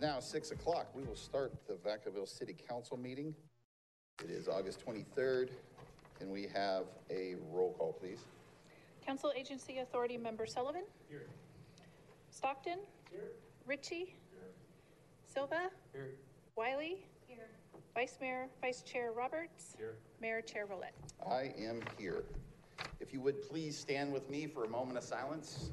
Now, 6 o'clock, we will start the Vacaville City Council meeting. It is August 23rd, and we have a roll call, please. Council Agency Authority Member Sullivan? Here. Stockton? Here. Ritchie? Here. Silva? Here. Wylie? Here. Vice Mayor, Vice Chair Roberts? Here. Mayor Chair Rowlett. I am here. If you would please stand with me for a moment of silence.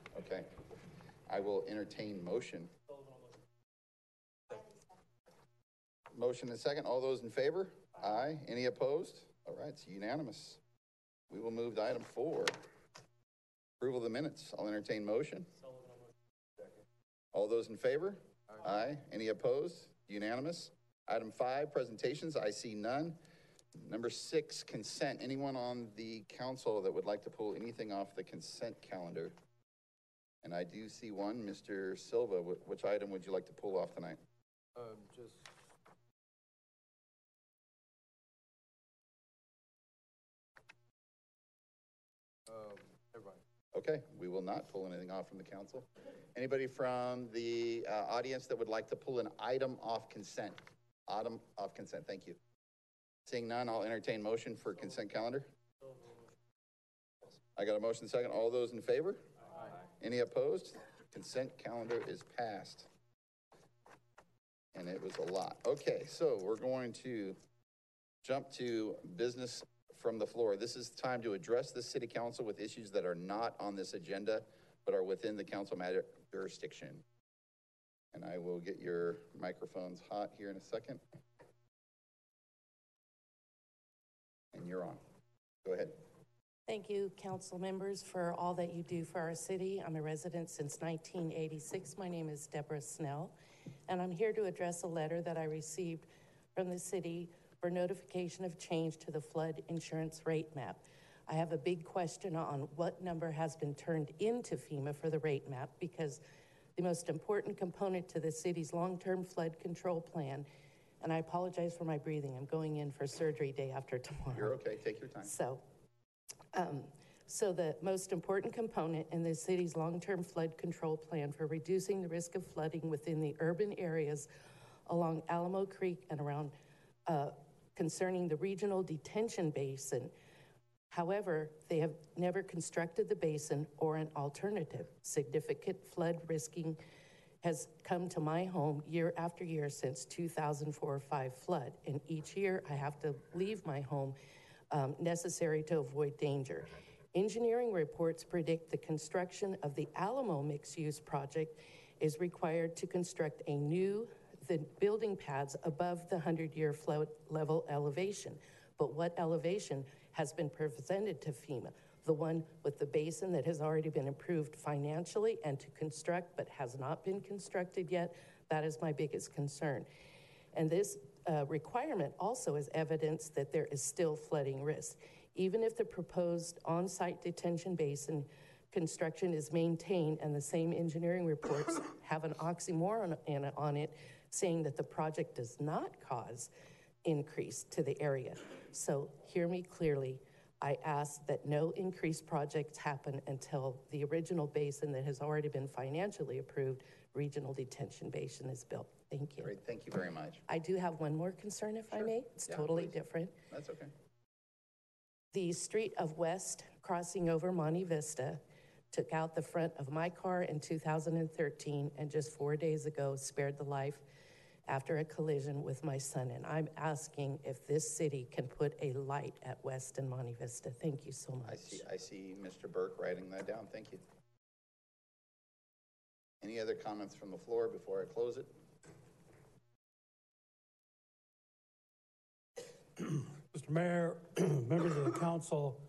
I will entertain motion. Motion and second. All those in favor? Aye. Any opposed? All right, it's unanimous. We will move to item four. Approval of the minutes. I'll entertain motion. All those in favor? Aye. Any opposed? Unanimous. Item five, presentations. I see none. Number six, consent. Anyone on the council that would like to pull anything off the consent calendar? And I do see one, Mr. Silva. Which item would you like to pull off tonight? Um, just. Um. Okay, we will not pull anything off from the council. Anybody from the uh, audience that would like to pull an item off consent? Item off consent, thank you. Seeing none, I'll entertain motion for consent calendar. I got a motion second. All those in favor? Any opposed? Consent calendar is passed. And it was a lot. Okay, so we're going to jump to business from the floor. This is time to address the city council with issues that are not on this agenda, but are within the council matter jurisdiction. And I will get your microphones hot here in a second. And you're on. Go ahead. Thank you, council members, for all that you do for our city. I'm a resident since 1986. My name is Deborah Snell, and I'm here to address a letter that I received from the city for notification of change to the flood insurance rate map. I have a big question on what number has been turned into FEMA for the rate map because the most important component to the city's long-term flood control plan, and I apologize for my breathing, I'm going in for surgery day after tomorrow. You're okay. Take your time. So, um, so the most important component in the city's long-term flood control plan for reducing the risk of flooding within the urban areas along Alamo Creek and around, uh, concerning the regional detention basin. However, they have never constructed the basin or an alternative. Significant flood risking has come to my home year after year since 2004 or 5 flood, and each year I have to leave my home um, necessary to avoid danger. Engineering reports predict the construction of the Alamo mixed-use project is required to construct a new the building pads above the 100-year flood level elevation. But what elevation has been presented to FEMA? The one with the basin that has already been approved financially and to construct but has not been constructed yet? That is my biggest concern. And this uh, requirement also is evidence that there is still flooding risk. Even if the proposed on-site detention basin construction is maintained and the same engineering reports have an oxymoron in, on it saying that the project does not cause increase to the area. So hear me clearly. I ask that no increased projects happen until the original basin that has already been financially approved, regional detention basin is built. Thank you. Great. Thank you very much. I do have one more concern, if I may. It's Yeah, totally please. different. That's okay. The street of West crossing over Monte Vista took out the front of my car in 2013 and just four days ago spared the life after a collision with my son. And I'm asking if this city can put a light at West and Monte Vista. Thank you so much. I see, I see Mr. Burke writing that down. Thank you. Any other comments from the floor before I close it? Mayor, members of the council,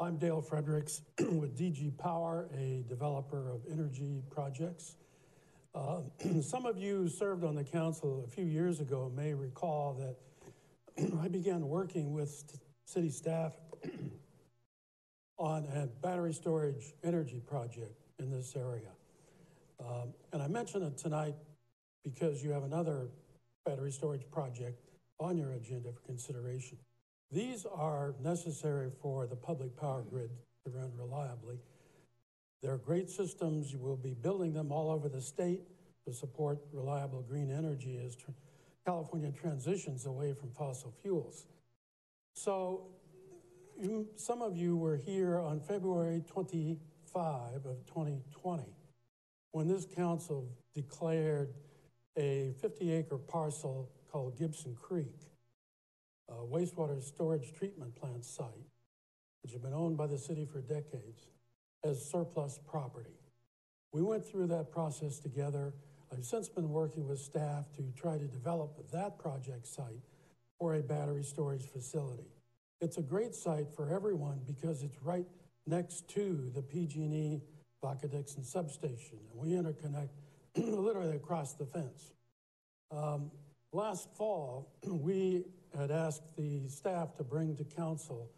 I'm Dale Fredericks with DG Power, a developer of energy projects. Uh, Some of you served on the council a few years ago may recall that I began working with city staff on a battery storage energy project in this area. Um, And I mention it tonight because you have another battery storage project on your agenda for consideration. These are necessary for the public power grid to run reliably. They're great systems. Will be building them all over the state to support reliable green energy as tr- California transitions away from fossil fuels. So you, some of you were here on February 25 of 2020 when this council declared a 50-acre parcel called Gibson Creek, a wastewater storage treatment plant site, which had been owned by the city for decades, as surplus property. We went through that process together. I've since been working with staff to try to develop that project site for a battery storage facility. It's a great site for everyone because it's right next to the PG&E Vaca Dixon substation. And we interconnect literally across the fence. Um, last fall, we had asked the staff to bring to council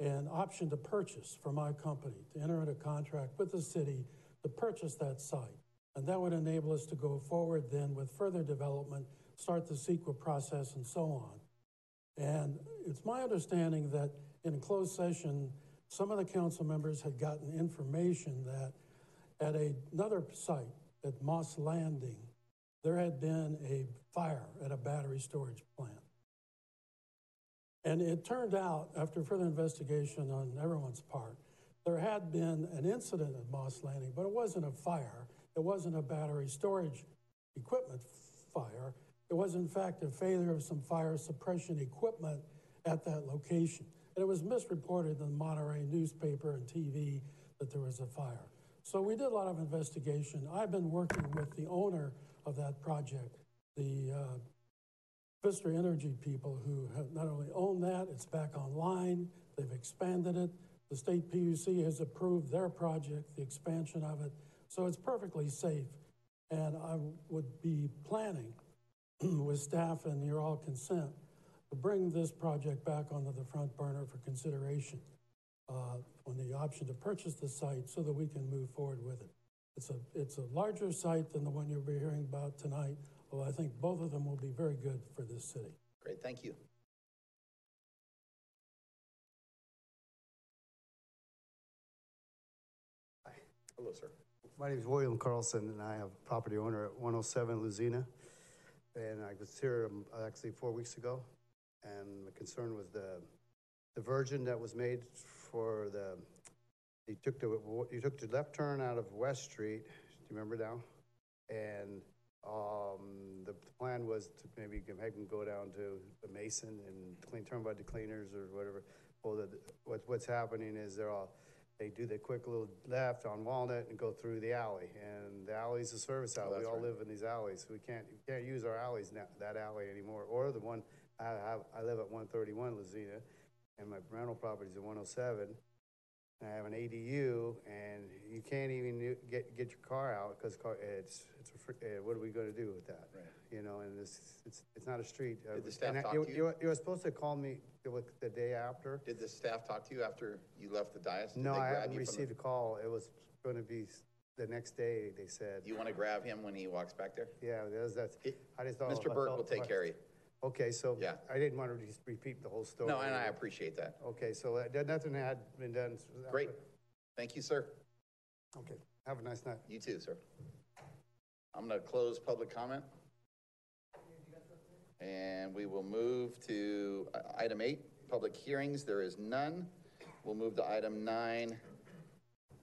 an option to purchase for my company, to enter into contract with the city to purchase that site. And that would enable us to go forward then with further development, start the CEQA process and so on. And it's my understanding that in closed session, some of the council members had gotten information that at a- another site, at Moss Landing, there had been a fire at a battery storage plant. And it turned out, after further investigation on everyone's part, there had been an incident at Moss Landing, but it wasn't a fire. It wasn't a battery storage equipment fire. It was, in fact, a failure of some fire suppression equipment at that location. And it was misreported in the Monterey newspaper and TV that there was a fire. So we did a lot of investigation. I've been working with the owner of that project, the uh, Vistra Energy people who have not only own that, it's back online, they've expanded it. The state PUC has approved their project, the expansion of it, so it's perfectly safe. And I would be planning with staff and your all consent to bring this project back onto the front burner for consideration uh, on the option to purchase the site so that we can move forward with it. It's a, it's a larger site than the one you'll be hearing about tonight, although I think both of them will be very good for this city. Great, thank you. Hi. Hello, sir. My name is William Carlson, and I am a property owner at 107 Luzina. And I was here um, actually four weeks ago, and my concern was the diversion that was made for the, you took the, you took the left turn out of West Street, do you remember now? And um, the plan was to maybe ahead and go down to the Mason and clean, turn by the cleaners or whatever. Well, the, what, what's happening is they're all, they do the quick little left on Walnut and go through the alley. And the alley's a service alley. that's We all right. live in these alleys. We can't, we can't use our alleys, now, that alley anymore. Or the one, I have, I live at one thirty-one Luzina, and my rental property's at one oh seven. I have an ADU, and you can't even get, get your car out, because car, it's, it's a, fr- uh, what are we gonna do with that? Right. You know, and it's, it's, it's not a street. Did the staff And I- talk to you? were- You were supposed to call me the, the day after. Did the staff talk to you after you left the dais? Did No, they I grab haven't you from the- received a call. It was gonna be s- the next day, they said. Do you want to grab him when he walks back there? Yeah, that's, that's, It- I just thought. Mr. Burke will take care of you. Okay, so. Yeah. I didn't want to just repeat the whole story. No, and I appreciate that. Okay, so uh, that- nothing had been done. Great. Thank you, sir. Okay, have a nice night. You too, sir. I'm going to close public comment. And we will move to uh, item eight, public hearings. There is none. We'll move to item nine,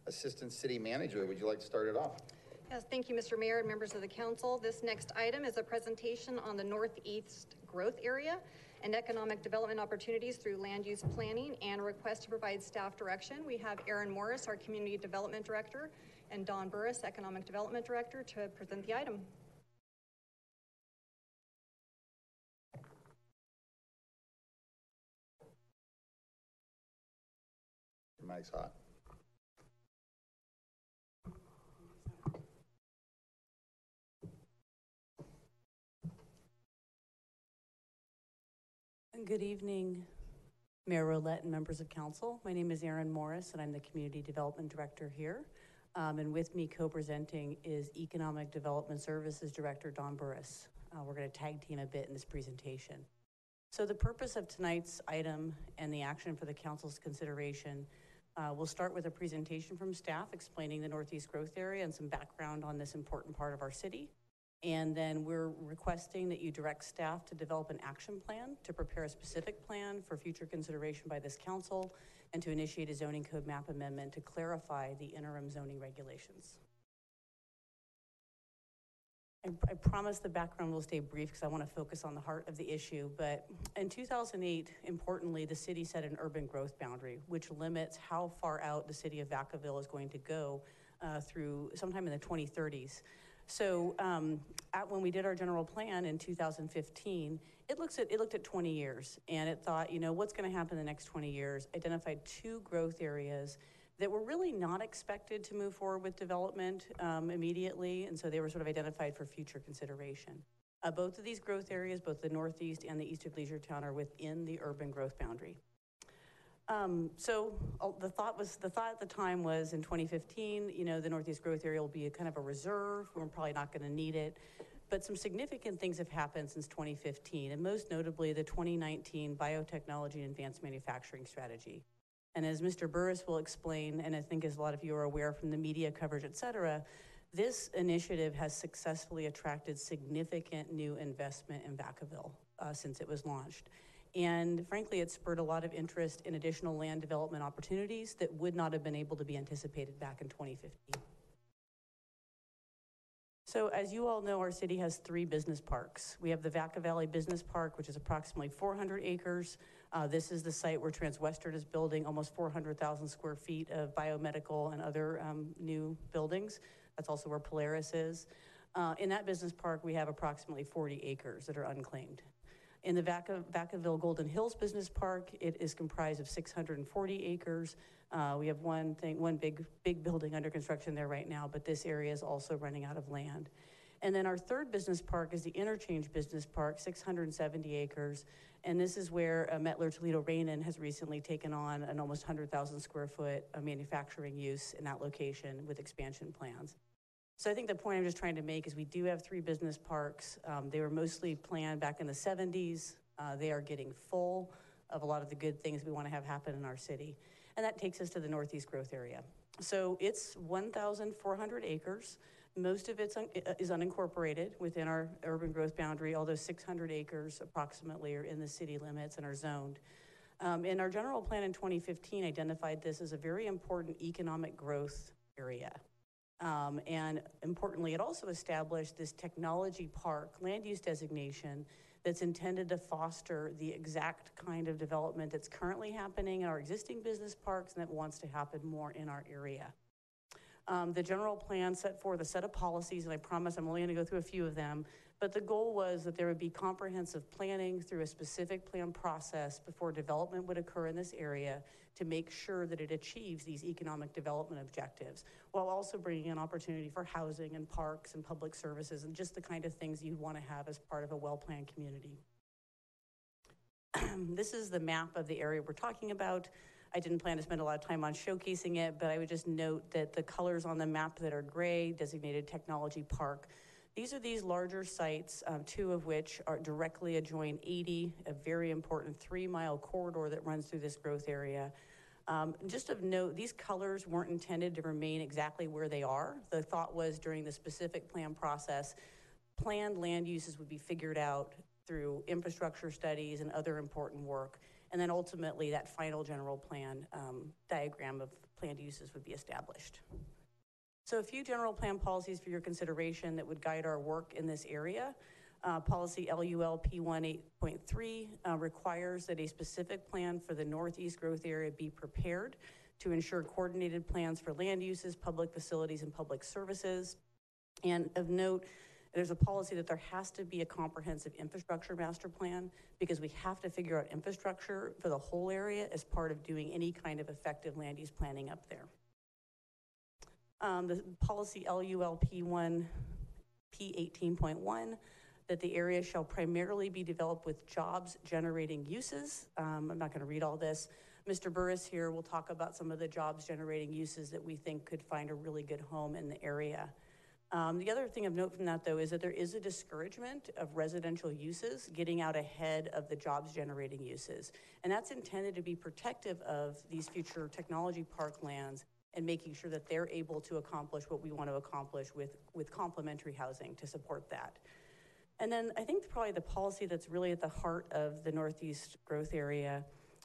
Assistant City Manager. Would you like to start it off? Thank you, Mr. Mayor and members of the council. This next item is a presentation on the northeast growth area and economic development opportunities through land use planning and a request to provide staff direction. We have Erin Morris, our Community Development Director, and Don Burris, Economic Development Director, to present the item. Mic's hot. Good evening, Mayor Rowlett and members of council. My name is Erin Morris, and I'm the Community Development Director here. Um, and with me co-presenting is Economic Development Services Director Don Burris. Uh, we're going to tag team a bit in this presentation. So the purpose of tonight's item and the action for the council's consideration, uh, we'll start with a presentation from staff explaining the Northeast Growth Area and some background on this important part of our city. And then we're requesting that you direct staff to develop an action plan to prepare a specific plan for future consideration by this council and to initiate a zoning code map amendment to clarify the interim zoning regulations. I, promise the background will stay brief because I want to focus on the heart of the issue. But in 2008, importantly, the city set an urban growth boundary, which limits how far out the city of Vacaville is going to go uh, through sometime in the 2030s. So um, at, when we did our general plan in 2015, it looks at it looked at 20 years, and it thought, you know, what's going to happen in the next 20 years? Identified two growth areas that were really not expected to move forward with development um, immediately, and so they were sort of identified for future consideration. Uh, both of these growth areas, both the northeast and the east of Leisure Town, are within the urban growth boundary. Um, so uh, the thought was the thought at the time was in 2015, you know, the Northeast Growth Area will be a kind of a reserve. We're probably not going to need it. But some significant things have happened since 2015, and most notably the 2019 Biotechnology and Advanced Manufacturing Strategy. And as Mr. Burris will explain, and I think as a lot of you are aware from the media coverage, et cetera, this initiative has successfully attracted significant new investment in Vacaville uh, since it was launched. And frankly, it spurred a lot of interest in additional land development opportunities that would not have been able to be anticipated back in 2015. So as you all know, our city has three business parks. We have the Vaca Valley Business Park, which is approximately 400 acres. Uh, this is the site where Transwestern is building almost 400,000 square feet of biomedical and other um, new buildings. That's also where Polaris is. Uh, in that business park, we have approximately 40 acres that are unclaimed. In the Vaca, Vacaville Golden Hills Business Park, it is comprised of 640 acres. Uh, we have one thing, one big, big building under construction there right now, but this area is also running out of land. And then our third business park is the Interchange Business Park, 670 acres. And this is where uh, Mettler Toledo Rainin has recently taken on an almost 100,000 square foot uh, manufacturing use in that location with expansion plans. So I think the point I'm just trying to make is we do have three business parks. Um, they were mostly planned back in the 70s. Uh, they are getting full of a lot of the good things we want to have happen in our city. And that takes us to the Northeast Growth Area. So it's 1,400 acres. Most of it un- is unincorporated within our urban growth boundary, although 600 acres approximately are in the city limits and are zoned. Um, and our general plan in 2015 identified this as a very important economic growth area. Um, and importantly, it also established this technology park land use designation that's intended to foster the exact kind of development that's currently happening in our existing business parks and that wants to happen more in our area. Um, the general plan set forth a set of policies, and I promise I'm only going to go through a few of them, but the goal was that there would be comprehensive planning through a specific plan process before development would occur in this area to make sure that it achieves these economic development objectives, while also bringing an opportunity for housing and parks and public services and just the kind of things you'd want to have as part of a well-planned community. this is the map of the area we're talking about. I didn't plan to spend a lot of time on showcasing it, but I would just note that the colors on the map that are gray, designated technology park, these are these larger sites, um, two of which are directly adjoin 80, a very important three mile corridor that runs through this growth area. Um, just of note, these colors weren't intended to remain exactly where they are. The thought was during the specific plan process, planned land uses would be figured out through infrastructure studies and other important work. And then ultimately, that final general plan um, diagram of planned uses would be established. So a few general plan policies for your consideration that would guide our work in this area. Uh, policy LUL P18.3 uh, requires that a specific plan for the Northeast growth area be prepared to ensure coordinated plans for land uses, public facilities, and public services. And of note, there's a policy that there has to be a comprehensive infrastructure master plan because we have to figure out infrastructure for the whole area as part of doing any kind of effective land use planning up there. Um, the policy LULP one, P eighteen point one, that the area shall primarily be developed with jobs generating uses. Um, I'm not gonna read all this. Mr. Burris here will talk about some of the jobs generating uses that we think could find a really good home in the area. Um, the other thing of note from that, though, is that there is a discouragement of residential uses getting out ahead of the jobs generating uses. And that's intended to be protective of these future technology park lands and making sure that they're able to accomplish what we want to accomplish with, with complementary housing to support that. And then I think probably the policy that's really at the heart of the Northeast growth area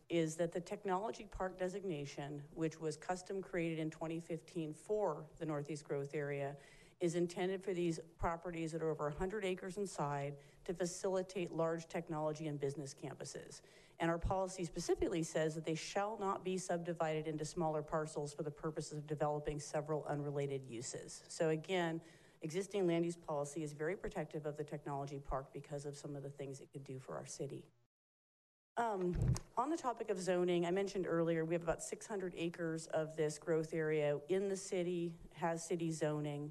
is that the technology park designation, which was custom created in 2015 for the Northeast growth area, is intended for these properties that are over 100 acres inside to facilitate large technology and business campuses. And our policy specifically says that they shall not be subdivided into smaller parcels for the purposes of developing several unrelated uses. So again, existing land use policy is very protective of the technology park because of some of the things it could do for our city. Um, on the topic of zoning, I mentioned earlier, we have about 600 acres of this growth area in the city, has city zoning.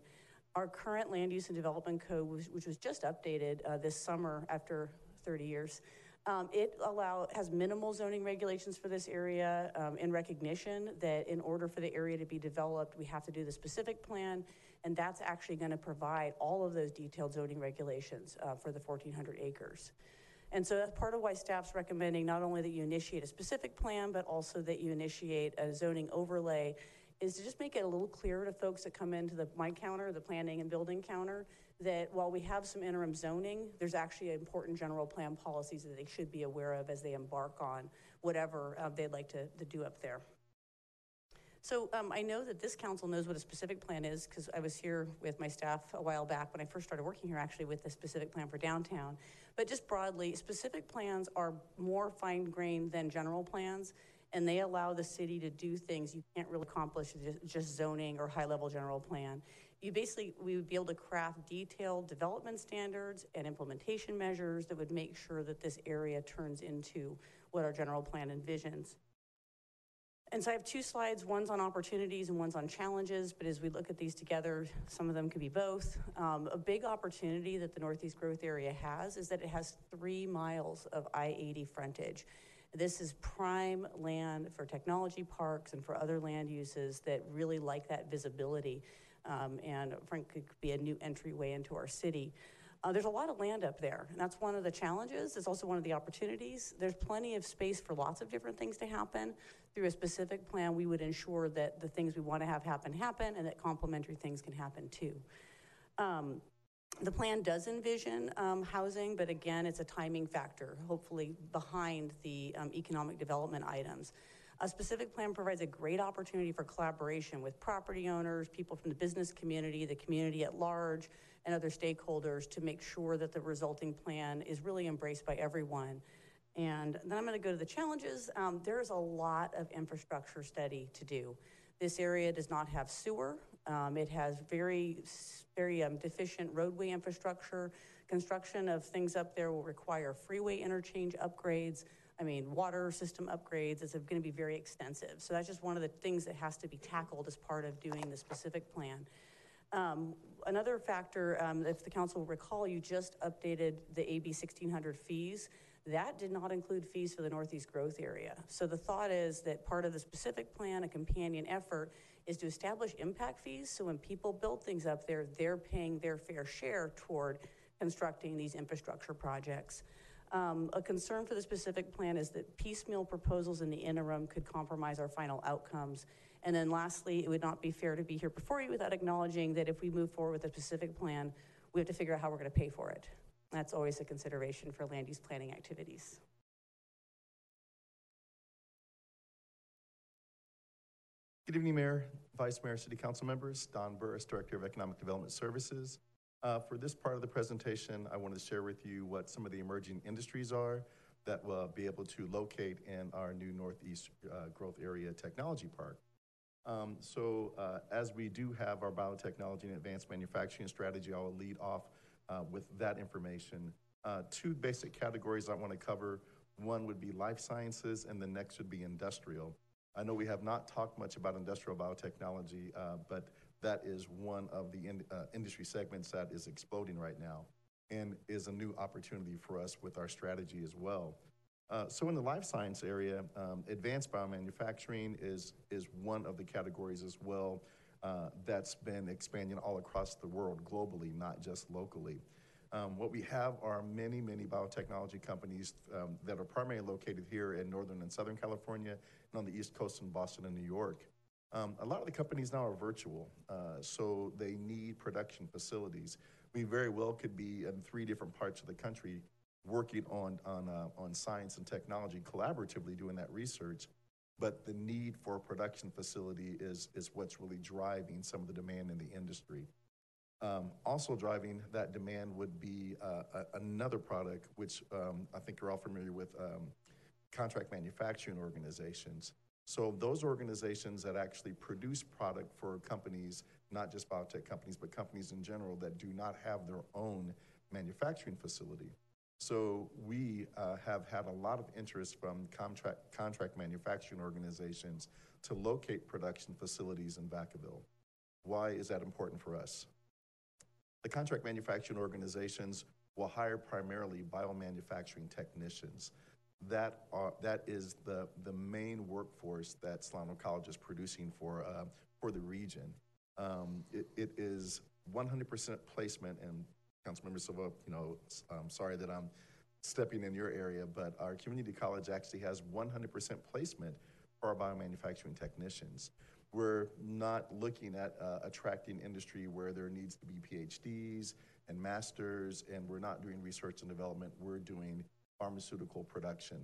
Our current land use and development code, which, which was just updated uh, this summer after 30 years, um, it allow has minimal zoning regulations for this area um, in recognition that in order for the area to be developed, we have to do the specific plan, and that's actually going to provide all of those detailed zoning regulations uh, for the 1,400 acres. And so that's part of why staff's recommending not only that you initiate a specific plan, but also that you initiate a zoning overlay is to just make it a little clearer to folks that come into the my counter, the planning and building counter, that while we have some interim zoning, there's actually important general plan policies that they should be aware of as they embark on whatever uh, they'd like to, to do up there. So um, I know that this council knows what a specific plan is because I was here with my staff a while back when I first started working here actually with the specific plan for downtown. But just broadly, specific plans are more fine grained than general plans and they allow the city to do things you can't really accomplish just zoning or high level general plan. You basically, we would be able to craft detailed development standards and implementation measures that would make sure that this area turns into what our general plan envisions. And so I have two slides, one's on opportunities and one's on challenges, but as we look at these together, some of them could be both. Um, a big opportunity that the Northeast Growth Area has is that it has three miles of I-80 frontage. This is prime land for technology parks and for other land uses that really like that visibility um, and frankly could be a new entryway into our city. Uh, there's a lot of land up there, and that's one of the challenges. It's also one of the opportunities. There's plenty of space for lots of different things to happen. Through a specific plan, we would ensure that the things we want to have happen happen and that complementary things can happen too. Um, the plan does envision um, housing, but again, it's a timing factor, hopefully behind the um, economic development items. A specific plan provides a great opportunity for collaboration with property owners, people from the business community, the community at large, and other stakeholders to make sure that the resulting plan is really embraced by everyone. And then I'm going to go to the challenges. Um, there's a lot of infrastructure study to do. This area does not have sewer. Um, it has very, very um, deficient roadway infrastructure. Construction of things up there will require freeway interchange upgrades. I mean, water system upgrades. It's going to be very extensive. So that's just one of the things that has to be tackled as part of doing the specific plan. Um, another factor, um, if the council will recall, you just updated the AB 1600 fees. That did not include fees for the Northeast growth area. So the thought is that part of the specific plan, a companion effort, is to establish impact fees. So when people build things up there, they're paying their fair share toward constructing these infrastructure projects. Um, a concern for the specific plan is that piecemeal proposals in the interim could compromise our final outcomes. And then lastly, it would not be fair to be here before you without acknowledging that if we move forward with a specific plan, we have to figure out how we're going to pay for it. That's always a consideration for land use planning activities. Good evening, Mayor, Vice Mayor, City Council members. Don Burris, Director of Economic Development Services. Uh, for this part of the presentation, I wanted to share with you what some of the emerging industries are that will be able to locate in our new Northeast uh, Growth Area Technology Park. Um, so, uh, as we do have our biotechnology and advanced manufacturing strategy, I will lead off uh, with that information. Uh, two basic categories I want to cover. One would be life sciences, and the next would be industrial. I know we have not talked much about industrial biotechnology, uh, but that is one of the in, uh, industry segments that is exploding right now and is a new opportunity for us with our strategy as well. Uh, so in the life science area, um, advanced biomanufacturing is, is one of the categories as well uh, that's been expanding all across the world globally, not just locally. Um, what we have are many, many biotechnology companies um, that are primarily located here in Northern and Southern California and on the East Coast in Boston and New York. Um, a lot of the companies now are virtual, uh, so they need production facilities. We very well could be in three different parts of the country working on, on, uh, on science and technology collaboratively doing that research. But the need for a production facility is, is what's really driving some of the demand in the industry. Um, also driving that demand would be uh, a, another product, which um, I think you're all familiar with, um, contract manufacturing organizations. So those organizations that actually produce product for companies, not just biotech companies, but companies in general that do not have their own manufacturing facility. So we uh, have had a lot of interest from contract, contract manufacturing organizations to locate production facilities in Vacaville. Why is that important for us? The contract manufacturing organizations will hire primarily biomanufacturing technicians. That, are, that is the, the main workforce that Solano College is producing for, uh, for the region. Um, it, it is 100% placement, and Councilmember Silva, you know, I'm sorry that I'm stepping in your area, but our community college actually has 100% placement for our biomanufacturing technicians. We're not looking at uh, attracting industry where there needs to be PhDs and masters, and we're not doing research and development. We're doing pharmaceutical production.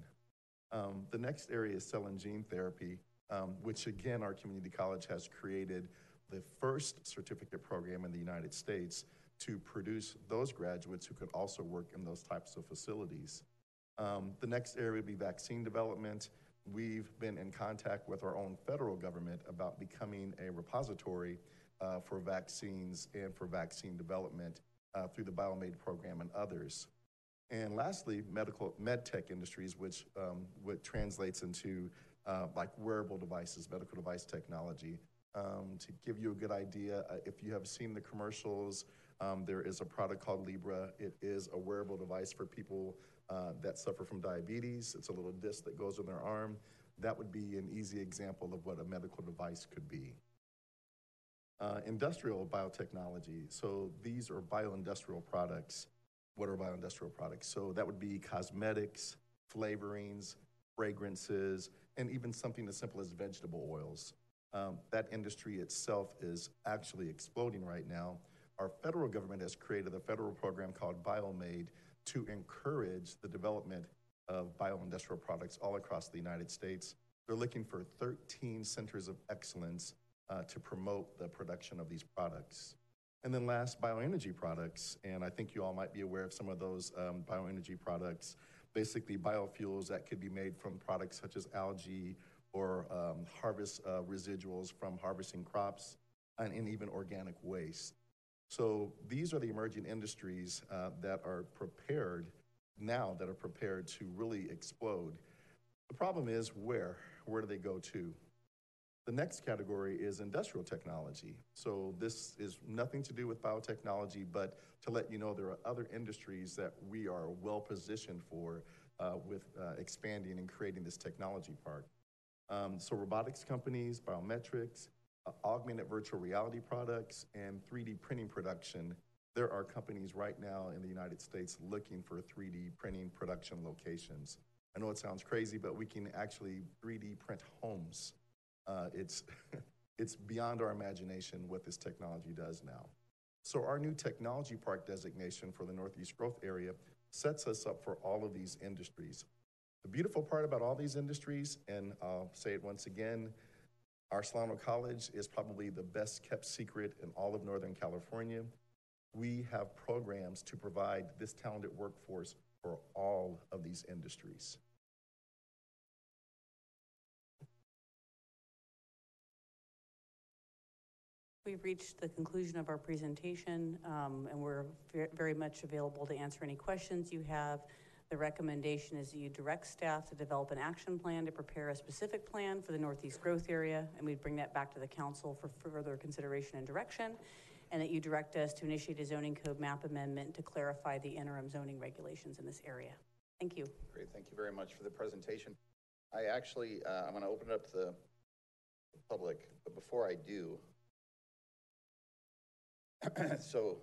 Um, the next area is cell and gene therapy, um, which again, our community college has created the first certificate program in the United States to produce those graduates who could also work in those types of facilities. Um, the next area would be vaccine development. We've been in contact with our own federal government about becoming a repository uh, for vaccines and for vaccine development uh, through the BioMADE program and others. And lastly, medical medtech industries, which um, translates into uh, like wearable devices, medical device technology. Um, to give you a good idea, uh, if you have seen the commercials, um, there is a product called Libre. It is a wearable device for people uh, that suffer from diabetes. It's a little disc that goes on their arm. That would be an easy example of what a medical device could be. Uh, industrial biotechnology. So these are bioindustrial products. What are bioindustrial products? So that would be cosmetics, flavorings, fragrances, and even something as simple as vegetable oils. Um, that industry itself is actually exploding right now. Our federal government has created a federal program called BioMaid to encourage the development of bioindustrial products all across the United States. They're looking for 13 centers of excellence uh, to promote the production of these products. And then last, bioenergy products. And I think you all might be aware of some of those um, bioenergy products. Basically, biofuels that could be made from products such as algae or um, harvest uh, residuals from harvesting crops and, and, even organic waste. So these are the emerging industries uh, that are prepared now, that are prepared to really explode. The problem is where? Where do they go to? The next category is industrial technology. So this is nothing to do with biotechnology, but to let you know there are other industries that we are well positioned for uh, with uh, expanding and creating this technology park. Um, so robotics companies, biometrics, augmented virtual reality products, and 3D printing production. There are companies right now in the United States looking for 3D printing production locations. I know it sounds crazy, but we can actually 3D print homes uh, it's, it's beyond our imagination what this technology does now. So our new technology park designation for the Northeast Growth Area sets us up for all of these industries. The beautiful part about all these industries, and I'll say it once again, our Solano College is probably the best kept secret in all of Northern California. We have programs to provide this talented workforce for all of these industries. We've reached the conclusion of our presentation, um, and we're very much available to answer any questions you have. The recommendation is that you direct staff to develop an action plan to prepare a specific plan for the Northeast growth area, and we'd bring that back to the council for further consideration and direction, and that you direct us to initiate a zoning code map amendment to clarify the interim zoning regulations in this area. Thank you. Great, thank you very much for the presentation. I actually, uh, I'm gonna open it up to the public, but before I do, so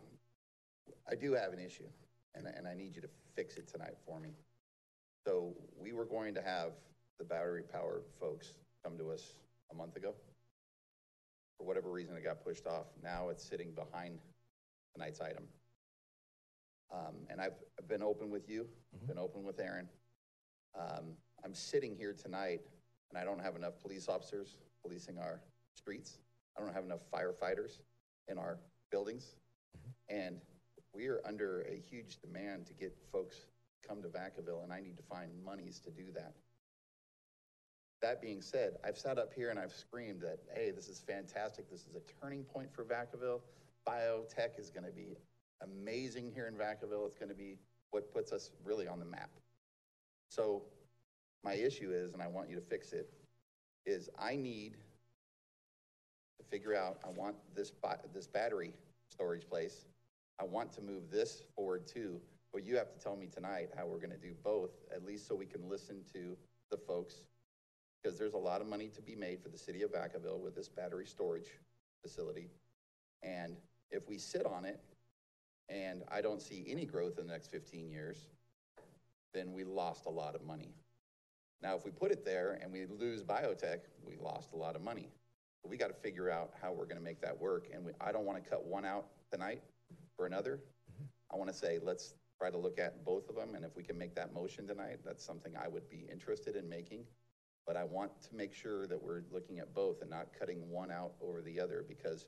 I do have an issue, and, and I need you to fix it tonight for me. So we were going to have the battery powered folks come to us a month ago. For whatever reason, it got pushed off. Now it's sitting behind tonight's item. Um, and I've, I've been open with you, been open with Erin. Um, I'm sitting here tonight and I don't have enough police officers policing our streets. I don't have enough firefighters in our buildings. And we are under a huge demand to get folks come to Vacaville and I need to find monies to do that. That being said, I've sat up here and I've screamed that, hey, this is fantastic. This is a turning point for Vacaville. Biotech is going to be amazing here in Vacaville. It's going to be what puts us really on the map. So my issue is, and I want you to fix it, is I need to figure out, I want this, this battery storage place. I want to move this forward too, but you have to tell me tonight how we're gonna do both, at least so we can listen to the folks. Because there's a lot of money to be made for the city of Vacaville with this battery storage facility. And if we sit on it and I don't see any growth in the next fifteen years, then we lost a lot of money. Now, if we put it there and we lose biotech, we lost a lot of money. But we got to figure out how we're going to make that work. And we, I don't want to cut one out tonight for another. I want to say, let's try to look at both of them. And if we can make that motion tonight, that's something I would be interested in making. But I want to make sure that we're looking at both and not cutting one out over the other because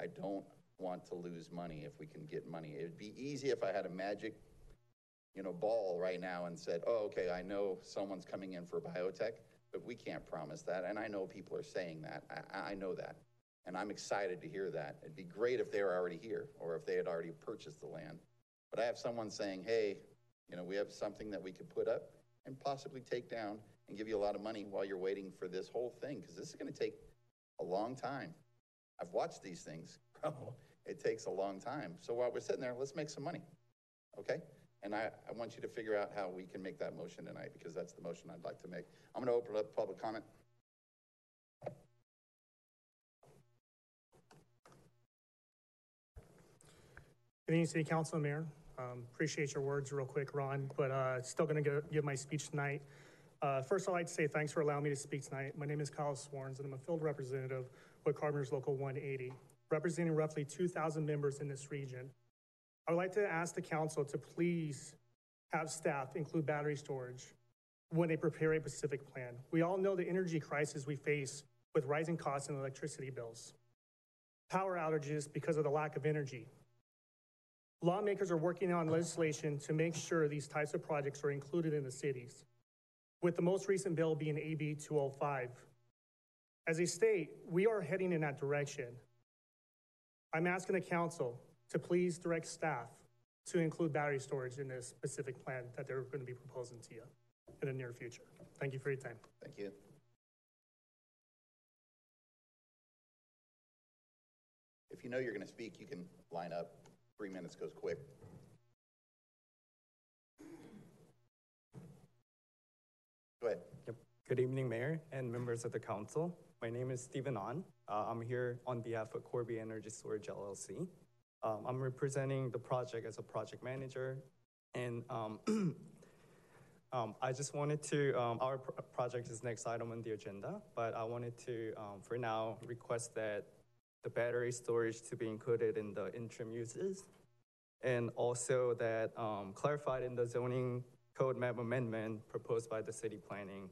I don't want to lose money if we can get money. It'd be easy if I had a magic you know, ball right now and said, oh, okay, I know someone's coming in for biotech, but we can't promise that. And I know people are saying that. I, I know that. And I'm excited to hear that. It'd be great if they were already here or if they had already purchased the land. But I have someone saying, hey, you know, we have something that we could put up and possibly take down and give you a lot of money while you're waiting for this whole thing, because this is going to take a long time. I've watched these things grow. It takes a long time. So while we're sitting there, let's make some money. Okay? And I, I want you to figure out how we can make that motion tonight, because that's the motion I'd like to make. I'm going to open up public comment. Good evening, City Council and Mayor. Um, Appreciate your words real quick, Ron, but uh, still going to give my speech tonight. Uh, First, I'd like to say thanks for allowing me to speak tonight. My name is Kyle Swarns, and I'm a field representative with Carpenter's Local 180, representing roughly 2,000 members in this region. I would like to ask the council to please have staff include battery storage when they prepare a specific plan. We all know the energy crisis we face with rising costs and electricity bills, power outages because of the lack of energy, Lawmakers are working on legislation to make sure these types of projects are included in the cities, with the most recent bill being AB 205. As a state, we are heading in that direction. I'm asking the council to please direct staff to include battery storage in this specific plan that they're going to be proposing to you in the near future. Thank you for your time. Thank you. If you know you're going to speak, you can line up. Three minutes goes quick. Go ahead. Yep. Good evening, Mayor and members of the council. My name is Stephen On. Uh, I'm here on behalf of Corby Energy Storage LLC. Um, I'm representing the project as a project manager, and um, um, I just wanted to. Um, our pr- project is next item on the agenda, but I wanted to, um, for now, request that the battery storage to be included in the interim uses, and also that um, clarified in the zoning code map amendment proposed by the city planning.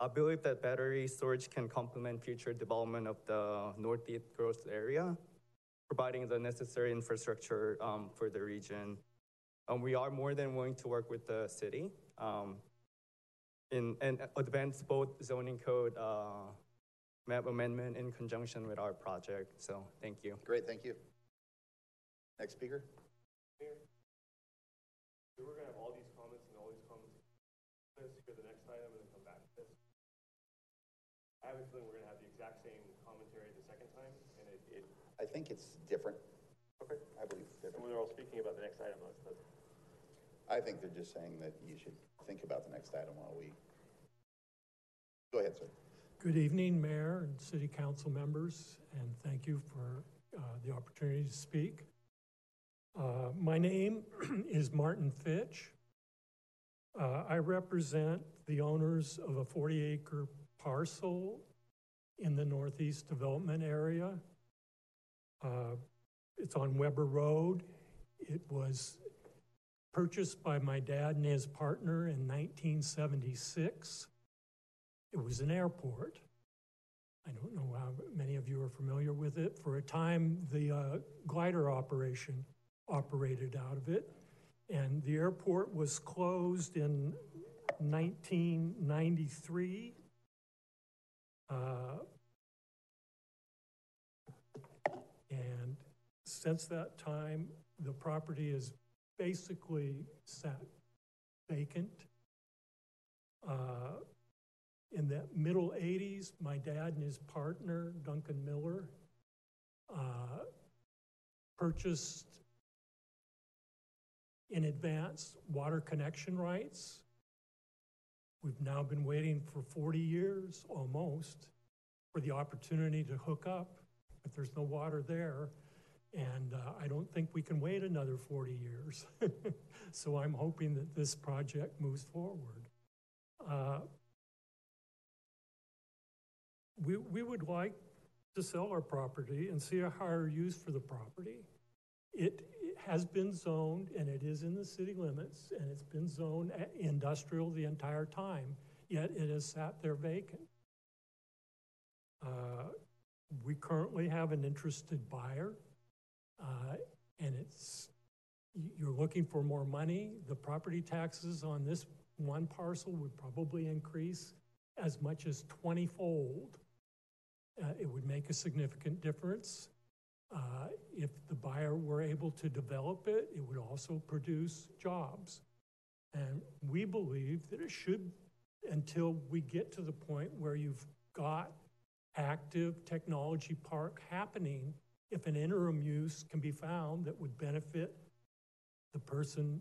I believe that battery storage can complement future development of the northeast growth area, providing the necessary infrastructure um, for the region. We are more than willing to work with the city um, in and advance both zoning code uh, map amendment in conjunction with our project. So thank you. Great, thank you. Next speaker? So we're gonna have all these comments and all these comments, this, here the next item, and then come back to this. I have a feeling we're gonna have the exact same commentary the second time, and it, it, I think it's different. okay. I believe it's And different. when they're all speaking about the next item, that's, that's, I think they're just saying that you should think about the next item while we. Go ahead, sir. Good evening, Mayor and City Council members, and thank you for uh, the opportunity to speak. Uh, My name is Martin Fitch. Uh, I represent the owners of a 40-acre parcel in the Northeast Development Area. Uh, It's on Weber Road. It was purchased by my dad and his partner in 1976. It was an airport. I don't know how many of you are familiar with it. For a time, the uh, glider operation operated out of it. And the airport was closed in 1993. Uh, And since that time, the property has basically sat vacant. Uh, in the middle 80s, my dad and his partner, Duncan Miller, uh, purchased in advance water connection rights. We've now been waiting for 40 years, almost, for the opportunity to hook up, but there's no water there. And uh, I don't think we can wait another 40 years. So I'm hoping that this project moves forward. Uh, we, we would like to sell our property and see a higher use for the property. It, it has been zoned and it is in the city limits and it's been zoned industrial the entire time, yet it has sat there vacant. Uh, We currently have an interested buyer, uh, and it's, you're looking for more money. The property taxes on this one parcel would probably increase as much as 20-fold. Uh, It would make a significant difference. Uh, If the buyer were able to develop it, it would also produce jobs. And we believe that it should, until we get to the point where you've got active technology park happening, if an interim use can be found that would benefit the person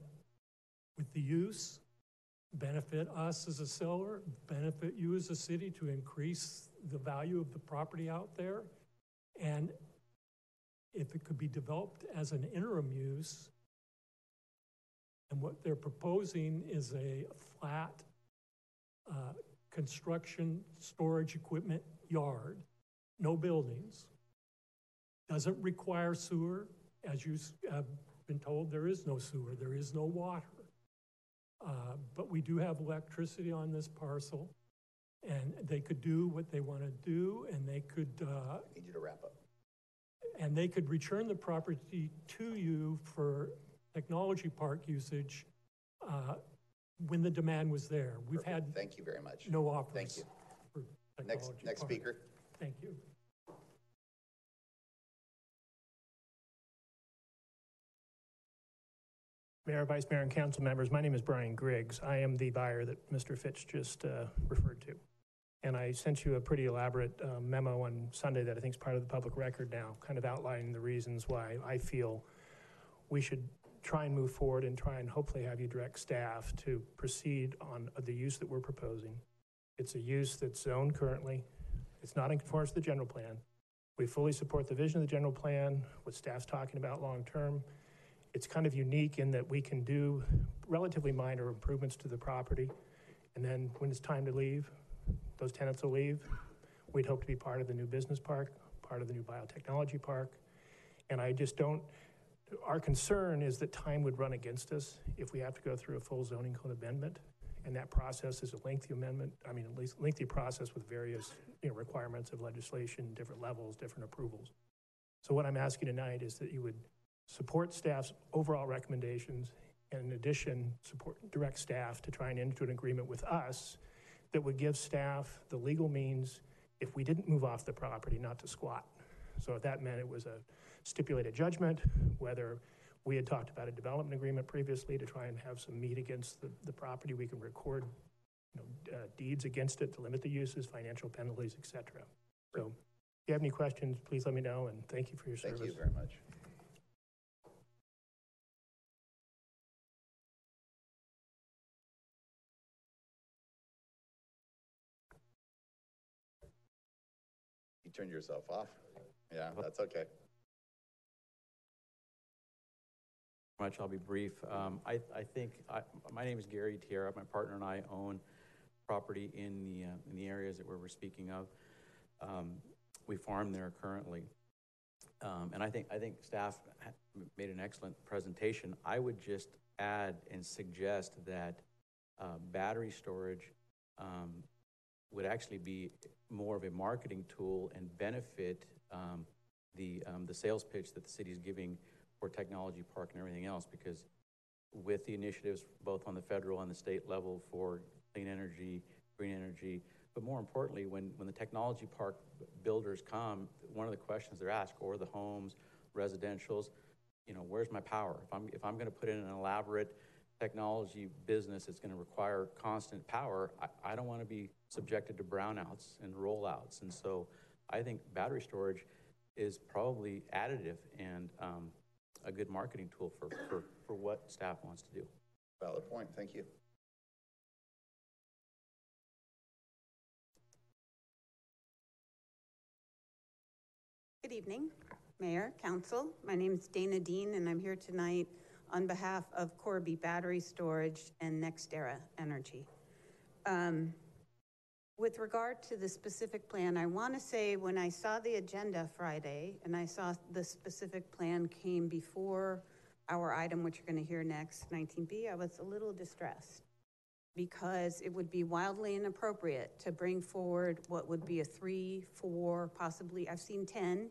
with the use, benefit us as a seller, benefit you as a city to increase the value of the property out there. And if it could be developed as an interim use, and what they're proposing is a flat uh, construction storage equipment yard, no buildings. Doesn't require sewer. As you have been told, there is no sewer, there is no water. Uh, But we do have electricity on this parcel, and they could do what they want to do, and they could, uh, Need you to wrap up. and they could return the property to you for technology park usage uh, when the demand was there. We've Perfect. had Thank you very much. no offers. Thank you. for Next, next park. speaker. Thank you. Mayor, Vice Mayor, and council members, my name is Brian Griggs. I am the buyer that Mr. Fitch just uh, referred to. And I sent you a pretty elaborate uh, memo on Sunday that I think is part of the public record now, kind of outlining the reasons why I feel we should try and move forward and try and hopefully have you direct staff to proceed on the use that we're proposing. It's a use that's zoned currently. It's not in conformance to the general plan. We fully support the vision of the general plan, what staff's talking about long-term. It's kind of unique in that we can do relatively minor improvements to the property. And then when it's time to leave, those tenants will leave. We'd hope to be part of the new business park, part of the new biotechnology park. And I just don't, our concern is that time would run against us if we have to go through a full zoning code amendment. And that process is a lengthy amendment, I mean, at least lengthy process with various, you know, requirements of legislation, different levels, different approvals. So what I'm asking tonight is that you would support staff's overall recommendations, and in addition, support, direct staff to try and enter an agreement with us that would give staff the legal means if we didn't move off the property, not to squat. So if that meant it was a stipulated judgment, whether we had talked about a development agreement previously to try and have some meat against the, the property, we can record you know, uh, deeds against it to limit the uses, financial penalties, et cetera. So if you have any questions, please let me know, and thank you for your service. Thank you very much. Turned yourself off. Yeah, that's okay. much. I'll be brief. Um, I, I think, I, my name is Gary Tierra. My partner and I own property in the, uh, in the areas that we were speaking of. Um, we farm there currently. Um, and I think, I think staff made an excellent presentation. I would just add and suggest that uh, battery storage um, would actually be more of a marketing tool and benefit um, the, um, the sales pitch that the city is giving for technology park and everything else because with the initiatives both on the federal and the state level for clean energy, green energy, but more importantly, when, when the technology park builders come, one of the questions they're asked, or the homes, residentials, you know, where's my power? If I'm, if I'm going to put in an elaborate technology business that's going to require constant power, I, I don't want to be subjected to brownouts and rollouts. And so I think battery storage is probably additive and um, a good marketing tool for, for, for what staff wants to do. Valid point. Thank you. Good evening, Mayor, Council. My name is Dana Dean, and I'm here tonight on behalf of Corby Battery Storage and NextEra Energy. Um, with regard to the specific plan, I want to say when I saw the agenda Friday and I saw the specific plan came before our item, which you're going to hear next, 19B, I was a little distressed because it would be wildly inappropriate to bring forward what would be a three, four, possibly, I've seen 10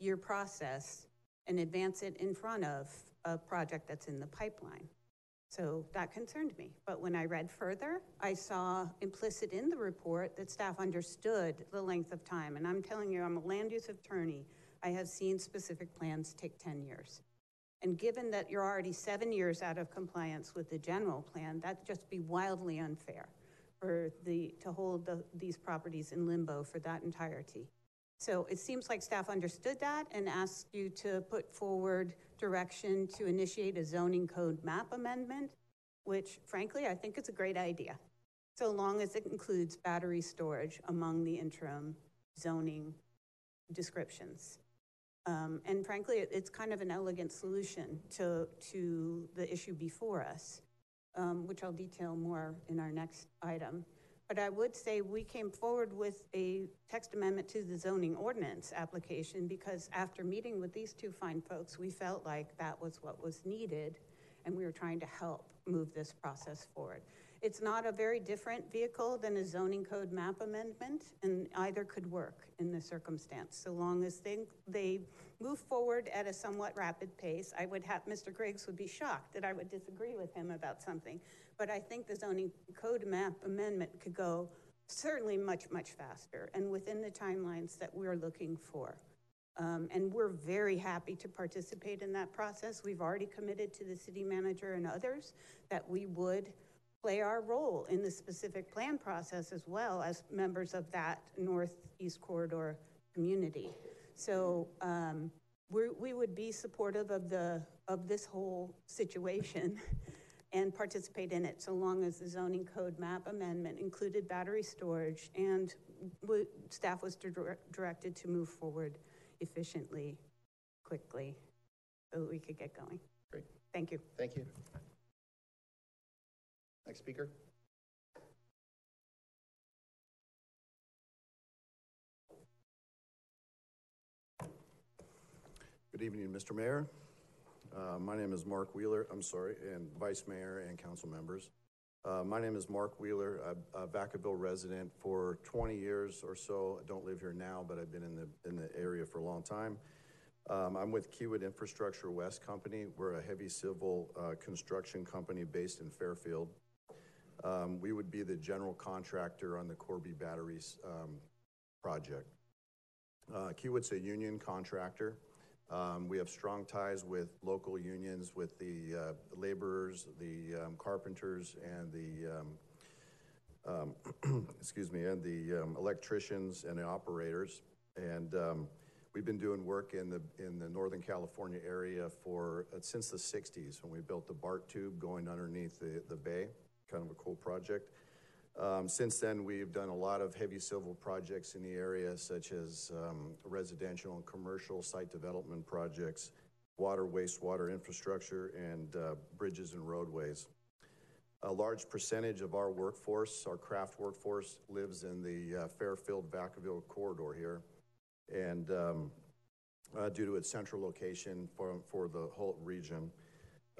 year process and advance it in front of a project that's in the pipeline. So that concerned me. But when I read further, I saw implicit in the report that staff understood the length of time. And I'm telling you, I'm a land use attorney. I have seen specific plans take 10 years. And given that you're already seven years out of compliance with the general plan, that'd just be wildly unfair for the, to hold the, these properties in limbo for that entirety. So it seems like staff understood that and asked you to put forward direction to initiate a zoning code map amendment, which frankly, I think is a great idea, so long as it includes battery storage among the interim zoning descriptions. Um, and frankly, it's kind of an elegant solution to, to the issue before us, um, which I'll detail more in our next item. But I would say we came forward with a text amendment to the zoning ordinance application because after meeting with these two fine folks, we felt like that was what was needed and we were trying to help move this process forward. It's not a very different vehicle than a zoning code map amendment, and either could work in the circumstance, so long as they, they move forward at a somewhat rapid pace. I would have, Mr. Griggs would be shocked that I would disagree with him about something, but I think the zoning code map amendment could go certainly much, much faster and within the timelines that we're looking for. Um, and we're very happy to participate in that process. We've already committed to the city manager and others that we would play our role in the specific plan process as well as members of that Northeast Corridor community. So um, we would be supportive of the of this whole situation and participate in it so long as the zoning code map amendment included battery storage and staff was directed to move forward efficiently, quickly, so that we could get going. Great. Thank you. Thank you. Next speaker. Good evening, Mr. Mayor. Uh, my name is Mark Wheeler, I'm sorry, and Vice Mayor and council members. Uh, my name is Mark Wheeler, a Vacaville resident for 20 years or so. I don't live here now, but I've been in the, in the area for a long time. Um, I'm with Kiewit Infrastructure West Company. We're a heavy civil uh, construction company based in Fairfield. Um, we would be the general contractor on the Corby Batteries um, project. Uh, Kiewit's a union contractor. Um, we have strong ties with local unions, with the uh, laborers, the um, carpenters, and the um, um, excuse me, and the um, electricians and the operators. And um, we've been doing work in the in the Northern California area for uh, since the '60s when we built the BART tube going underneath the the bay. Kind of a cool project. Um, since then, we've done a lot of heavy civil projects in the area, such as um, residential and commercial site development projects, water, wastewater infrastructure, and uh, bridges and roadways. A large percentage of our workforce, our craft workforce, lives in the uh, Fairfield Vacaville corridor here. And um, uh, due to its central location for, for the whole region,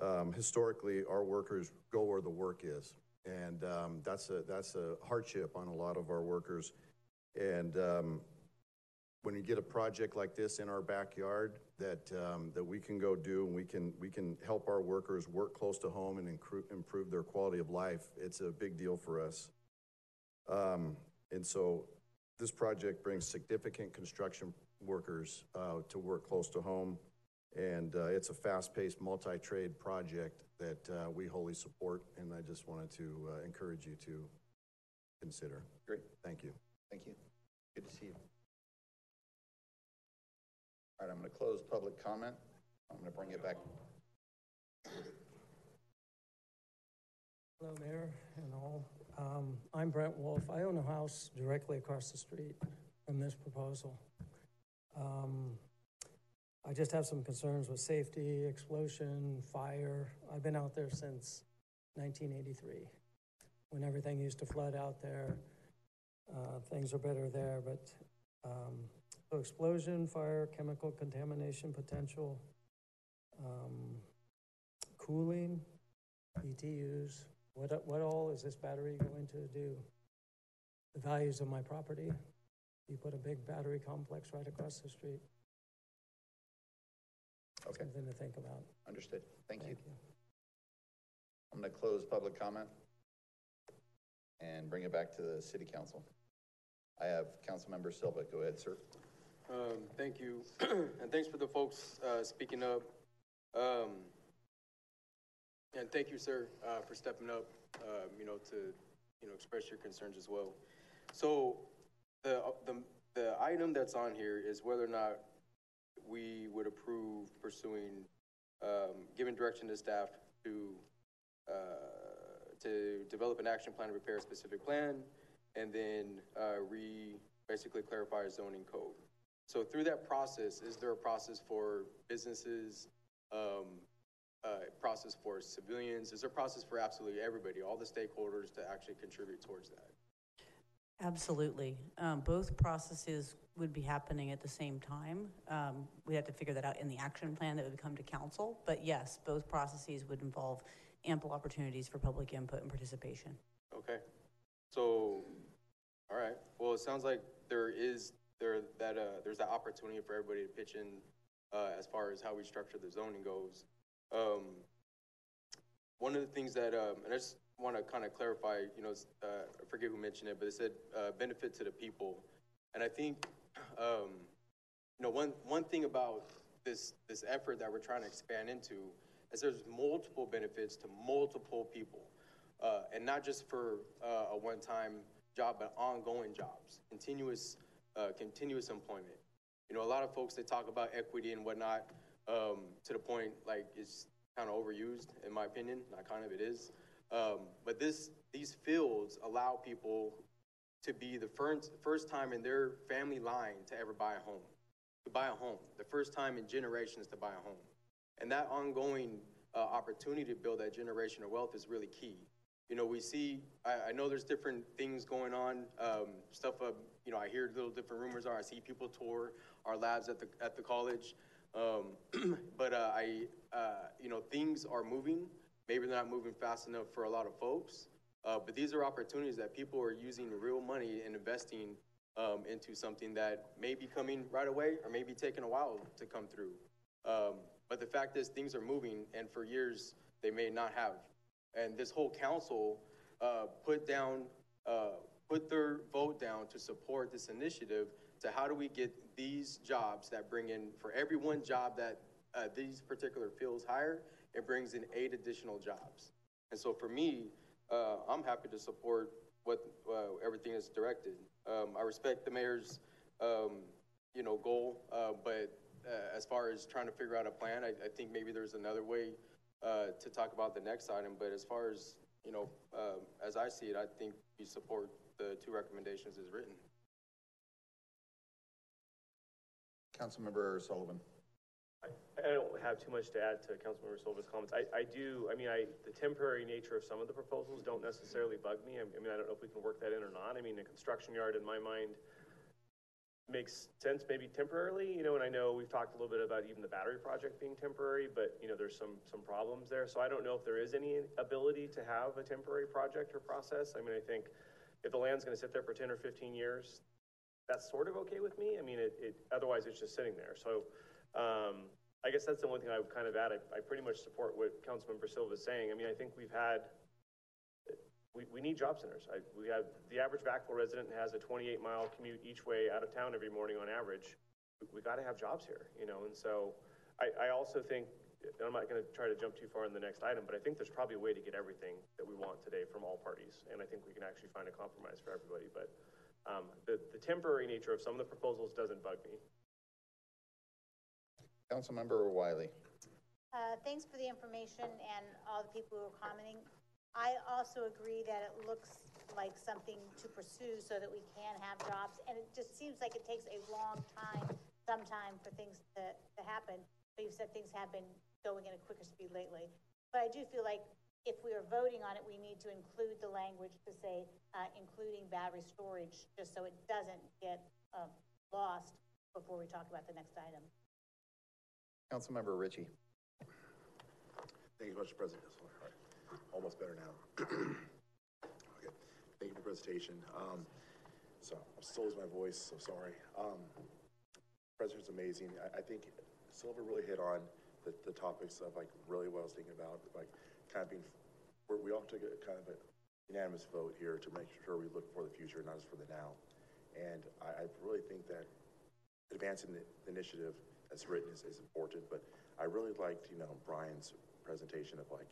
um, historically, our workers go where the work is and um, that's a that's a hardship on a lot of our workers. And um, when you get a project like this in our backyard that um, that we can go do and we can we can help our workers work close to home and improve, their quality of life, it's a big deal for us. And so, this project brings significant construction workers uh, to work close to home, and uh, it's a fast-paced multi-trade project that uh, we wholly support, and I just wanted to uh, encourage you to consider. Great. Thank you. Thank you. Good to see you. All right, I'm going to close public comment. I'm going to bring it back. Hello, Mayor and all. Um, I'm Brent Wolf. I own a house directly across the street from this proposal. Um, I just have some concerns with safety, explosion, fire. I've been out there since 1983 when everything used to flood out there. Uh, things are better there, but um, so explosion, fire, chemical contamination potential, um, cooling, BTUs. What, what all is this battery going to do? The values of my property. You put a big battery complex right across the street. Okay. Something to think about. Understood. Thank, Thank you. you. I'm going to close public comment and bring it back to the city council. I have Councilmember Silva. Go ahead, sir. Um, thank you, and thanks for the folks uh, speaking up. Um, and thank you, sir, uh, for stepping up. Um, you know, to you know express your concerns as well. So, the the the item that's on here is whether or not we would approve pursuing, um, giving direction to staff to uh, to develop an action plan to prepare a specific plan, and then uh, re basically clarify zoning code. So through that process, is there a process for businesses, um, uh, process for civilians? Is there a process for absolutely everybody, all the stakeholders to actually contribute towards that? Absolutely. Um, both processes would be happening at the same time. Um, we have to figure that out in the action plan that would come to council. But yes, both processes would involve ample opportunities for public input and participation. Okay. So, all right. Well, it sounds like there is there that uh, there's that opportunity for everybody to pitch in uh, as far as how we structure the zoning goes. Um, one of the things that, um, and I just want to kind of clarify, you know, uh, I forget who mentioned it, but it said uh, benefit to the people. And I think, um, you know, one, one thing about this, this effort that we're trying to expand into is there's multiple benefits to multiple people. Uh, and not just for uh, a one-time job, but ongoing jobs, continuous, uh, continuous employment. You know, a lot of folks, they talk about equity and whatnot um, to the point, like, it's kind of overused, in my opinion. Not kind of, it is. Um, but this, these fields allow people to be the first, first time in their family line to ever buy a home, to buy a home, the first time in generations to buy a home. And that ongoing uh, opportunity to build that generational wealth is really key. You know, we see, I, I know there's different things going on, um, stuff, uh, you know, I hear little different rumors are, I see people tour our labs at the, at the college. Um, but uh, I, uh, you know, things are moving. Maybe they're not moving fast enough for a lot of folks, uh, but these are opportunities that people are using real money and investing um, into something that may be coming right away or maybe taking a while to come through. Um, but the fact is, things are moving, and for years they may not have. And this whole council uh, put down, uh, put their vote down to support this initiative to how do we get these jobs that bring in, for every one job that uh, these particular fields hire, it brings in eight additional jobs. And so for me, uh, I'm happy to support what, uh, everything is directed. Um, I respect the mayor's, um, you know, goal, uh, but, uh, as far as trying to figure out a plan, I, I think maybe there's another way, uh, to talk about the next item, but as far as, you know, um, as I see it, I think we support the two recommendations as written. Councilmember Sullivan. I don't have too much to add to Councilmember Silva's comments. I, I do, I mean, I, the temporary nature of some of the proposals don't necessarily bug me. I, I mean, I don't know if we can work that in or not. I mean, a construction yard in my mind makes sense maybe temporarily, you know, and I know we've talked a little bit about even the battery project being temporary, but, you know, there's some, some problems there. So I don't know if there is any ability to have a temporary project or process. I mean, I think if the land's gonna sit there for ten or fifteen years, that's sort of okay with me. I mean, it, it, otherwise it's just sitting there. So, um, I guess that's the one thing I would kind of add. I, I pretty much support what Councilmember Silva is saying. I mean, I think we've had, we, we need job centers. I, we have, the average Vacaville resident has a twenty-eight mile commute each way out of town every morning on average. We, we gotta have jobs here, you know, and so I, I also think, and I'm not gonna try to jump too far in the next item, but I think there's probably a way to get everything that we want today from all parties. And I think we can actually find a compromise for everybody, but, um, the, the temporary nature of some of the proposals doesn't bug me. Councilmember Wylie. Uh, Thanks for the information and all the people who are commenting. I also agree that it looks like something to pursue so that we can have jobs. And it just seems like it takes a long time, sometime, for things to, to happen. But you've said things have been going at a quicker speed lately. But I do feel like if we are voting on it, we need to include the language to say, uh, including battery storage, just so it doesn't get, uh, lost before we talk about the next item. Councilmember Ritchie. Thank you, Mr. President. All right. Almost better now. okay. Thank you for the presentation. Um, so I'm still losing my voice, so sorry. Um, President's amazing. I, I think Silva really hit on the, the topics of like really what I was thinking about, like kind of being, we all took a kind of a unanimous vote here to make sure we look for the future, not just for the now. And I, I really think that advancing the initiative that's written is, is important, but I really liked, you know, Brian's presentation of like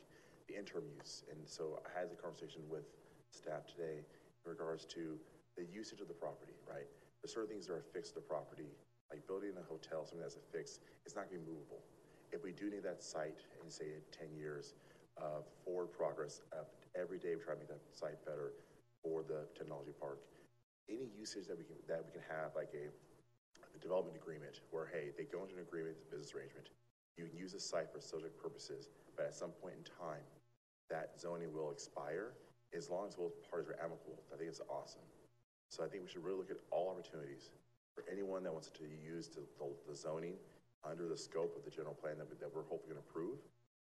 the interim use. And so I had the conversation with staff today in regards to the usage of the property, right? There's certain things that are fixed to the property, like building a hotel, something that's a fix, it's not gonna be movable. If we do need that site in say ten years of forward progress, of every day we try to make that site better for the technology park, any usage that we can, that we can have, like a a development agreement where, hey, they go into an agreement, a business arrangement. You can use the site for subject purposes, but at some point in time, that zoning will expire as long as both parties are amicable. I think it's awesome. So I think we should really look at all opportunities for anyone that wants to use the, the, the zoning under the scope of the general plan that, we, that we're hopefully going to approve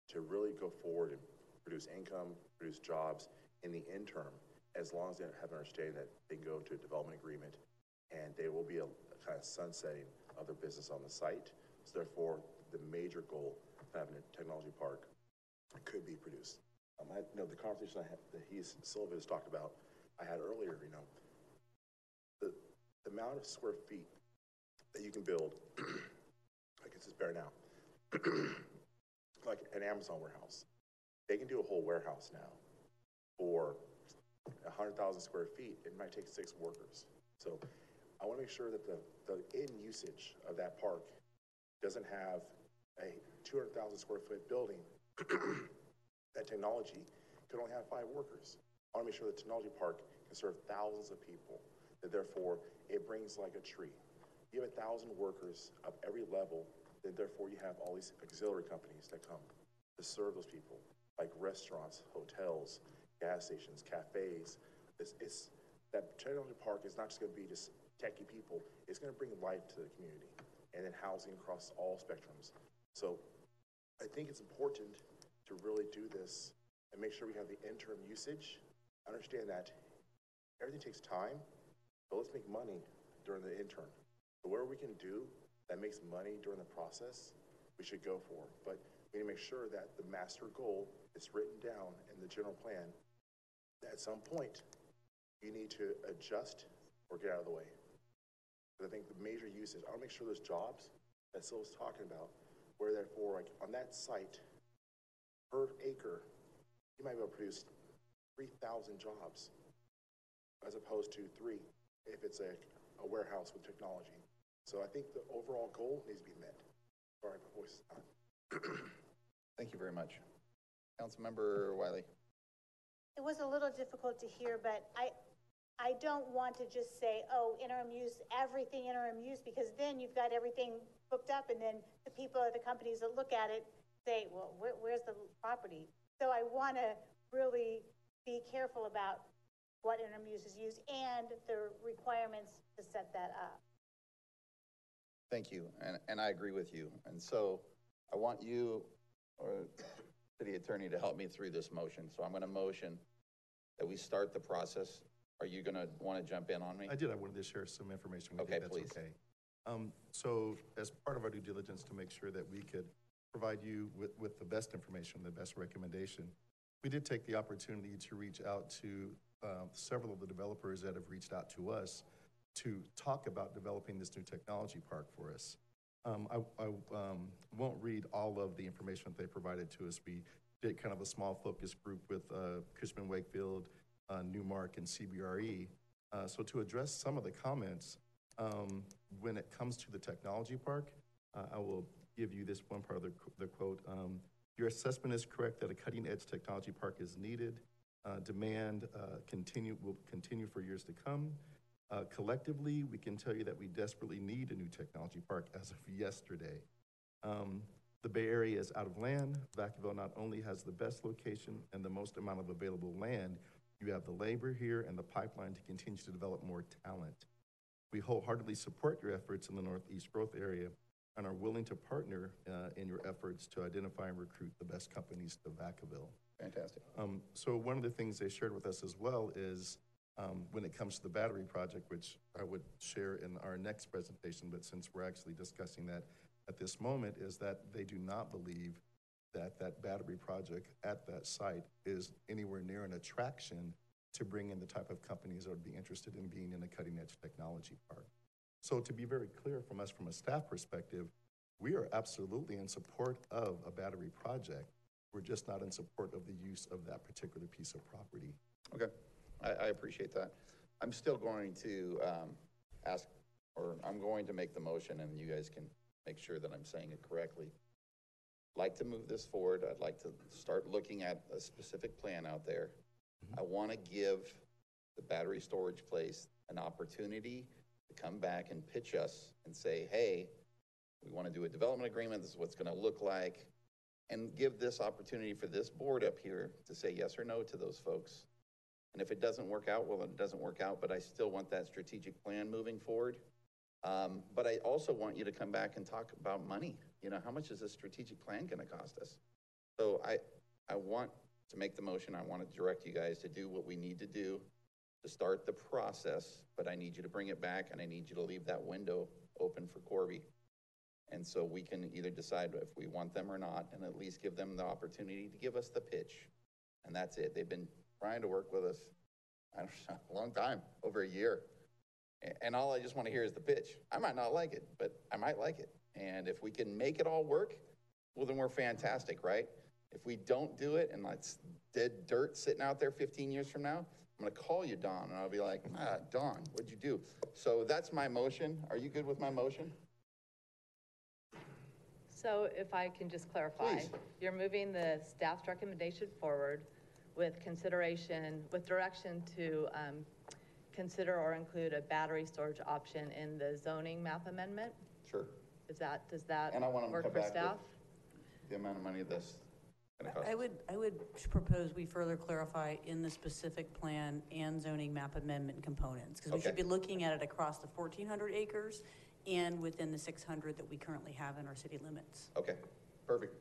to really go forward and produce income, produce jobs in the interim, as long as they have an understanding that they can go to a development agreement and they will be a kind of sunsetting of their business on the site. So therefore, the major goal of having a technology park could be produced. Um, I you know the conversation I had, that he's, Silva has talked about, I had earlier, you know, the, the amount of square feet that you can build, I guess it's bare now, like an Amazon warehouse. They can do a whole warehouse now for a hundred thousand square feet. It might take six workers. So I want to make sure that the, the in usage of that park doesn't have a 200,000 square foot building. that technology could only have five workers. I want to make sure the technology park can serve thousands of people. That therefore it brings like a tree. You have a thousand workers of every level. Then therefore you have all these auxiliary companies that come to serve those people, like restaurants, hotels, gas stations, cafes. It's, it's that technology park is not just going to be just techie people. It's going to bring life to the community and then housing across all spectrums. So I think it's important to really do this and make sure we have the interim usage. Understand that everything takes time, but let's make money during the interim. But where we can do that makes money during the process, we should go for. But we need to make sure that the master goal is written down in the general plan. That at some point, you need to adjust or get out of the way. But I think the major use is, I want to make sure there's jobs that Sil was talking about, where therefore, like, on that site, per acre, you might be able to produce three thousand jobs, as opposed to three, if it's a, a warehouse with technology. So I think the overall goal needs to be met. Sorry, my voice is not. Thank you very much. Councilmember Wylie. It was a little difficult to hear, but I, I don't want to just say, oh, interim use, everything interim use, because then you've got everything booked up, and then the people or the companies that look at it say, well, where, where's the property? So I want to really be careful about what interim use is used and the requirements to set that up. Thank you, and, and I agree with you. And so I want you, or city attorney, to help me through this motion. So I'm gonna motion that we start the process. Are you gonna wanna jump in on me? I did, I wanted to share some information with you, Okay, please. that's okay. Um, so as part of our due diligence to make sure that we could provide you with, with the best information, the best recommendation, we did take the opportunity to reach out to, uh, several of the developers that have reached out to us to talk about developing this new technology park for us. Um, I, I, um, won't read all of the information that they provided to us. We did kind of a small focus group with, uh, Cushman Wakefield, uh, Newmark and CBRE. Uh, so to address some of the comments, um, when it comes to the technology park, uh, I will give you this one part of the, the quote. Um, your assessment is correct that a cutting edge technology park is needed. Uh, demand, uh, continue, will continue for years to come. Uh, collectively, we can tell you that we desperately need a new technology park as of yesterday. Um, the Bay Area is out of land. Vacaville not only has the best location and the most amount of available land, you have the labor here and the pipeline to continue to develop more talent. We wholeheartedly support your efforts in the Northeast growth area and are willing to partner uh, in your efforts to identify and recruit the best companies to Vacaville. Fantastic. Um, so one of the things they shared with us as well is um, when it comes to the battery project, which I would share in our next presentation, but since we're actually discussing that at this moment, is that they do not believe that that battery project at that site is anywhere near an attraction to bring in the type of companies that would be interested in being in a cutting edge technology park. So to be very clear from us, from a staff perspective, we are absolutely in support of a battery project. We're just not in support of the use of that particular piece of property. Okay, I, I appreciate that. I'm still going to, um, ask, or I'm going to make the motion and you guys can make sure that I'm saying it correctly. Like to move this forward. I'd like to start looking at a specific plan out there. I want to give the battery storage place an opportunity to come back and pitch us and say, hey, we want to do a development agreement, this is what's going to look like, and give this opportunity for this board up here to say yes or no to those folks. And if it doesn't work out, well, it doesn't work out, but I still want that strategic plan moving forward. Um, but I also want you to come back and talk about money. You know, how much is this strategic plan gonna cost us? So I, I want to make the motion, I want to direct you guys to do what we need to do to start the process, but I need you to bring it back and I need you to leave that window open for Corby. And so we can either decide if we want them or not, and at least give them the opportunity to give us the pitch. And that's it. They've been trying to work with us, I don't know, a long time, over a year. And all I just want to hear is the pitch. I might not like it, but I might like it. And if we can make it all work, well, then we're fantastic, right? If we don't do it and it's dead dirt sitting out there 15 years from now, I'm gonna call you, Don, and I'll be like, ah, Don, what'd you do? So that's my motion. Are you good with my motion? So if I can just clarify, Please. you're moving the staff's recommendation forward with consideration, with direction to um, consider or include a battery storage option in the zoning map amendment? Sure. Is that, does that And I want to work come for back staff? the amount of money this gonna cost. I would, I would propose we further clarify in the specific plan and zoning map amendment components. Because we should Okay. be looking at it across the 1,400 acres and within the 600 that we currently have in our city limits. Okay, perfect.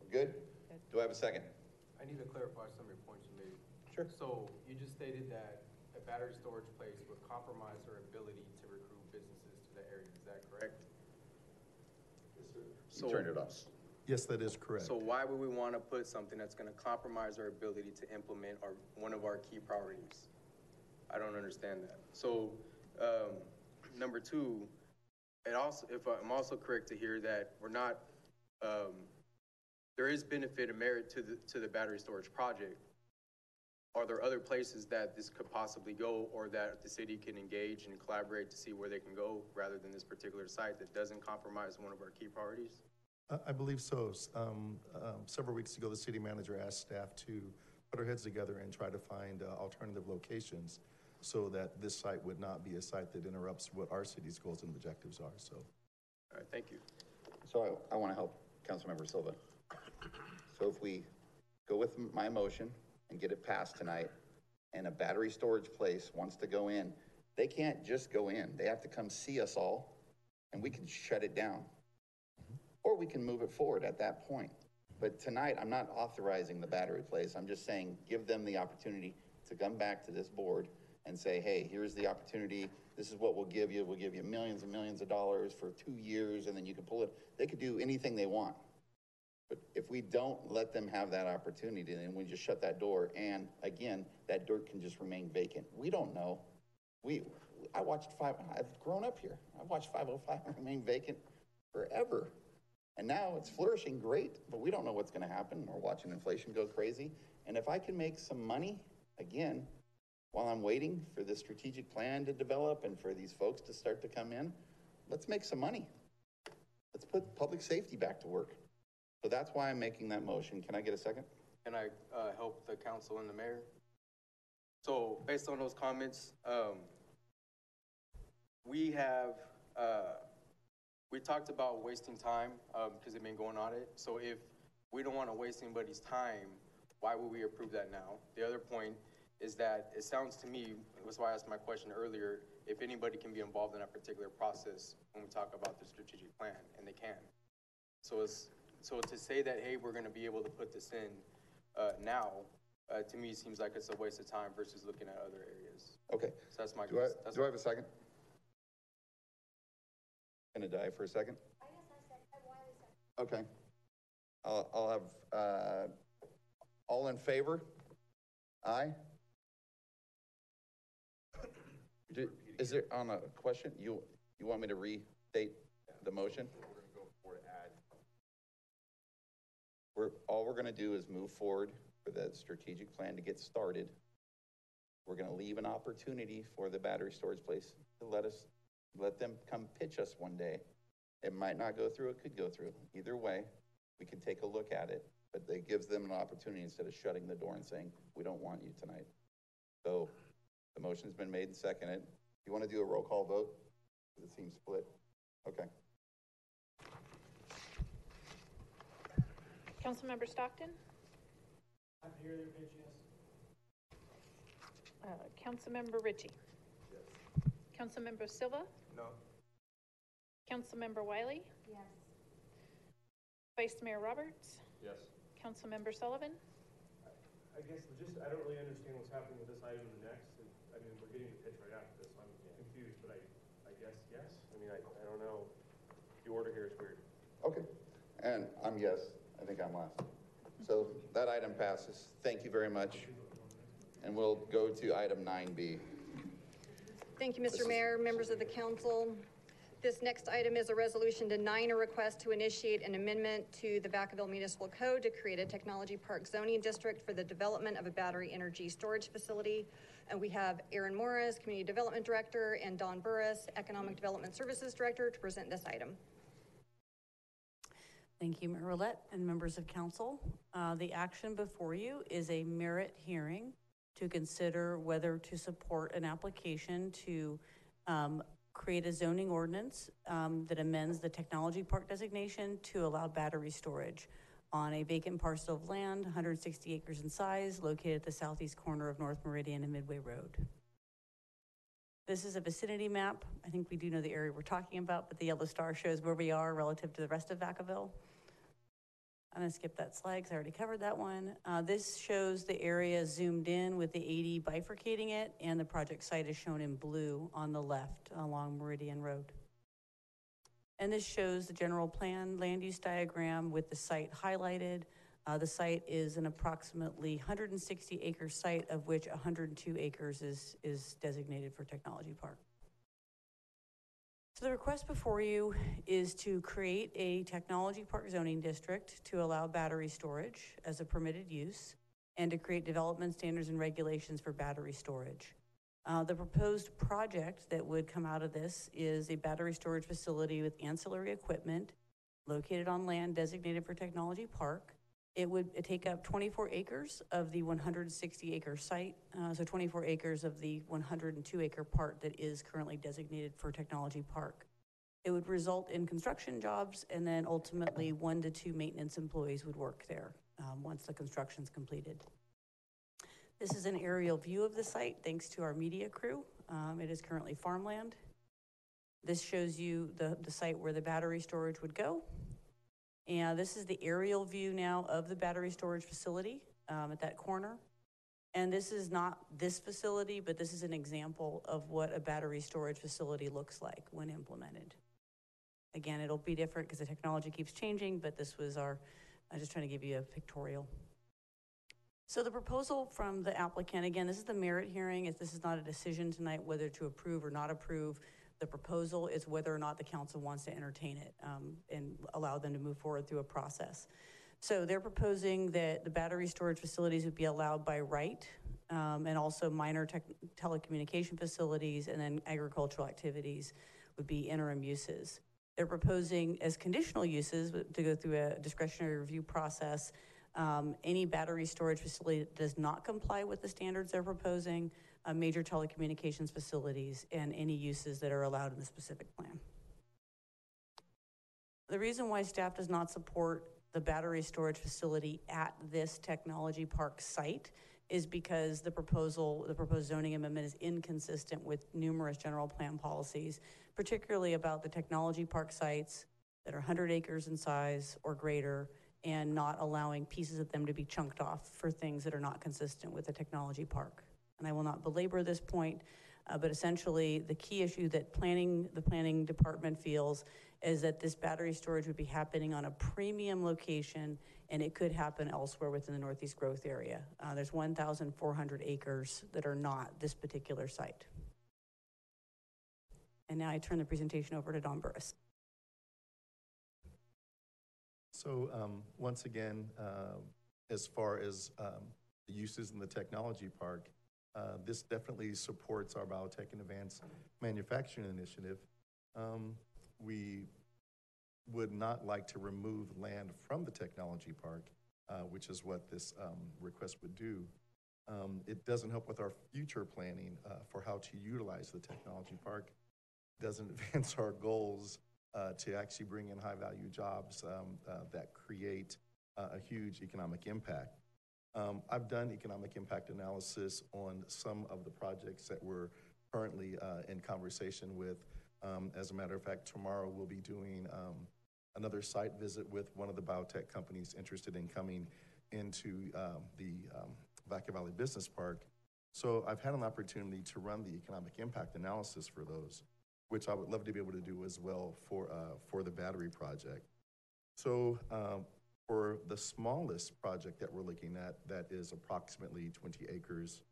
We're good? Do I have a second? I need to clarify some of your points you made. Sure. So you just stated that a battery storage place would compromise our ability to recruit businesses to the area, is that correct? You turned it off. Yes, that is correct. So why would we want to put something that's going to compromise our ability to implement our, one of our key priorities? I don't understand that. So Um, number two, it also, if I'm also correct to hear that we're not, um, there is benefit and merit to the, to the battery storage project. Are there other places that this could possibly go or that the city can engage and collaborate to see where they can go rather than this particular site that doesn't compromise one of our key priorities? I- I believe so. Um, um, Several weeks ago, the city manager asked staff to put our heads together and try to find uh, alternative locations so that this site would not be a site that interrupts what our city's goals and objectives are, so. All right, thank you. So I, I want to help Councilmember Silva. So if we go with my motion and get it passed tonight, and a battery storage place wants to go in, they can't just go in. They have to come see us all, and we can shut it down. Mm-hmm. Or we can move it forward at that point. But tonight, I'm not authorizing the battery place. I'm just saying, give them the opportunity to come back to this board and say, hey, here's the opportunity. This is what we'll give you. We'll give you millions and millions of dollars for two years, and then you can pull it. They could do anything they want. But if we don't let them have that opportunity, then we just shut that door. And again, that door can just remain vacant. We don't know. We, I watched five, I've grown up here. I've watched 505 remain vacant forever. And now it's flourishing great, but we don't know what's going to happen. We're watching inflation go crazy. And if I can make some money, again, while I'm waiting for the strategic plan to develop and for these folks to start to come in, let's make some money. Let's put public safety back to work. So that's why I'm making that motion. Can I get a second? Can I uh, help the council and the mayor? So based on those comments, um, we have, uh, we talked about wasting time because they've been going on it. So if we don't want to waste anybody's time, why would we approve that now? The other point is that it sounds to me, that's why I asked my question earlier, if anybody can be involved in that particular process when we talk about the strategic plan, and they can. So it's, so to say that, hey, we're gonna be able to put this in, uh, now, uh, to me, seems like it's a waste of time versus looking at other areas. Okay. So that's my, Do I, that's do I have a second? Gonna die for a second? Okay. I'll, I'll have, uh, all in favor? Aye? Do- Is there, on a question, you, you want me to restate the motion? We're, all we're gonna do is move forward for that strategic plan to get started. We're gonna leave an opportunity for the battery storage place to let us, let them come pitch us one day. It might not go through, it could go through. Either way, we can take a look at it, but it gives them an opportunity instead of shutting the door and saying, we don't want you tonight. So the motion's been made and seconded. You wanna do a roll call vote? It seems split. Okay. Councilmember Stockton? I'm here, there, bitch, yes. Uh, Councilmember Ritchie? Yes. Councilmember Silva? No. Councilmember Wylie? Yes. Vice Mayor Roberts? Yes. Councilmember Sullivan? I guess, just, I don't really understand what's happening with this item and the next. and, I mean, we're getting the pitch right after this, so I'm confused, but I, I guess, yes. I mean, I, I don't know. The order here is weird. Okay, and I'm yes, I think I'm last. So that item passes. Thank you very much. And we'll go to item nine B. Thank you, Mr. Mayor, members of the council. This next item is a resolution denying a request to initiate an amendment to the Vacaville Municipal Code to create a technology park zoning district for the development of a battery energy storage facility. And we have Erin Morris, Community Development Director, and Don Burris, Economic Development Services Director, to present this item. Thank you, Mayor Rowlett and members of council. Uh, The action before you is a merit hearing to consider whether to support an application to um, create a zoning ordinance um, that amends the technology park designation to allow battery storage on a vacant parcel of land, 160 acres in size, located at the southeast corner of North Meridian and Midway Road. This is a vicinity map. I think we do know the area we're talking about, but the yellow star shows where we are relative to the rest of Vacaville. I'm gonna skip that slide because I already covered that one. Uh, this shows the area zoomed in with the 80 bifurcating it, and the project site is shown in blue on the left along Meridian Road. And this shows the general plan land use diagram with the site highlighted. Uh, the site is an approximately 160 acre site, of which 102 acres is, is designated for technology park. So the request before you is to create a technology park zoning district to allow battery storage as a permitted use and to create development standards and regulations for battery storage. Uh, the proposed project that would come out of this is a battery storage facility with ancillary equipment located on land designated for technology park. It would take up 24 acres of the 160 acre site, uh, so 24 acres of the 102 acre part that is currently designated for technology park. It would result in construction jobs and then ultimately one to two maintenance employees would work there um, once the construction's completed. This is an aerial view of the site thanks to our media crew. Um, it is currently farmland. This shows you the, the site where the battery storage would go. And this is the aerial view now of the battery storage facility um, at that corner. And this is not this facility, but this is an example of what a battery storage facility looks like when implemented. Again, it'll be different because the technology keeps changing, but this was our, I'm just trying to give you a pictorial. So the proposal from the applicant, again, this is the merit hearing. If this is not a decision tonight whether to approve or not approve the proposal, is whether or not the council wants to entertain it um, and allow them to move forward through a process. So they're proposing that the battery storage facilities would be allowed by right um, and also minor telecommunication facilities and then agricultural activities would be interim uses. They're proposing as conditional uses to go through a discretionary review process um, any battery storage facility that does not comply with the standards they're proposing, uh, major telecommunications facilities, and any uses that are allowed in the specific plan. The reason why staff does not support the battery storage facility at this technology park site is because the proposal, the proposed zoning amendment is inconsistent with numerous general plan policies, particularly about the technology park sites that are 100 acres in size or greater, and not allowing pieces of them to be chunked off for things that are not consistent with the technology park. And I will not belabor this point, uh, but essentially the key issue that planning, the planning department feels is that this battery storage would be happening on a premium location and it could happen elsewhere within the Northeast growth area. Uh, there's 1,400 acres that are not this particular site. And now I turn the presentation over to Don Burris. So um, once again, uh, as far as um, the uses in the technology park, uh, this definitely supports our biotech and advanced manufacturing initiative. Um, we would not like to remove land from the technology park, uh, which is what this um, request would do. Um, it doesn't help with our future planning uh, for how to utilize the technology park. Doesn't advance our goals uh, to actually bring in high value jobs um, uh, that create uh, a huge economic impact. Um, I've done economic impact analysis on some of the projects that we're currently uh, in conversation with. Um, as a matter of fact, tomorrow we'll be doing um, another site visit with one of the biotech companies interested in coming into um, the um, Vaca Valley Business Park. So I've had an opportunity to run the economic impact analysis for those which I would love to be able to do as well for, uh, for the battery project. So um, for the smallest project that we're looking at, that is approximately 20 acres,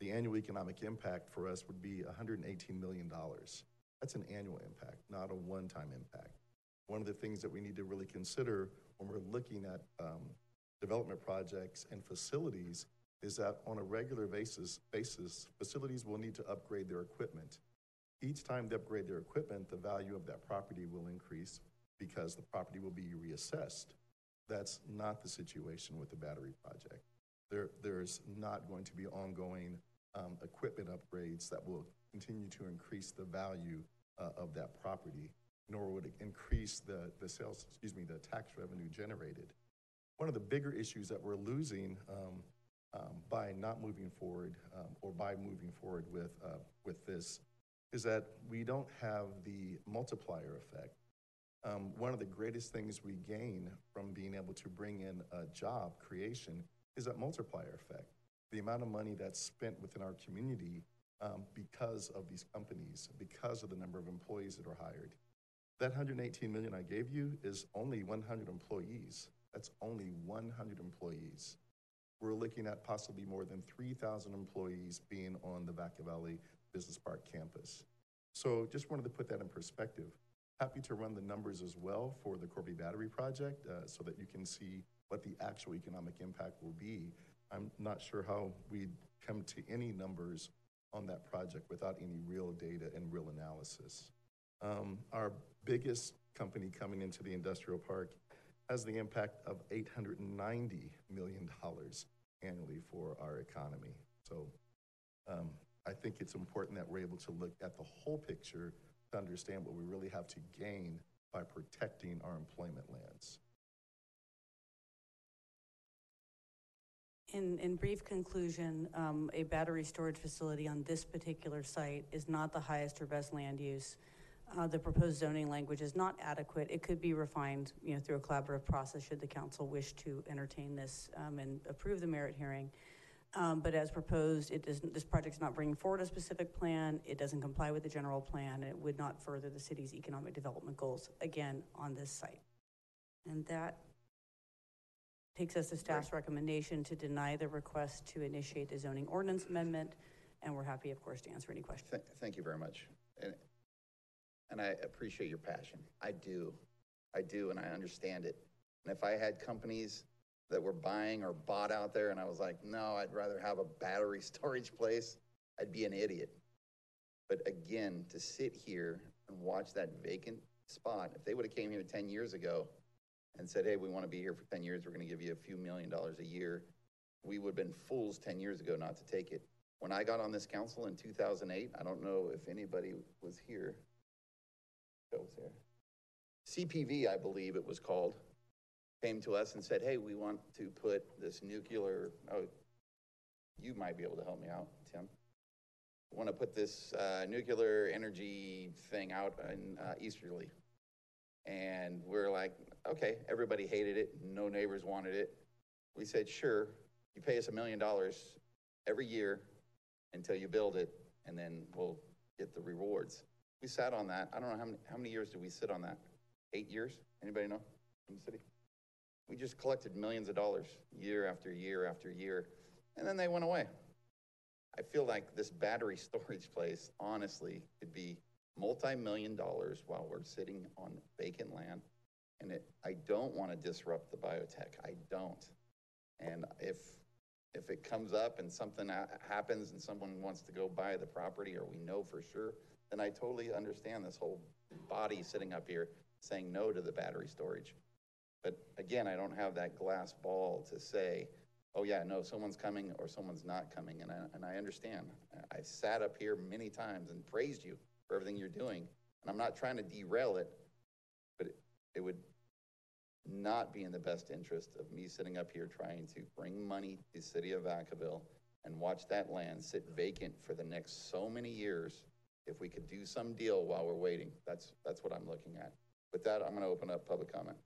the annual economic impact for us would be $118 million. That's an annual impact, not a one-time impact. One of the things that we need to really consider when we're looking at um, development projects and facilities is that on a regular basis, basis, facilities will need to upgrade their equipment each time they upgrade their equipment, the value of that property will increase because the property will be reassessed. That's not the situation with the battery project. There, there's not going to be ongoing um, equipment upgrades that will continue to increase the value uh, of that property, nor would it increase the, the sales, excuse me, the tax revenue generated. One of the bigger issues that we're losing um, um, by not moving forward um, or by moving forward with, uh, with this is that we don't have the multiplier effect. Um, one of the greatest things we gain from being able to bring in a job creation is that multiplier effect. The amount of money that's spent within our community um, because of these companies, because of the number of employees that are hired. That 118 million I gave you is only 100 employees. That's only 100 employees. We're looking at possibly more than 3,000 employees being on the Vaca Valley Business Park campus. so just wanted to put that in perspective. Happy to run the numbers as well for the Corby Battery Project uh, so that you can see what the actual economic impact will be. I'm not sure how we'd come to any numbers on that project without any real data and real analysis. Um, our biggest company coming into the industrial park has the impact of $890 million annually for our economy. So um, I think it's important that we're able to look at the whole picture to understand what we really have to gain by protecting our employment lands. In, in brief conclusion, um, a battery storage facility on this particular site is not the highest or best land use. Uh, the proposed zoning language is not adequate. It could be refined, you know, through a collaborative process should the council wish to entertain this um, and approve the merit hearing. Um, but as proposed, it doesn't, this project's not bringing forward a specific plan. It doesn't comply with the general plan, and it would not further the city's economic development goals, again, on this site. And that takes us to staff's recommendation to deny the request to initiate the zoning ordinance amendment, and we're happy, of course, to answer any questions. Th- Thank you very much. And, and I appreciate your passion. I do. I do, and I understand it. And if I had companies that were buying or bought out there and I was like, no, I'd rather have a battery storage place, I'd be an idiot. But again, to sit here and watch that vacant spot, if they would have came here 10 years ago and said, hey, we want to be here for 10 years, we're going to give you a few million dollars a year, we would have been fools 10 years ago not to take it. When I got on this council in 2008, I don't know if anybody was here. Joe was here. CPV, I believe it was called, came to us and said, hey, we want to put this nuclear, oh, you might be able to help me out, Tim. Want to put this uh, nuclear energy thing out in uh, Easterly. And we're like, okay, everybody hated it, no neighbors wanted it. We said, sure, you pay us a million dollars every year until you build it, and then we'll get the rewards. We sat on that. I don't know how many, how many years did we sit on that? Eight years? Anybody know in the city? We just collected millions of dollars year after year after year, and then they went away. I feel like this battery storage place, honestly, could be multi-million dollars while we're sitting on vacant land. And it, I don't want to disrupt the biotech. I don't. And if, if it comes up and something happens and someone wants to go buy the property or we know for sure, then I totally understand this whole body sitting up here saying no to the battery storage. But again, I don't have that glass ball to say, oh yeah, no, someone's coming or someone's not coming. And I, and I understand. I've sat up here many times and praised you for everything you're doing. And I'm not trying to derail it, but it, it would not be in the best interest of me sitting up here trying to bring money to the city of Vacaville and watch that land sit vacant for the next so many years. If we could do some deal while we're waiting, that's, that's what I'm looking at. With that, I'm going to open up public comment.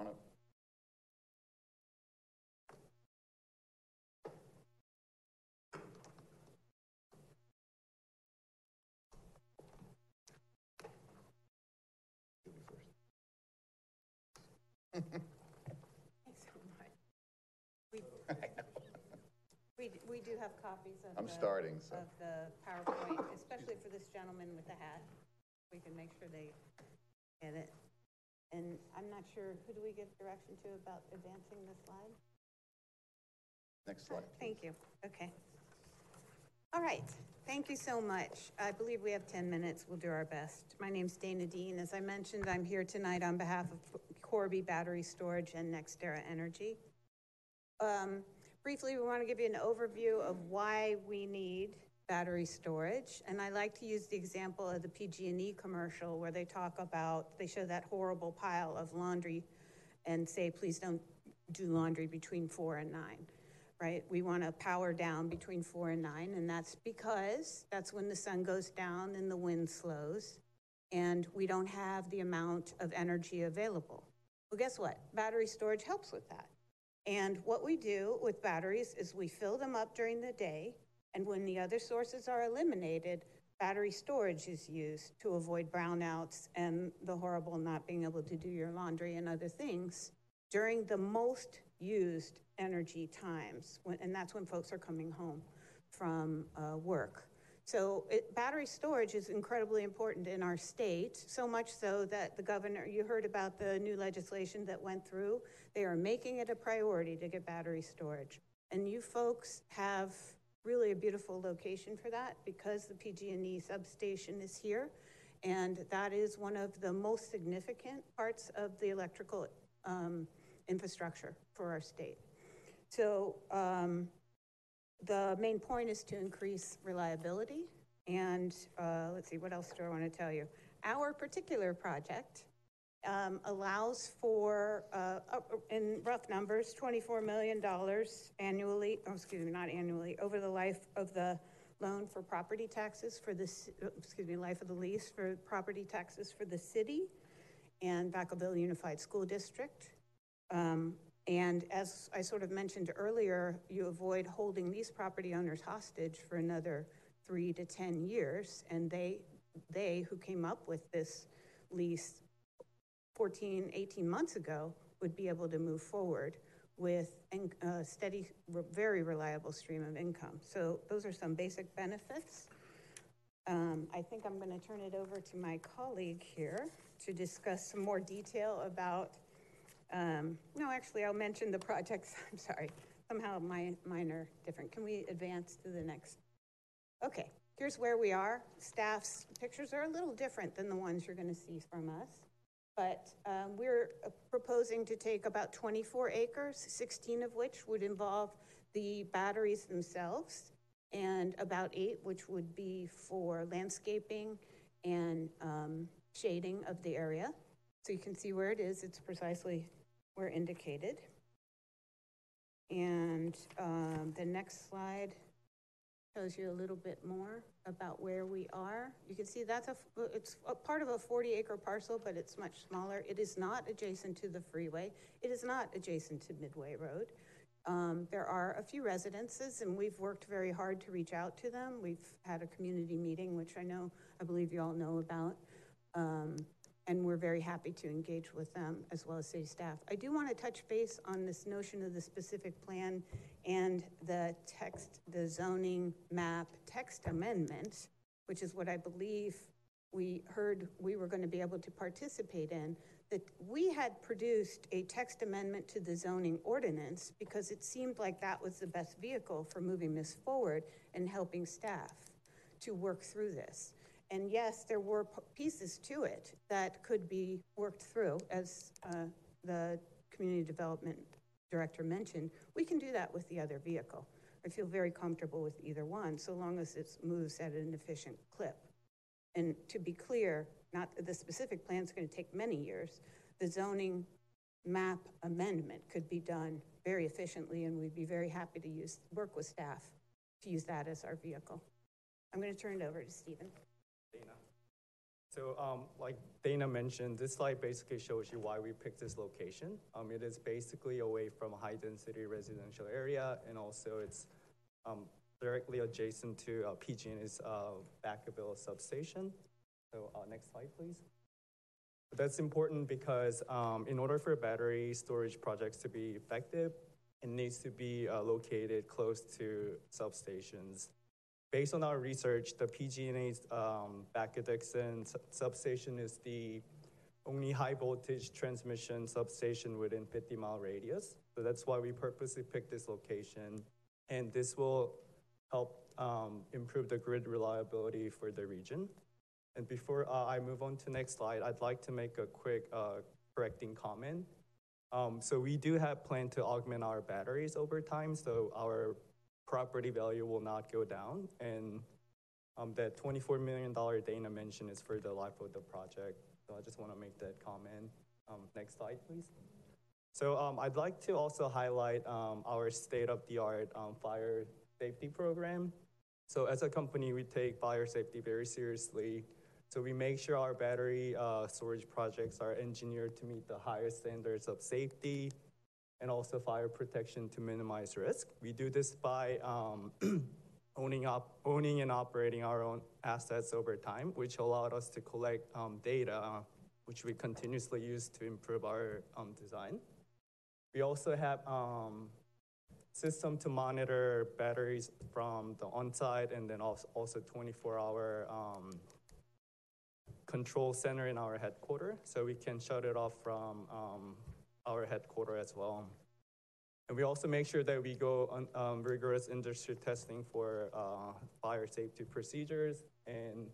On up. Thanks so much. We, we, we do have copies of I'm the- starting, so. Of the PowerPoint, especially for this gentleman with the hat. We can make sure they get it. And I'm not sure, who do we give direction to about advancing the slide? Next slide. Thank you. Okay. All right. Thank you so much. I believe we have 10 minutes. We'll do our best. My name's Dana Dean. As I mentioned, I'm here tonight on behalf of Corby Battery Storage and NextEra Energy. Um, briefly, we want to give you an overview of why we need battery storage. And I like to use the example of the PG&E commercial where they talk about, they show that horrible pile of laundry and say, please don't do laundry between four and nine right? We want to power down between four and nine, and that's because that's when the sun goes down and the wind slows, and we don't have the amount of energy available. Well, guess what? Battery storage helps with that. And what we do with batteries is we fill them up during the day, and when the other sources are eliminated, battery storage is used to avoid brownouts and the horrible not being able to do your laundry and other things during the most used energy times, when- and that's when folks are coming home from uh, work. So it, battery storage is incredibly important in our state, so much so that the governor, you heard about the new legislation that went through. They are making it a priority to get battery storage. And you folks have really a beautiful location for that because the PG&E substation is here. And that is one of the most significant parts of the electrical um, infrastructure for our state. So um, the main point is to increase reliability. And uh, let's see, what else do I want to tell you? Our particular project um, allows for, uh, uh, in rough numbers, $24 million annually, oh, excuse me, not annually, over the life of the loan for property taxes for this, uh, excuse me, life of the lease for property taxes for the city and Vacaville Unified School District. Um, and as I sort of mentioned earlier, you avoid holding these property owners hostage for another three to 10 years. And they, they who came up with this lease 14, 18 months ago would be able to move forward with a steady, very reliable stream of income. So those are some basic benefits. Um, I think I'm going to turn it over to my colleague here to discuss some more detail about, um, no, actually, I'll mention the projects. I'm sorry. Somehow my, mine are different. Can we advance to the next? Okay, here's where we are. Staff's pictures are a little different than the ones you're going to see from us but um, we're proposing to take about 24 acres, 16 of which would involve the batteries themselves, and about eight which would be for landscaping and um, shading of the area. So you can see where it is. It's precisely where indicated. And um, the next slide shows you a little bit more about where we are. You can see that's a, it's a part of a 40 acre parcel, but it's much smaller. It is not adjacent to the freeway. It is not adjacent to Midway Road. Um, there are a few residences and we've worked very hard to reach out to them. We've had a community meeting, which I know, I believe you all know about. Um, and we're very happy to engage with them as well as city staff. I do want to touch base on this notion of the specific plan and the text, the zoning map text amendment, which is what I believe we heard we were going to be able to participate in, that we had produced a text amendment to the zoning ordinance because it seemed like that was the best vehicle for moving this forward and helping staff to work through this. And yes, there were pieces to it that could be worked through, as uh, the community development director mentioned. We can do that with the other vehicle. I feel very comfortable with either one, so long as it moves at an efficient clip. And to be clear, not the specific plan is going to take many years. The zoning map amendment could be done very efficiently, and we'd be very happy to use work with staff to use that as our vehicle. I'm going to turn it over to Stephen. Dana. So um, like Dana mentioned, this slide basically shows you why we picked this location. Um, it is basically away from a high density residential area and also it's um, directly adjacent to uh, PG&E's uh, Vacaville substation. So uh, next slide, please. That's important because um, in order for battery storage projects to be effective, it needs to be uh, located close to substations based on our research, the PG&E's um, Dixon substation is the only high voltage transmission substation within 50 mile radius. So that's why we purposely picked this location. And this will help um, improve the grid reliability for the region. And before uh, I move on to next slide, I'd like to make a quick uh, correcting comment. Um, so we do have plan to augment our batteries over time. So our property value will not go down. And um, that $24 million Dana mentioned is for the life of the project. So I just want to make that comment. Um, next slide, please. So um, I'd like to also highlight um, our state-of-the-art um, fire safety program. So as a company, we take fire safety very seriously. So we make sure our battery uh, storage projects are engineered to meet the highest standards of safety, and also fire protection to minimize risk. We do this by um, owning, up, owning and operating our own assets over time, which allowed us to collect um, data, which we continuously use to improve our um, design. We also have um, system to monitor batteries from the on-site and then also, also 24-hour um, control center in our headquarters, so we can shut it off from um, our headquarters as well. And we also make sure that we go on um, rigorous industry testing for uh, fire safety procedures. And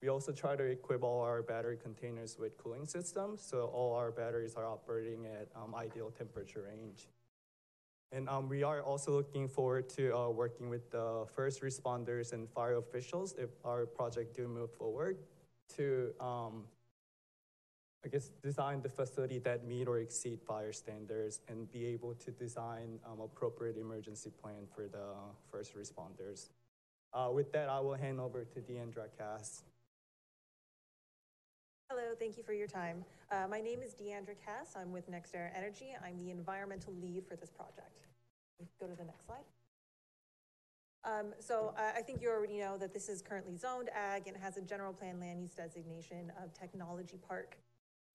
we also try to equip all our battery containers with cooling systems, so all our batteries are operating at um, ideal temperature range. And um, we are also looking forward to uh, working with the first responders and fire officials if our project do move forward to, um, I guess, design the facility that meet or exceed fire standards and be able to design um, appropriate emergency plan for the first responders. Uh, with that, I will hand over to Deandra Cass. Hello, thank you for your time. Uh, my name is Deandra Cass. I'm with NextEra Energy. I'm the environmental lead for this project. Go to the next slide. Um, so I think you already know that this is currently zoned ag and has a general plan land use designation of technology park.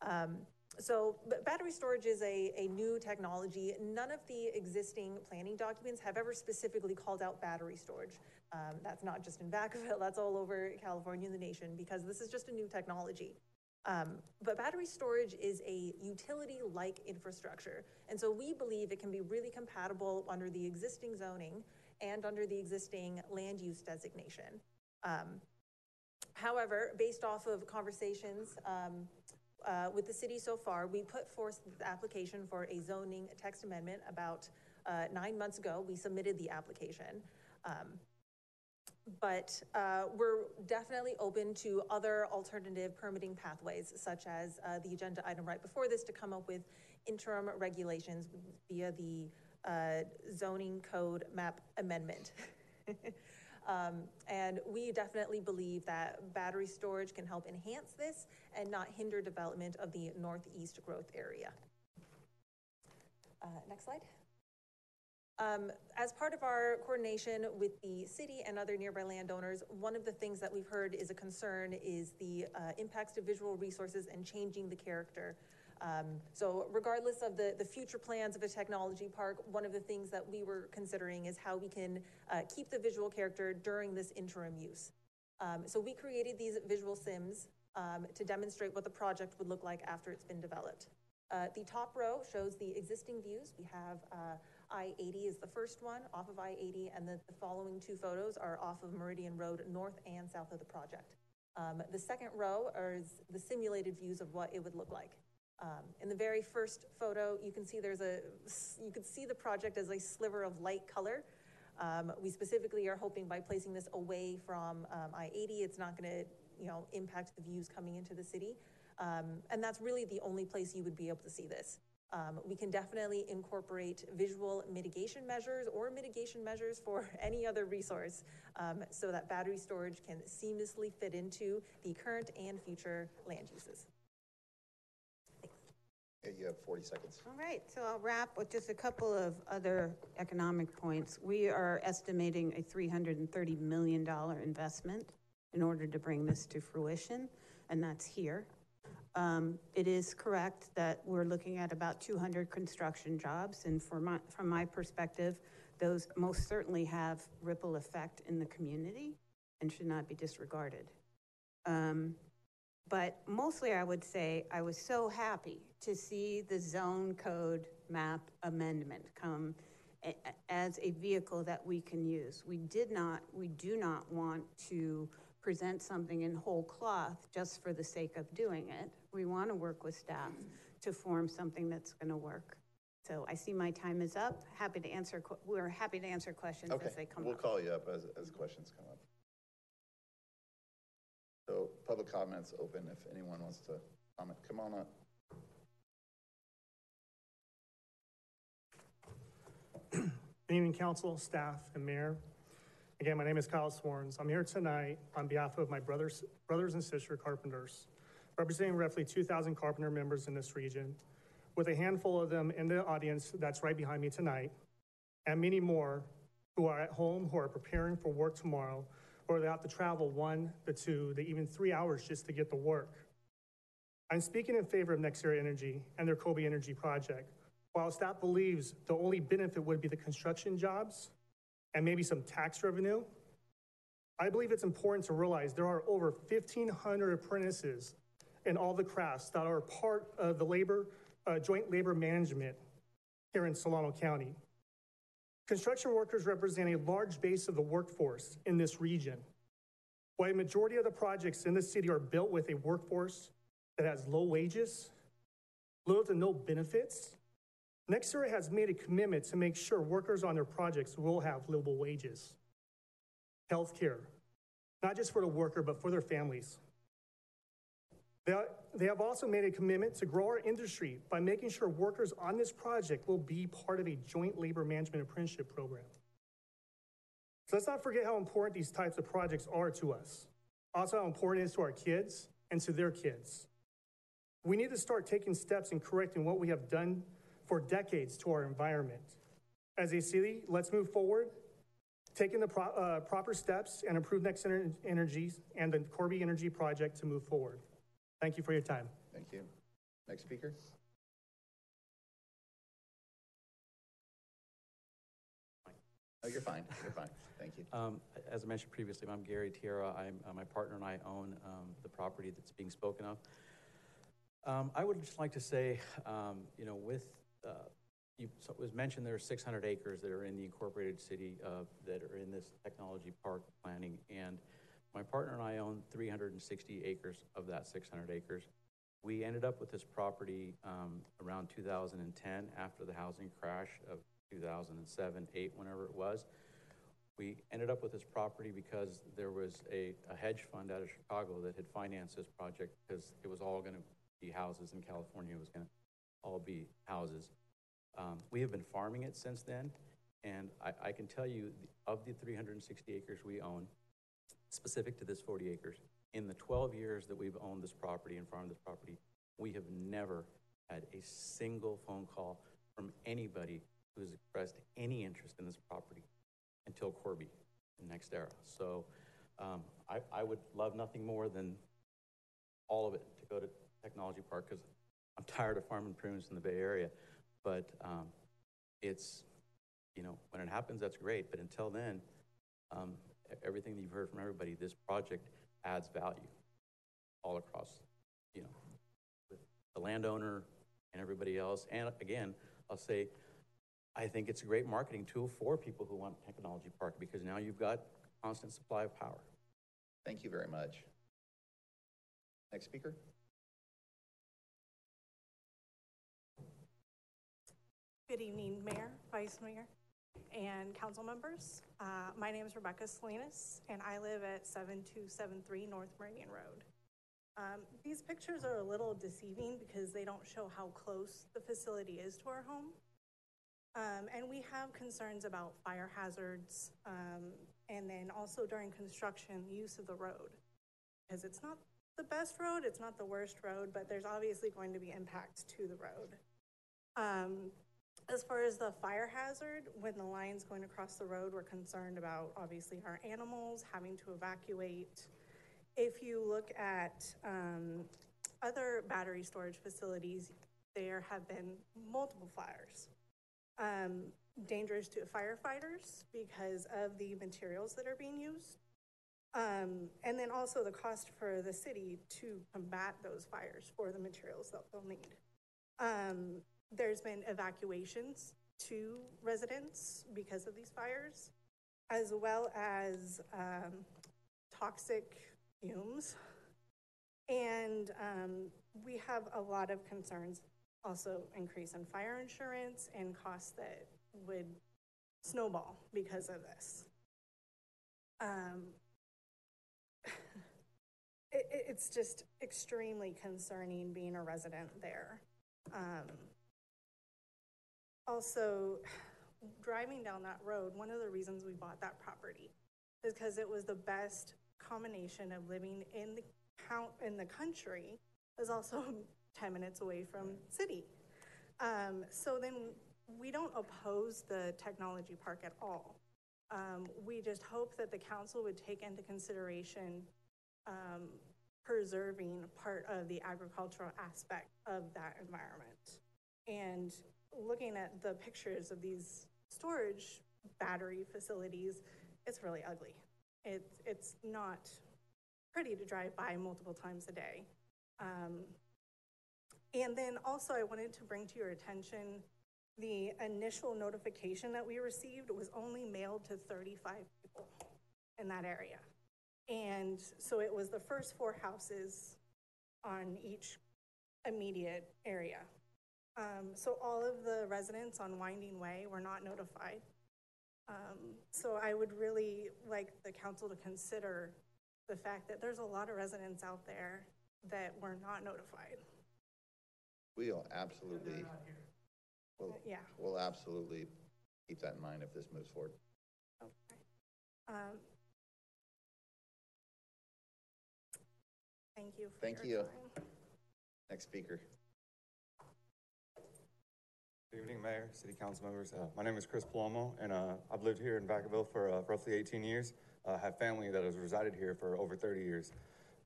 Um, so battery storage is a, a new technology. None of the existing planning documents have ever specifically called out battery storage. Um, that's not just in Vacaville, that's all over California and the nation because this is just a new technology. Um, but battery storage is a utility-like infrastructure. And so we believe it can be really compatible under the existing zoning and under the existing land use designation. Um, however, based off of conversations um, uh, with the city so far, we put forth the application for a zoning text amendment about uh, nine months ago. We submitted the application. Um, but uh, we're definitely open to other alternative permitting pathways, such as uh, the agenda item right before this to come up with interim regulations via the uh, zoning code map amendment. um, and we definitely believe that battery storage can help enhance this and not hinder development of the northeast growth area. Uh, next slide. Um, as part of our coordination with the city and other nearby landowners, one of the things that we've heard is a concern is the uh, impacts to visual resources and changing the character. Um, so regardless of the, the future plans of a technology park, one of the things that we were considering is how we can uh, keep the visual character during this interim use. Um, so we created these visual sims um, to demonstrate what the project would look like after it's been developed. Uh, the top row shows the existing views. We have uh, I-80 is the first one off of I-80, and the, the, following two photos are off of Meridian Road, north and south of the project. Um, the second row is the simulated views of what it would look like. Um, in the very first photo, you can see there's a, you can see the project as a sliver of light color. Um, we specifically are hoping by placing this away from um, I-80, it's not going to, you know, impact the views coming into the city. Um, and that's really the only place you would be able to see this. Um, we can definitely incorporate visual mitigation measures or mitigation measures for any other resource um, so that battery storage can seamlessly fit into the current and future land uses. You have 40 seconds. All right, so I'll wrap with just a couple of other economic points. We are estimating a $330 million investment in order to bring this to fruition, and that's here. Um, it is correct that we're looking at about 200 construction jobs, and my, from my perspective, those most certainly have ripple effect in the community and should not be disregarded. Um, but mostly I would say I was so happy to see the zone code map amendment come a, as a vehicle that we can use. We did not, we do not want to present something in whole cloth just for the sake of doing it. We want to work with staff to form something that's going to work. So I see my time is up. Happy to answer, we're happy to answer questions okay. as they come we'll up. We'll call you up as, as questions come up. Public comments open if anyone wants to comment. Come on up. Good evening, council, staff, and mayor. Again, my name is Kyle Swarns. I'm here tonight on behalf of my brothers, brothers and sister carpenters, representing roughly 2,000 carpenter members in this region, with a handful of them in the audience that's right behind me tonight, and many more who are at home, who are preparing for work tomorrow, or they have to travel one, to two, to even three hours just to get to work. I'm speaking in favor of NextEra Energy and their Corby Energy project, While staff believes the only benefit would be the construction jobs and maybe some tax revenue, I believe it's important to realize there are over 1,500 apprentices in all the crafts that are part of the labor, uh, joint labor management here in Solano County. Construction workers represent a large base of the workforce in this region. While a majority of the projects in the city are built with a workforce that has low wages, little to no benefits, NextEra has made a commitment to make sure workers on their projects will have livable wages, health care, not just for the worker, but for their families. They, have also made a commitment to grow our industry by making sure workers on this project will be part of a joint labor management apprenticeship program. So let's not forget how important these types of projects are to us. Also, how important it is to our kids and to their kids. We need to start taking steps in correcting what we have done for decades to our environment. As a city, let's move forward, taking the pro- uh, proper steps and improve Next Energy and the Corby Energy Project to move forward. Thank you for your time. Thank you. Next speaker? Oh, you're fine, you're fine, thank you. Um, As I mentioned previously, I'm Gary Tierra. I'm, uh, my partner and I own um, the property that's being spoken of. Um, I would just like to say, um, you know, with, uh, you, so it was mentioned there are 600 acres that are in the incorporated city uh, that are in this technology park planning. And my partner and I own 360 acres of that 600 acres. We ended up with this property um, around 2010 after the housing crash of 2007, 8, whenever it was. We ended up with this property because there was a, a hedge fund out of Chicago that had financed this project because it was all going to be houses in California. It was going to all be houses. Um, we have been farming it since then, and I, I can tell you of the 360 acres we own, specific to this 40 acres, in the 12 years that we've owned this property and farmed this property, we have never had a single phone call from anybody who has expressed any interest in this property until Corby and NextEra. So um, I, I would love nothing more than all of it to go to Technology Park because I'm tired of farming prunes in the Bay Area. But um, it's, you know, when it happens, that's great. But until then, um, everything that you've heard from everybody, this project adds value all across, you know, with the landowner and everybody else. And again, I'll say, I think it's a great marketing tool for people who want Technology Park because now you've got constant supply of power. Thank you very much. Next speaker? Good evening, Mayor, Vice Mayor, and council members. Uh, My name is Rebecca Salinas, and I live at 7273 North Meridian Road. Um, These pictures are a little deceiving because they don't show how close the facility is to our home. Um, And we have concerns about fire hazards, um, and then also during construction, use of the road. Because it's not the best road, it's not the worst road, but there's obviously going to be impacts to the road. As far as the fire hazard, when the line's going across the road, we're concerned about obviously our animals having to evacuate. If you look at um, other battery storage facilities, there have been multiple fires. Um, dangerous to firefighters because of the materials that are being used. Um, and then also the cost for the city to combat those fires for the materials that they'll need. Um, there's been evacuations to residents because of these fires, as well as um, toxic fumes. And um, we have a lot of concerns, also increase in fire insurance and costs that would snowball because of this. Um, it, it- it's just extremely concerning being a resident there. Um, also, driving down that road, one of the reasons we bought that property is because it was the best combination of living in the count, in the country, is also ten minutes away from city. Um, so then, we don't oppose the technology park at all. Um, we just hope that the council would take into consideration, um, preserving part of the agricultural aspect of that environment. And looking at the pictures of these storage battery facilities, it's really ugly. It's, it's not pretty to drive by multiple times a day. Um, and then also I wanted to bring to your attention, the initial notification that we received was only mailed to 35 people in that area. And so it was the first four houses on each immediate area. Um, so all of the residents on Winding Way were not notified. Um, so I would really like the council to consider the fact that there's a lot of residents out there that were not notified. We'll absolutely, we'll, Yeah. we'll absolutely keep that in mind if this moves forward. Um, Thank you for Thank your you. time. Next speaker. Good evening, Mayor, City Council members. Uh, my name is Chris Palomo, and uh, I've lived here in Vacaville for uh, roughly 18 years. I have family that has resided here for over 30 years.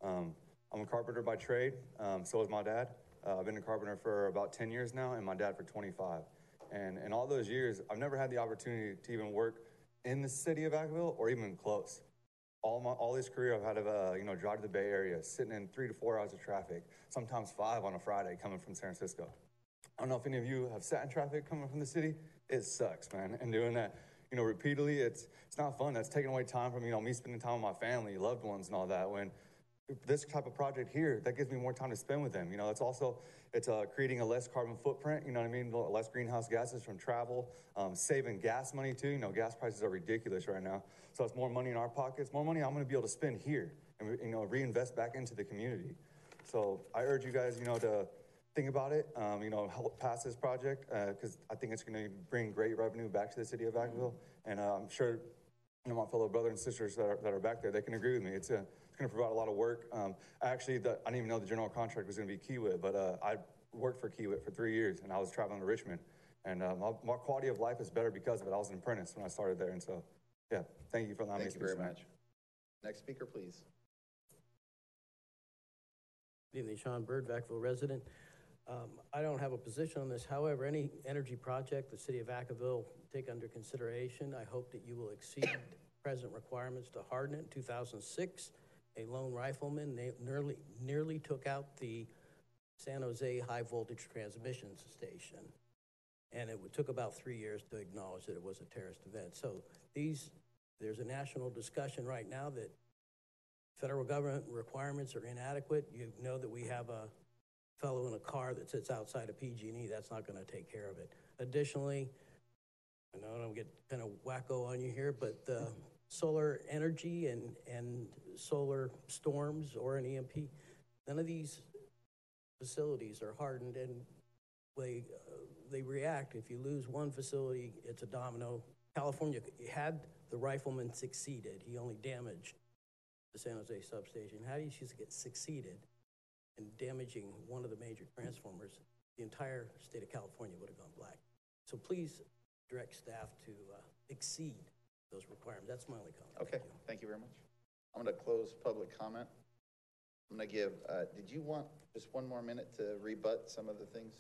Um, I'm a carpenter by trade, um, so is my dad. Uh, I've been a carpenter for about 10 years now, and my dad for 25. And in all those years, I've never had the opportunity to even work in the city of Vacaville or even close. All my all this career, I've had to uh, you know drive to the Bay Area, sitting in three to four hours of traffic, sometimes five on a Friday, coming from San Francisco. I don't know if any of you have sat in traffic coming from the city. It sucks, man. And doing that, you know, repeatedly, it's it's not fun. That's taking away time from you know me spending time with my family, loved ones, and all that. When this type of project here, that gives me more time to spend with them. You know, it's also it's uh, creating a less carbon footprint. You know what I mean? Less greenhouse gases from travel, um, saving gas money too. You know, gas prices are ridiculous right now, so it's more money in our pockets, more money I'm going to be able to spend here, and you know, reinvest back into the community. So I urge you guys, you know, to think about it. Um, you know, help pass this project because I think it's going to bring great revenue back to the city of Vacaville, and uh, I'm sure you know, my fellow brothers and sisters that are, that are back there, they can agree with me. It's, a, it's going to provide a lot of work. Um, actually, the, I didn't even know the general contract was going to be Kiewit, but uh, I worked for Kiewit for three years, and I was traveling to Richmond. And uh, my, my quality of life is better because of it. I was an apprentice when I started there, and so, yeah, thank you for allowing Thank me you to very speak. much. Next speaker, please. Good evening, Sean Bird, Vacaville resident. Um, I don't have a position on this. However, any energy project the city of Vacaville take under consideration, I hope that you will exceed present requirements to harden it. In 2006, a lone rifleman nearly, nearly took out the San Jose high voltage transmission station. And it took about three years to acknowledge that it was a terrorist event. So these, there's a national discussion right now that federal government requirements are inadequate. You know that we have a fellow in a car that sits outside of PG&E, that's not gonna take care of it. Additionally, I know I don't get kind of wacko on you here, but the solar energy and, and solar storms or an EMP, none of these facilities are hardened and they, uh, they react. If you lose one facility, it's a domino. California had the rifleman succeeded, he only damaged the San Jose substation. How do you get succeeded in damaging one of the major transformers? The entire state of California would have gone black. So please direct staff to uh, exceed those requirements. That's my only comment. Okay, thank you very much. I'm going to close public comment. I'm going to give, uh, did you want just one more minute to rebut some of the things?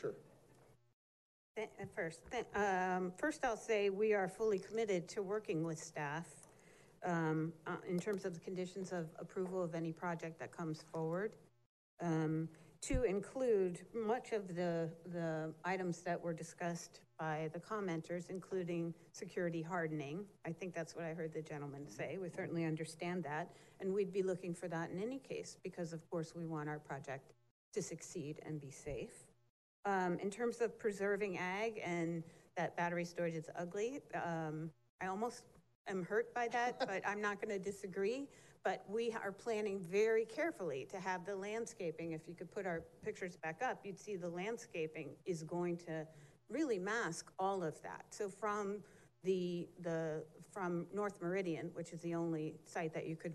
Sure. Th- uh, First, um, first I'll say we are fully committed to working with staff um, uh, in terms of the conditions of approval of any project that comes forward, um, to include much of the, the items that were discussed by the commenters, including security hardening. I think that's what I heard the gentleman say. We certainly understand that, and we'd be looking for that in any case, because of course we want our project to succeed and be safe. Um, in terms of preserving ag and that battery storage is ugly, um, I almost am hurt by that, but I'm not going to disagree. But we are planning very carefully to have the landscaping. If you could put our pictures back up, you'd see the landscaping is going to really mask all of that. So from the, the, from North Meridian, which is the only site that you could,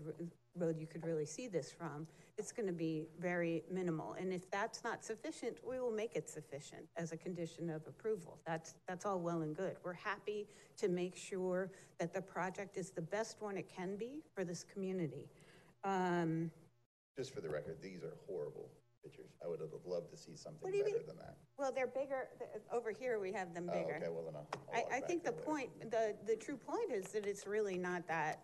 road you could really see this from, it's going to be very minimal. And if that's not sufficient, we will make it sufficient as a condition of approval. That's, that's all well and good. We're happy to make sure that the project is the best one it can be for this community. Um, Just for the record, these are horrible pictures. I would have loved to see something What do you better mean? than that. Well, they're bigger, th- over here, we have them Oh, bigger. okay, well then I'll. I'll I, I back think the there later. point, the, the true point is that it's really not that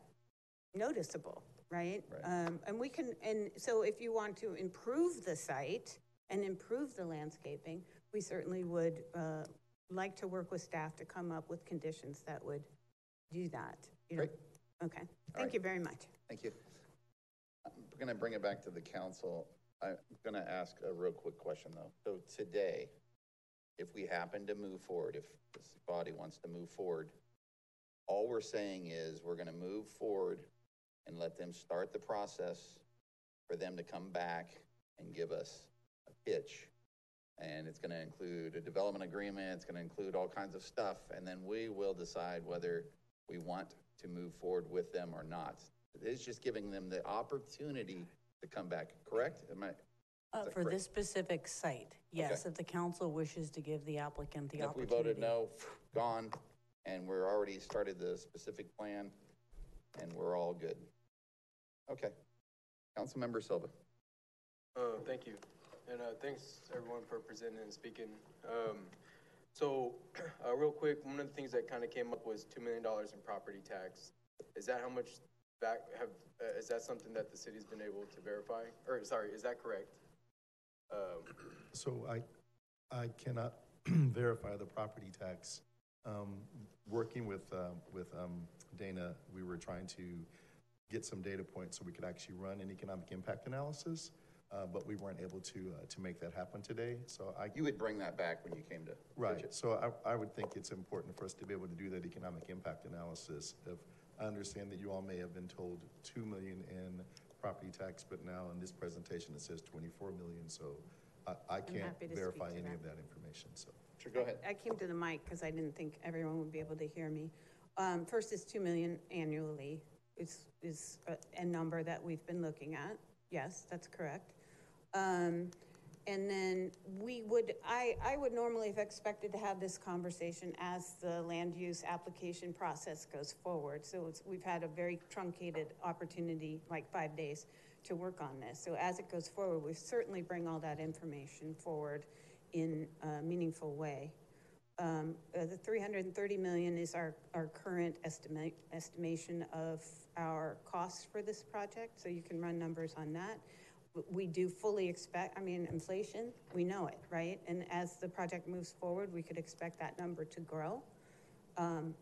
noticeable, right? Um, and we can, and so if you want to improve the site and improve the landscaping, we certainly would, uh, like to work with staff to come up with conditions that would do that. you know? Great. Okay, right. thank you very much. Thank you. I'm going to bring it back to the council. I'm going to ask a real quick question, though. So today, if we happen to move forward, if this body wants to move forward, all we're saying is we're going to move forward and let them start the process for them to come back and give us a pitch. And it's going to include a development agreement, it's going to include all kinds of stuff, and then we will decide whether we want to move forward with them or not. It's just giving them the opportunity to come back, correct? Am I? Uh, For correct? this specific site, yes, Okay. if the council wishes to give the applicant the opportunity. If we voted no, gone, and we're already started the specific plan, and we're all good. Okay. Councilmember Silva. Uh, thank you. And, uh, thanks everyone for presenting and speaking. Um, so, uh, real quick, one of the things that kind of came up was two million dollars in property tax. Is that how much back, have, uh, is that something that the city's been able to verify? Or, sorry, is that correct? Um, So I, I cannot verify the property tax. Um, Working with, uh, with um, Dana, we were trying to get some data points so we could actually run an economic impact analysis, uh, but we weren't able to, uh, to make that happen today. So I. You would bring that back when you came to. Right, so I, I would think it's important for us to be able to do that economic impact analysis. If, I understand that you all may have been told two million in property tax, but now in this presentation, it says twenty-four million, so I, I can't happy to speak verify any that. of that information, so. Sure, go ahead. I came to the mic because I didn't think everyone would be able to hear me. Um, first is two million annually is, is a, a number that we've been looking at. Yes, that's correct. Um, and then we would, I, I would normally have expected to have this conversation as the land use application process goes forward. So we've had a very truncated opportunity, like five days, to work on this. So as it goes forward, we certainly bring all that information forward in a meaningful way. Um, uh, the three hundred and thirty million is our, our current estimate, estimation of our costs for this project, so you can run numbers on that. We do fully expect, I mean, inflation, we know it, right? And as the project moves forward, we could expect that number to grow. Um,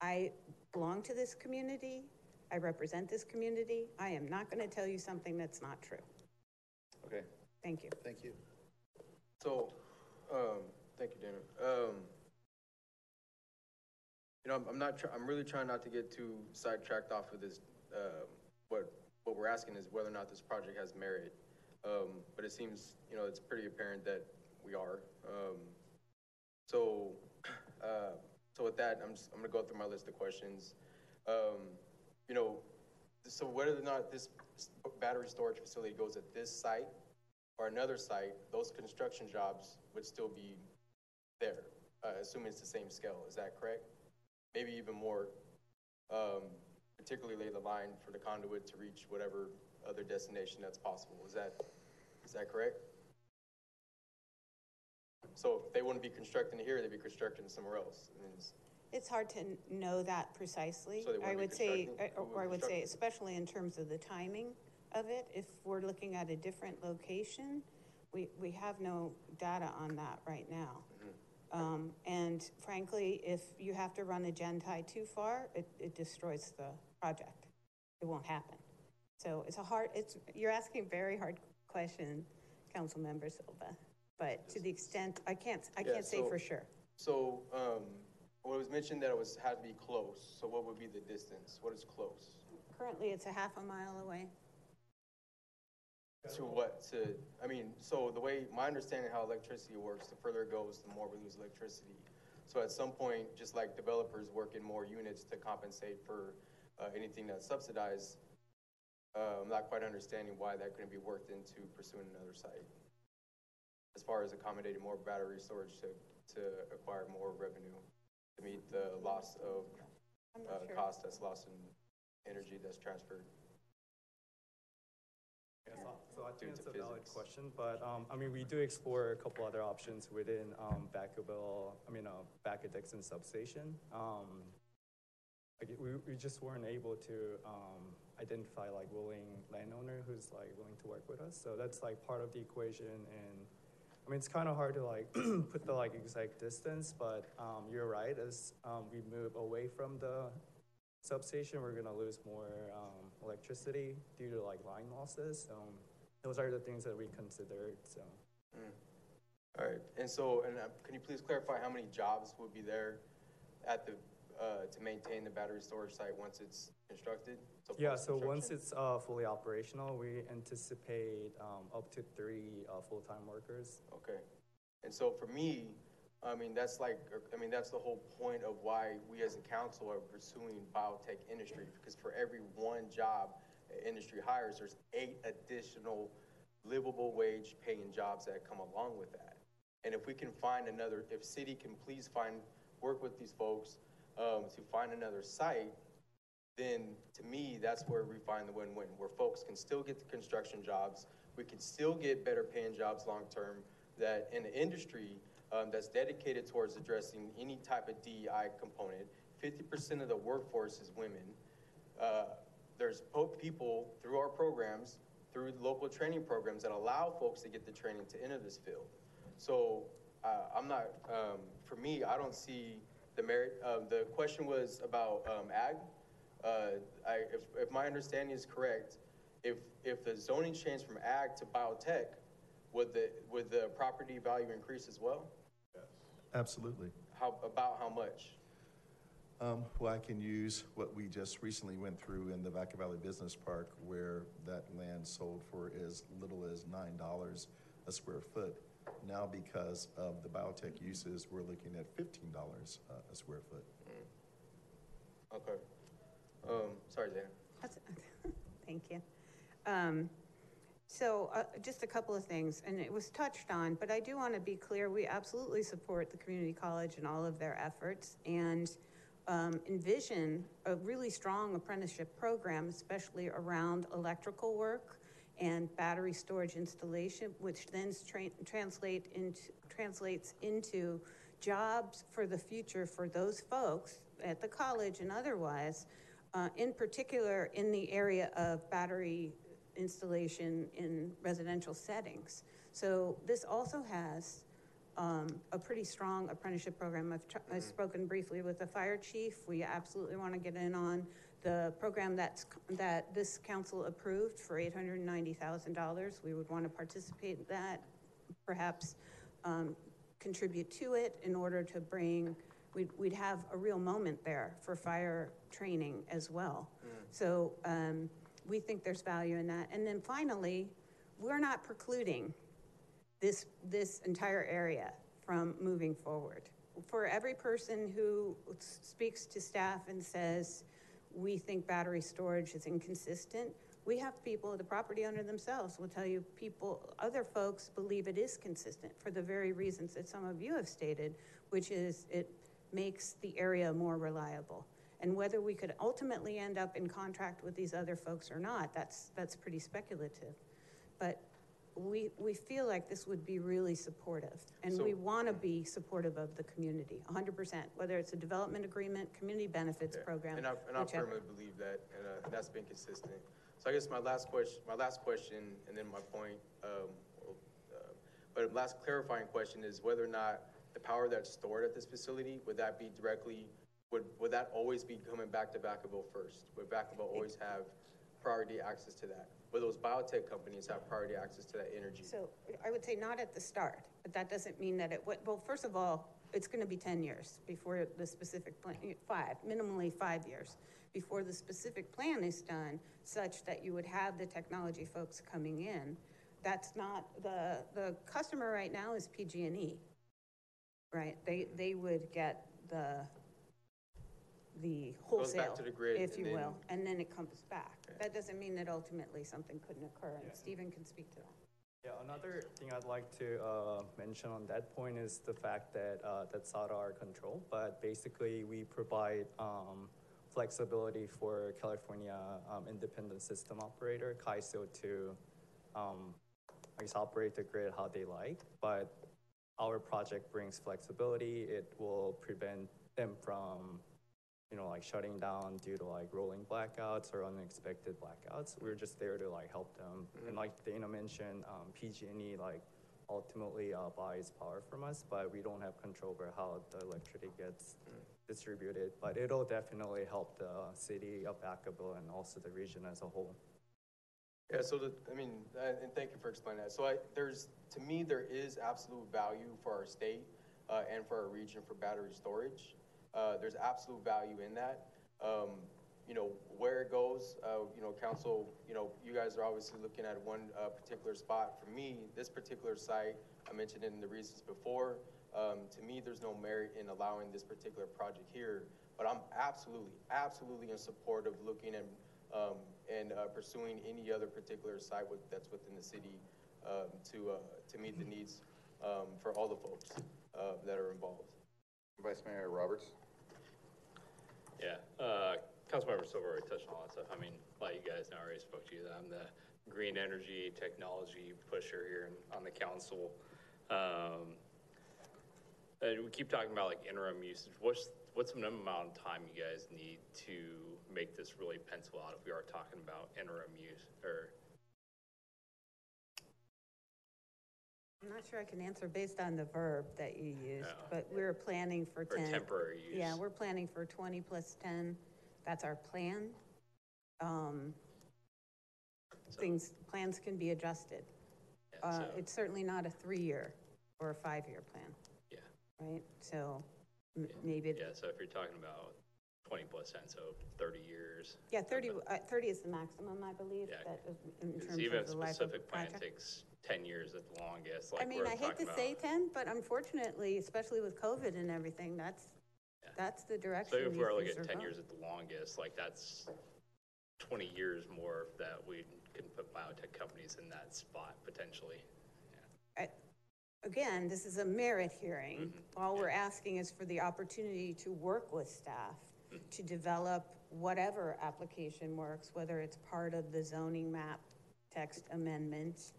I belong to this community, I represent this community, I am not gonna tell you something that's not true. Okay, Thank you. thank you. So, um, thank you, Dana. Um, you know, I'm, I'm not, try- I'm really trying not to get too sidetracked off of this. Um, what, what we're asking is whether or not this project has merit. Um, but it seems, you know, it's pretty apparent that we are. Um, so, uh, so with that, I'm just, I'm gonna go through my list of questions. Um, you know, so whether or not this battery storage facility goes at this site or another site, those construction jobs would still be there, uh, assuming it's the same scale. Is that correct? Maybe even more, um, particularly the line for the conduit to reach whatever other destination that's possible. Is that, is that correct? So if they wouldn't be constructing here, they'd be constructing somewhere else. I it's- It's hard to n- know that precisely. So they I wouldn't be would say, constructing- who or I would say, construct especially in terms of the timing of it, if we're looking at a different location, we, we have no data on that right now. Um, and frankly, if you have to run a gen-tie too far, it, it destroys the project. It won't happen. So it's a hard, it's, you're asking a very hard question, Councilmember Silva. But to the extent, I can't, I Yeah, can't say so- for sure. So, um, well, it was mentioned that it was, had to be close. So what would be the distance? What is close? Currently, it's a half a mile away. To what? To, I mean, so the way, my understanding how electricity works, the further it goes, the more we lose electricity. So at some point, just like developers work in more units to compensate for, uh, anything that's subsidized, uh, I'm not quite understanding why that couldn't be worked into pursuing another site. As far as accommodating more battery storage to, to acquire more revenue, to meet the loss of, uh, sure. cost that's lost in energy that's transferred. Yeah, so, so I think it's a valid physics. question, but, um, I mean, we do explore a couple other options within, um, Vacaville, I mean, uh, Dixon substation. Um, like, we, we just weren't able to, um, identify like willing landowner who's like willing to work with us, so that's like part of the equation, and, I mean, it's kind of hard to like put the like exact distance, but, um, you're right, as, um, we move away from the substation, we're gonna lose more um, electricity due to like line losses. So those are the things that we considered. So All right, and so, and uh, can you please clarify how many jobs would be there at the, uh, to maintain the battery storage site once it's constructed? So yeah, so once it's uh, fully operational, we anticipate um, up to three uh, full-time workers. Okay. And so for me, I mean, that's like, I mean, that's the whole point of why we as a council are pursuing biotech industry, because for every one job industry hires, there's eight additional livable wage paying jobs that come along with that. And if we can find another, if city can please find, work with these folks, um, to find another site, then to me, that's where we find the win-win, where folks can still get the construction jobs, we can still get better paying jobs long-term, that in the industry, um, that's dedicated towards addressing any type of DEI component. Fifty percent of the workforce is women. Uh, there's people through our programs, through local training programs that allow folks to get the training to enter this field. So, uh, I'm not, um, for me, I don't see the merit, um, the question was about, um, ag. Uh, I, if, if my understanding is correct, if, if the zoning changed from ag to biotech, would the, would the property value increase as well? Absolutely. How, about how much? Um, well, I can use what we just recently went through in the Vaca Valley Business Park where that land sold for as little as nine dollars a square foot. Now, because of the biotech uses, we're looking at fifteen dollars uh, a square foot. Okay. Um, sorry, Dana. That's, thank you. Um, So, uh, just a couple of things, and it was touched on, but I do want to be clear, we absolutely support the community college and all of their efforts, and um, envision a really strong apprenticeship program, especially around electrical work and battery storage installation, which then tra- translate into, translates into jobs for the future for those folks at the college and otherwise, uh, in particular in the area of battery installation in residential settings. So this also has um, a pretty strong apprenticeship program. I've, tr- I've spoken briefly with the fire chief. We absolutely want to get in on the program that's, that this council approved for $890,000. We would want to participate in that, perhaps um, contribute to it in order to bring, we'd, we'd have a real moment there for fire training as well. So um, we think there's value in that. And then finally, we're not precluding this, this entire area from moving forward. For every person who speaks to staff and says, we think battery storage is inconsistent, we have people, the property owner themselves will tell you, people, other folks believe it is consistent for the very reasons that some of you have stated, which is it makes the area more reliable. And whether we could ultimately end up in contract with these other folks or not, that's, that's pretty speculative. But we, we feel like this would be really supportive, and So- we want to be supportive of the community, hundred percent, whether it's a development agreement, community benefits Yeah, program, And I, and I firmly believe that, and, uh, that's been consistent. So I guess my last question, my last question, and then my point, um, uh, but last clarifying question is whether or not the power that's stored at this facility, would that be directly, would, would that always be coming back to Vacaville first? Would Vacaville always have priority access to that? Would those biotech companies have priority access to that energy? So I would say not at the start, but that doesn't mean that it would, well, first of all, it's going to be 10 years before the specific plan, eh, five, minimally five years, before the specific plan is done, such that you would have the technology folks coming in. That's not, the, the customer right now is PG&E, right? They, they would get the, the Goes back wholesale, to the grid, if and you then- will, and then it comes back. That doesn't mean that ultimately something couldn't occur, and Stephen can speak to that. Yeah, another thing I'd like to uh, mention on that point is the fact that uh, that's out of our control, but basically we provide um, flexibility for California um, Independent System Operator, CAISO, to um, I guess, operate the grid how they like, but our project brings flexibility. It will prevent them from, you know, like shutting down due to like rolling blackouts or unexpected blackouts. We're just there to like help them. And like Dana mentioned, um, PG&E like ultimately uh, buys power from us, but we don't have control over how the electricity gets distributed. But it'll definitely help the city of Vacaville and also the region as a whole. Yeah, so the, I mean, and and thank you for explaining that. So I, there's, to me, there is absolute value for our state, uh, and for our region for battery storage. Uh, there's absolute value in that. Um, you know, where it goes, uh, you know, council, you know, you guys are obviously looking at one, uh, particular spot. For me, this particular site, I mentioned in the reasons before, um, to me, there's no merit in allowing this particular project here. But I'm absolutely, absolutely in support of looking and, um, and uh, pursuing any other particular site with, that's within the city um, to, uh, to meet the needs um, for all the folks uh, that are involved. Vice Mayor Roberts? Yeah, uh, Councilmember Silva already touched on all that stuff. I mean, a lot of you guys know, I already spoke to you, I'm the green energy technology pusher here in- on the council. Um, and we keep talking about like interim usage. What's, what's the minimum amount of time you guys need to make this really pencil out if we are talking about interim use or? I'm not sure I can answer based on the verb that you used, Yeah. but we're planning for For 10. temporary use. Yeah, we're planning for 20 plus 10. That's our plan. Um, Things, plans can be adjusted. Uh, It's certainly not a three-year or a five-year plan. Yeah. Right? So m- maybe, Yeah, so if you're talking about twenty plus ten, so thirty years. yeah, 30, uh, 30 is the maximum, I believe, Yeah. that in Because terms even of the life of the specific plan project. takes ten years at the longest, I mean, I hate to about. say 10, but unfortunately, especially with COVID and everything, that's, that's the direction So if we're looking at ten going. years at the longest, like that's twenty years more that we can put biotech companies in that spot potentially. I- Again, this is a merit hearing. Mm-hmm. All we're asking is for the opportunity to work with staff Mm-hmm. to develop whatever application works, whether it's part of the zoning map text amendment.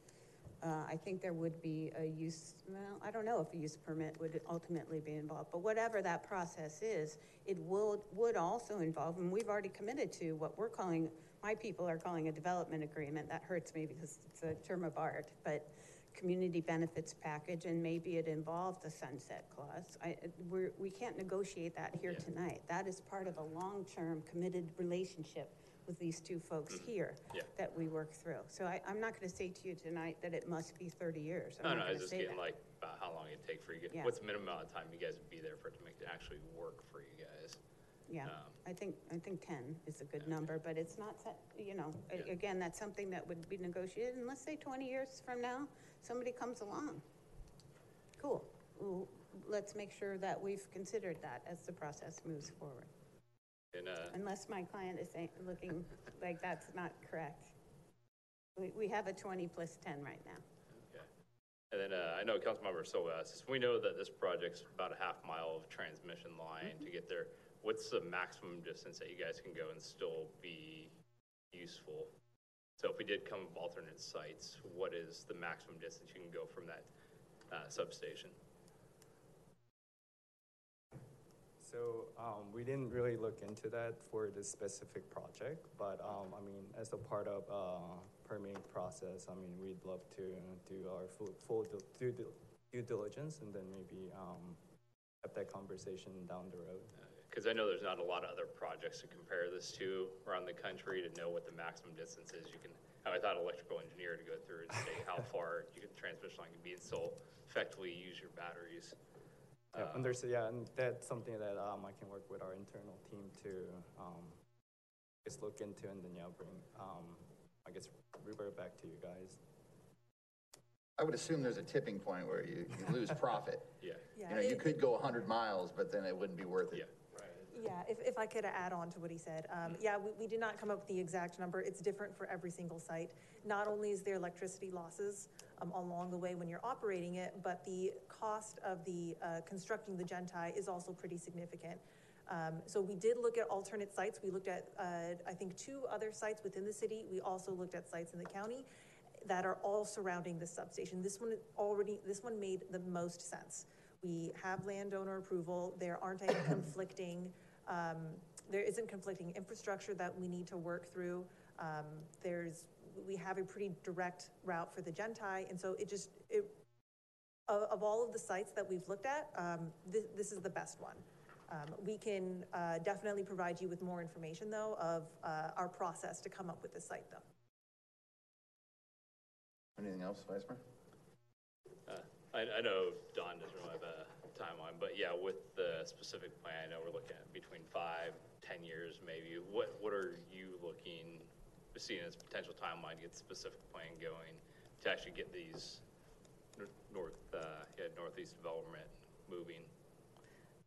Uh, I think there would be a use, well, I don't know if a use permit would ultimately be involved, but whatever that process is, it will, would also involve, and we've already committed to what we're calling, my people are calling a development agreement. That hurts me because it's a term of art, but community benefits package, and maybe it involved a sunset clause. I, we're, we can't negotiate that here tonight. That is part of a long-term committed relationship with these two folks here Yeah. that we work through. So I, I'm not gonna say to you tonight that it must be thirty years. I'm No, not no, I gonna was just say getting that. like about how long it'd take for you, Yeah. guys- what's the minimum amount of time you guys would be there for it to make it actually work for you guys? Yeah, Um, I think, I think ten is a good number, but it's not set, you know, a- Yeah. again, that's something that would be negotiated, and let's say twenty years from now, somebody comes along. Cool, Well, let's make sure that we've considered that as the process moves forward, And, uh, unless my client is saying, looking like that's not correct. We, we have a twenty plus ten right now. Okay. And then, uh, I know Councilmember Silva asked, we know that this project's about a half mile of transmission line to get there. What's the maximum distance that you guys can go and still be useful? So if we did come up with alternate sites, what is the maximum distance you can go from that, uh, substation? So um, we didn't really look into that for this specific project, but um, I mean, as a part of uh, permitting process, I mean, we'd love to do our full, full due, due, due diligence and then maybe um, have that conversation down the road. Because I know there's not a lot of other projects to compare this to around the country to know what the maximum distance is. You can, I thought electrical engineer to go through and say how far you can transmission line can be and still effectively use your batteries. Yeah, Uh, understood. Yeah, and that's something that um, I can work with our internal team to um, just look into and then yeah, bring um, I guess revert back to you guys. I would assume there's a tipping point where you, you lose profit. Yeah. yeah. You know, you could go hundred miles, but then it wouldn't be worth it. Yeah, if, if I could add on to what he said, um, yeah, we, we did not come up with the exact number. It's different for every single site. Not only is there electricity losses, um, along the way when you're operating it, but the cost of the, uh, constructing the gen-tie is also pretty significant. Um, so we did look at alternate sites. We looked at, uh, I think, two other sites within the city. We also looked at sites in the county. that are all surrounding the substation. This one already, this one made the most sense. We have landowner approval, there aren't any conflicting, um, there isn't conflicting infrastructure that we need to work through. Um, there's, we have a pretty direct route for the gen-tie, and so it just, it, of, of all of the sites that we've looked at, um, this, this is the best one. Um, we can, uh, definitely provide you with more information, though, of, uh, our process to come up with the site, though. Anything else, Vice Mayor? Uh, I, I know Don doesn't really have a timeline, but yeah, with the specific plan, I know we're looking at between five, ten years maybe. What, what are you looking, seeing as potential timeline to get the specific plan going to actually get these nor- north, uh, yeah, northeast development moving?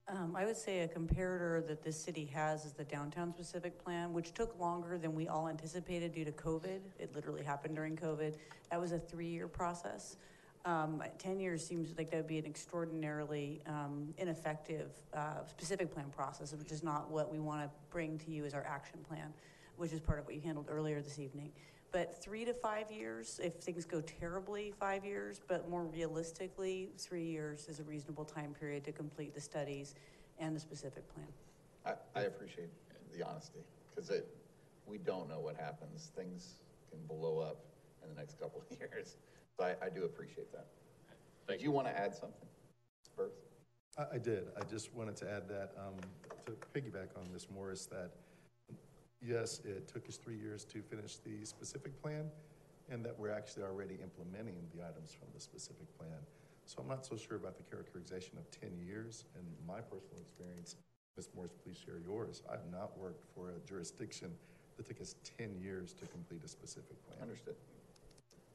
Um, I would say a comparator that this city has is the downtown specific plan, which took longer than we all anticipated due to COVID. It literally happened during COVID. That was a three-year process. Um, ten years seems like that would be an extraordinarily, um, ineffective, uh, specific plan process, which is not what we want to bring to you as our action plan, which is part of what you handled earlier this evening. But three to five years, if things go terribly, five years, but more realistically, three years is a reasonable time period to complete the studies and the specific plan. I, I appreciate the honesty, because we don't know what happens. Things can blow up in the next couple of years. So I, I do appreciate that. Did you want to add something? Bert? I, I did. I just wanted to add that, um, to piggyback on Ms. Morris, that yes, it took us three years to finish the specific plan, and that we're actually already implementing the items from the specific plan. So I'm not so sure about the characterization of ten years and my personal experience. Ms. Morris, please share yours. I've not worked for a jurisdiction that took us ten years to complete a specific plan. Understood.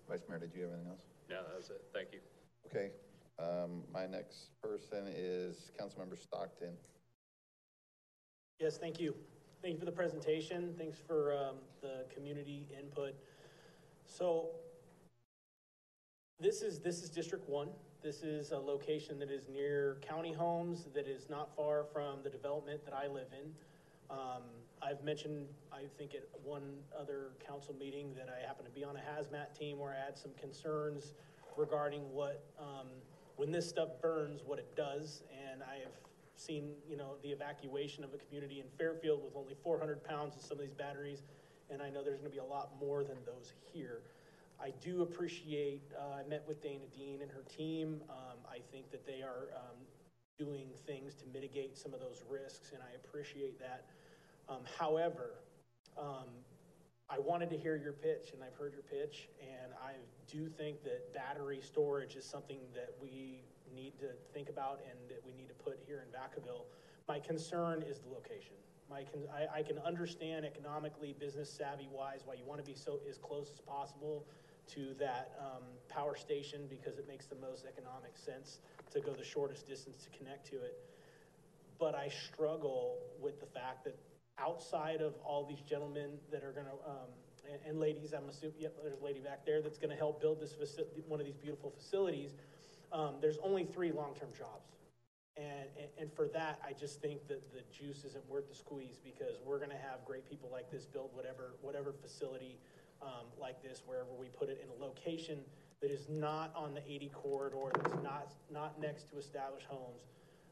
Vice Mayor, did you have anything else? No, that was it. Thank you. Okay, um, my next person is Councilmember Stockton. Yes, thank you. Thank you for the presentation. Thanks for um, the community input. So this is, this is District One. This is a location that is near county homes, that is not far from the development that I live in. Um, I've mentioned, I think at one other council meeting, that I happen to be on a hazmat team where I had some concerns regarding what, um, when this stuff burns, what it does. And I have seen, you know, the evacuation of a community in Fairfield with only four hundred pounds of some of these batteries. And I know there's gonna be a lot more than those here. I do appreciate, uh, I met with Dana Dean and her team. Um, I think that they are, um, doing things to mitigate some of those risks, and I appreciate that. Um, however, um, I wanted to hear your pitch, and I've heard your pitch, and I do think that battery storage is something that we need to think about and that we need to put here in Vacaville. My concern is the location. My con- I, I can understand economically, business savvy wise, why you want to be so as close as possible to that um, power station because it makes the most economic sense to go the shortest distance to connect to it. But I struggle with the fact that outside of all these gentlemen that are gonna, um, and, and ladies, I'm assuming, yep, there's a lady back there that's gonna help build this one of these beautiful facilities. Um, there's only three long-term jobs. And, and, and for that, I just think that the juice isn't worth the squeeze because we're gonna have great people like this build whatever, whatever facility, um, like this, wherever we put it in a location that is not on the eighty corridor, that's not, not next to established homes,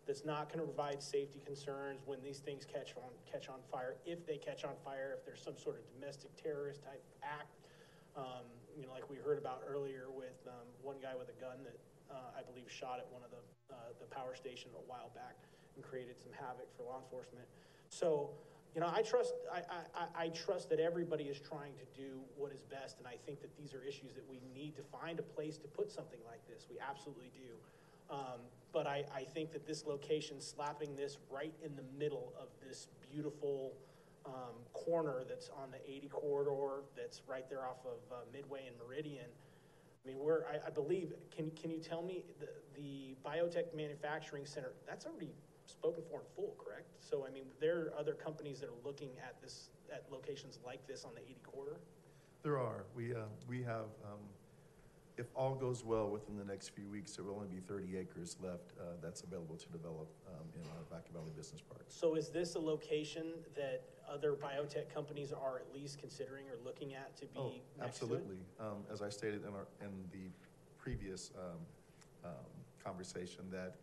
that's not gonna provide safety concerns when these things catch on, catch on fire, if they catch on fire, if there's some sort of domestic terrorist type act. Um, you know, like we heard about earlier with, um, one guy with a gun that, uh, I believe shot at one of the, uh, the power station a while back and created some havoc for law enforcement. So, you know, I trust, I, I- I trust that everybody is trying to do what is best, and I think that these are issues that we need to find a place to put something like this. We absolutely do. Um, but I, I think that this location, slapping this right in the middle of this beautiful, um, corner that's on the eighty corridor, that's right there off of uh, Midway and Meridian. I mean, we're, I, I believe, can, can you tell me, the, the Biotech Manufacturing Center, that's already spoken for in full, correct? So, I mean, there are other companies that are looking at this, at locations like this on the eighty corridor? There are. We, uh, we have, um, if all goes well within the next few weeks, there will only be 30 acres left uh, that's available to develop um, in our Vaca Valley Business Park. So is this a location that other biotech companies are at least considering or looking at to Oh, be it? absolutely. Um, As I stated in our, in the previous um, um, conversation, that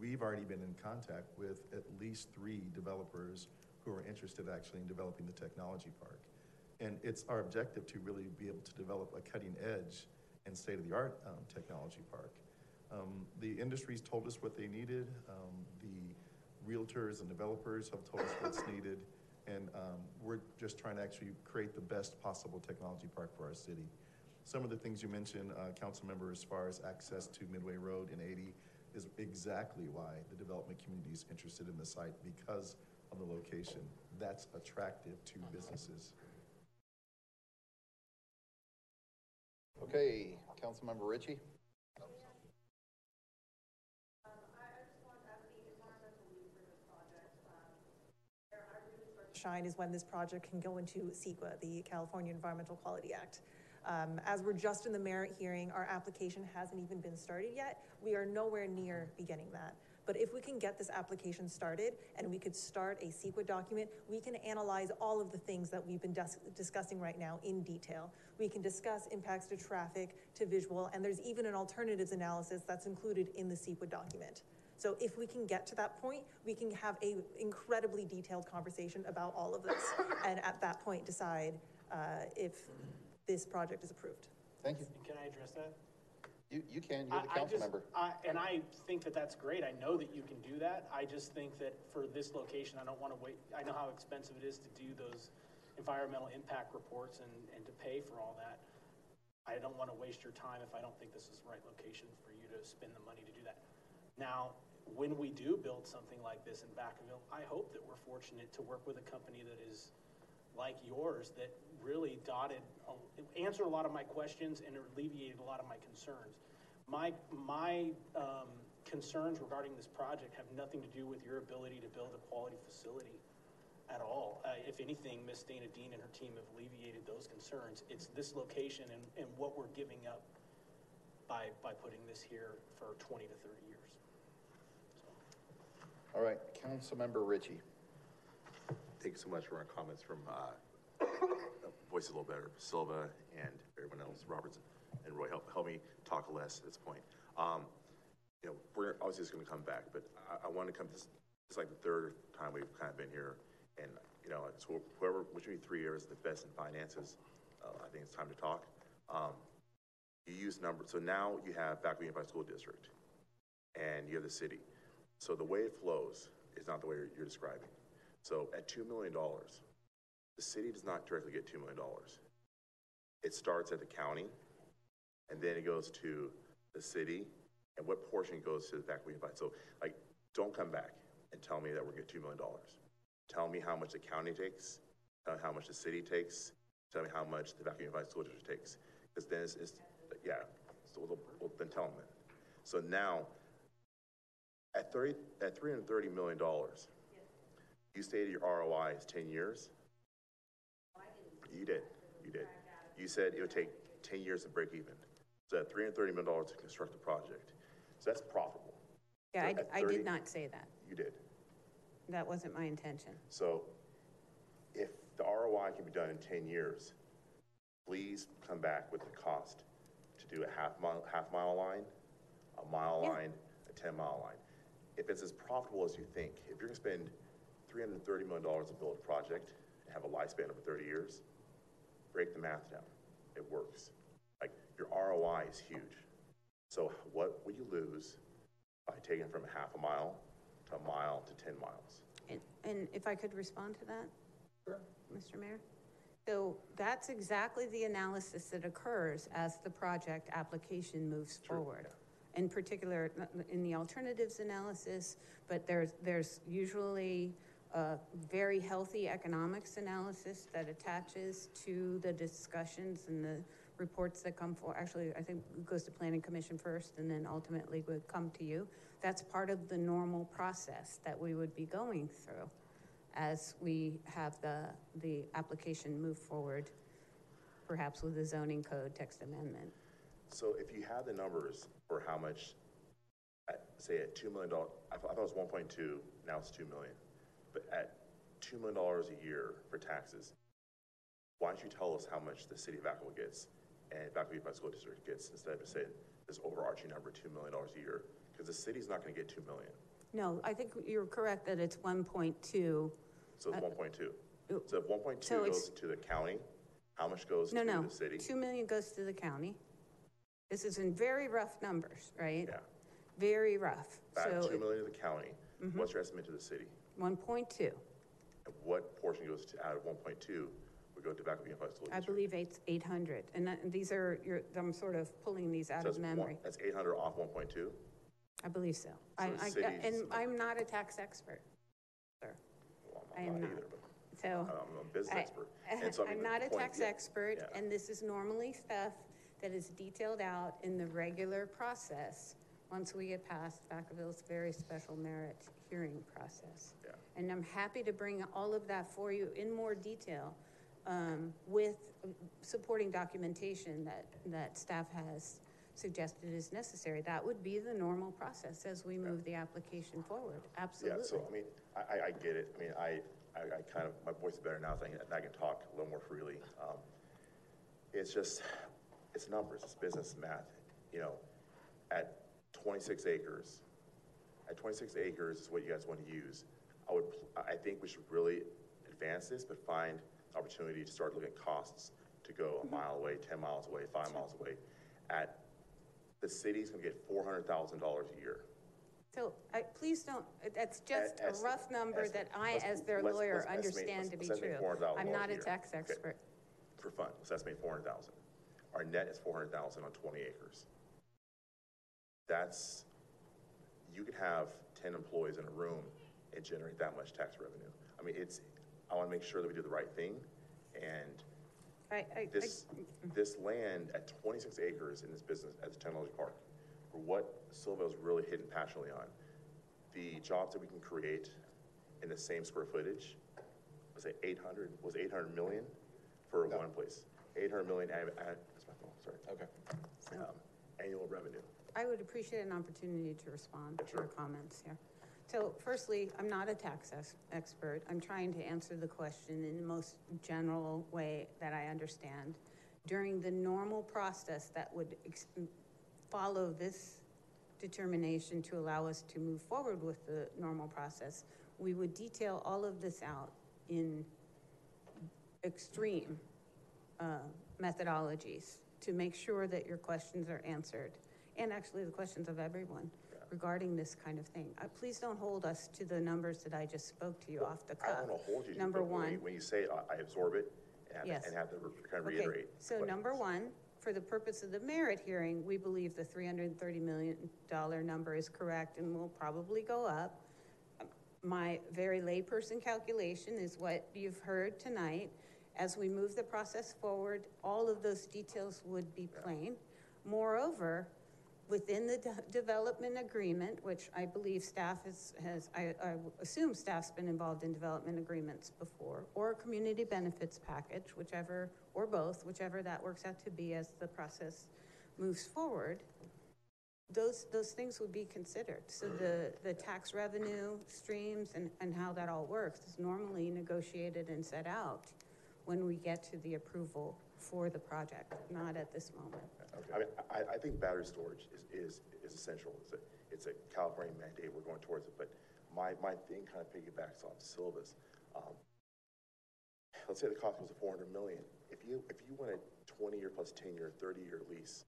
we've already been in contact with at least three developers who are interested actually in developing the technology park. And it's our objective to really be able to develop a cutting-edge and state-of-the-art um, technology park. Um, The industries told us what they needed. Um, The realtors and developers have told us what's needed. And um, we're just trying to actually create the best possible technology park for our city. Some of the things you mentioned, uh, council member, as far as access to Midway Road and 80, is exactly why the development community is interested in the site because of the location. That's attractive to businesses. Okay, Councilmember Ritchie? shine is when this project can go into CEQA, the California Environmental Quality Act. Um, as we're just in the merit hearing, our application hasn't even been started yet. We are nowhere near beginning that. But if we can get this application started and we could start a CEQA document, we can analyze all of the things that we've been dis- discussing right now in detail. We can discuss impacts to traffic, to visual, and there's even an alternatives analysis that's included in the CEQA document. So if we can get to that point, we can have a incredibly detailed conversation about all of this. And at that point, decide, uh, if this project is approved. Thank you. Can I address that? You, you can, you're the I- I council just- member. I, and I think that that's great. I know that you can do that. I just think that for this location, I don't want to wait. I know how expensive it is to do those environmental impact reports and, and to pay for all that. I don't want to waste your time if I don't think this is the right location for you to spend the money to do that. Now, when we do build something like this in Vacaville, I hope that we're fortunate to work with a company that is like yours that really dotted, answered a lot of my questions and alleviated a lot of my concerns. My, my um, concerns regarding this project have nothing to do with your ability to build a quality facility at all. Uh, if anything, Ms. Dana Dean and her team have alleviated those concerns. It's this location and, and what we're giving up by, by putting this here for 20 to 30 years. All right, Councilmember Ritchie. Thank you so much for our comments from, uh, voice a little better, Silva and everyone else, Roberts and Roy, help, help me talk less at this point. Um, you know, we're obviously just gonna come back, but I, I want to come, this, it's like the third time we've kind of been here. And, you know, it's whoever, which would be three years, the best in finances, uh, I think it's time to talk. Um, you use numbers, so now you have Backwood Unified School District and you have the city. So the way it flows is not the way you're, you're describing. So at $2 million, the city does not directly get $2 million. It starts at the county, and then it goes to the city, and what portion goes to the Backwood Unified? So, like, don't come back and tell me that we're gonna get $2 million. Tell me how much the county takes, tell me how much the city takes, tell me how much the Backwood Unified School District takes. Because then it's, it's, yeah, so we'll, we'll then tell them that. So now, at 30, at $330 million, you stated your ROI is 10 years? You did, you did. You said it would take 10 years to break even. So at $330 million to construct the project. So that's profitable. Yeah, So I, at I did not say that. You did. That wasn't my intention. So if the ROI can be done in 10 years, please come back with the cost to do a half mile, half mile line, a mile Yeah. line, a 10 mile line. If it's as profitable as you think, if you're gonna spend $330 million to build a project and have a lifespan of 30 years, break the math down. It works. Like, your ROI is huge. So what would you lose by taking from a half a mile to a mile to 10 miles? And, and if I could respond to that? Sure. Mr. Mayor? So that's exactly the analysis that occurs as the project application moves forward. In particular, in the alternatives analysis, but there's, there's usually a very healthy economics analysis that attaches to the discussions and the reports that come for, actually, I think it goes to planning commission first and then ultimately would come to you. That's part of the normal process that we would be going through as we have the, the application move forward, perhaps with the zoning code text amendment. So if you have the numbers for how much, at, say at two million dollars, I thought, it was one point two, now it's two million. But at two million dollars a year for taxes, why don't you tell us how much the city of Vacaville gets and Vacaville Unified School District gets instead of saying this overarching number, two million dollars a year? Because the city's not gonna get two million, No, I think you're correct that it's 1.2. so it's Uh, one point two. So if one point so goes to the county, how much goes No, to no, the city? 2 million goes to the county. This is in very rough numbers, right? Yeah. Very rough. Back So two million to the county, Mhm. what's your estimate to the city? 1.2. What portion goes to, out of one point two, would go to Vacaville Unified School I believe it's 800. And that- and these are, your. I'm sort of pulling these out of one- memory. That's eight hundred off one point two? I believe so. I, the I, city's- and I'm not a tax expert, sir. I am not. either. So. I'm a business I- expert. And so, I mean, I'm the not a point- tax yeah, expert, yeah. and this is normally stuff that is detailed out in the regular process, once we get past Vacaville's very special merit hearing process. Yeah. And I'm happy to bring all of that for you in more detail, um, with supporting documentation that, that staff has suggested is necessary. That would be the normal process as we move the application forward, absolutely. Yeah, so, I mean, I, I, I get it. I mean, I, I, I kind of, my voice is better now, so I can, I can talk a little more freely. Um, It's just, it's numbers, it's business math, you know, at twenty-six acres, at twenty-six acres is what you guys want to use. I would, I think we should really advance this, but find opportunity to start looking at costs to go a mm-hmm. mile away, ten miles away, five miles away. At, the city's gonna get four hundred thousand dollars a year. So, I, please don't, that's just a rough number that. I, Let's- as their let's- lawyer, let's estimate- understand to be let's estimate true. $400,000 I'm not a a year. tax Okay. expert. for fun, let's estimate four hundred thousand. Our net is four hundred thousand on twenty acres. That's, you could have ten employees in a room and generate that much tax revenue. I mean, it's, I wanna make sure that we do the right thing, and I, I, I- this, this land at twenty-six acres in this business at a technology park, for what Silva's really hitting passionately on, the jobs that we can create in the same square footage, was it eight hundred, was eight hundred million for one place? Eight hundred million, ad- ad- that's my phone, sorry. Okay. Um, Annual revenue. I would appreciate an opportunity to respond to your comments here. So firstly, I'm not a tax ex- expert. I'm trying to answer the question in the most general way that I understand. During the normal process that would follow this determination to allow us to move forward with the normal process, we would detail all of this out in extreme uh, methodologies to make sure that your questions are answered, and actually the questions of everyone regarding this kind of thing. Uh, Please don't hold us to the numbers that I just spoke to you off the I cuff. don't wanna hold you to, it, Number but when you- one. When you say, it, I I absorb it and have, Yes. and have to re- kind of Okay, reiterate. So but- number one, for the purpose of the merit hearing, we believe the three hundred and thirty million dollar number is correct and will probably go up. My very layperson calculation is what you've heard tonight. As we move the process forward, all of those details would be plain. Moreover, within the de- development agreement, which I believe staff has, I, I assume staff's been involved in development agreements before, or a community benefits package, whichever, or both, whichever that works out to be as the process moves forward, those, those things would be considered. So the, the tax revenue streams and, and how that all works is normally negotiated and set out when we get to the approval for the project, not at this moment. I mean, I, I think battery storage is, is, is essential. It's a, it's a California mandate, we're going towards it, but my, my thing kind of piggybacks on Silva's. Um, Let's say the cost was a four hundred million. If you, if you want a twenty-year plus ten-year, thirty-year lease,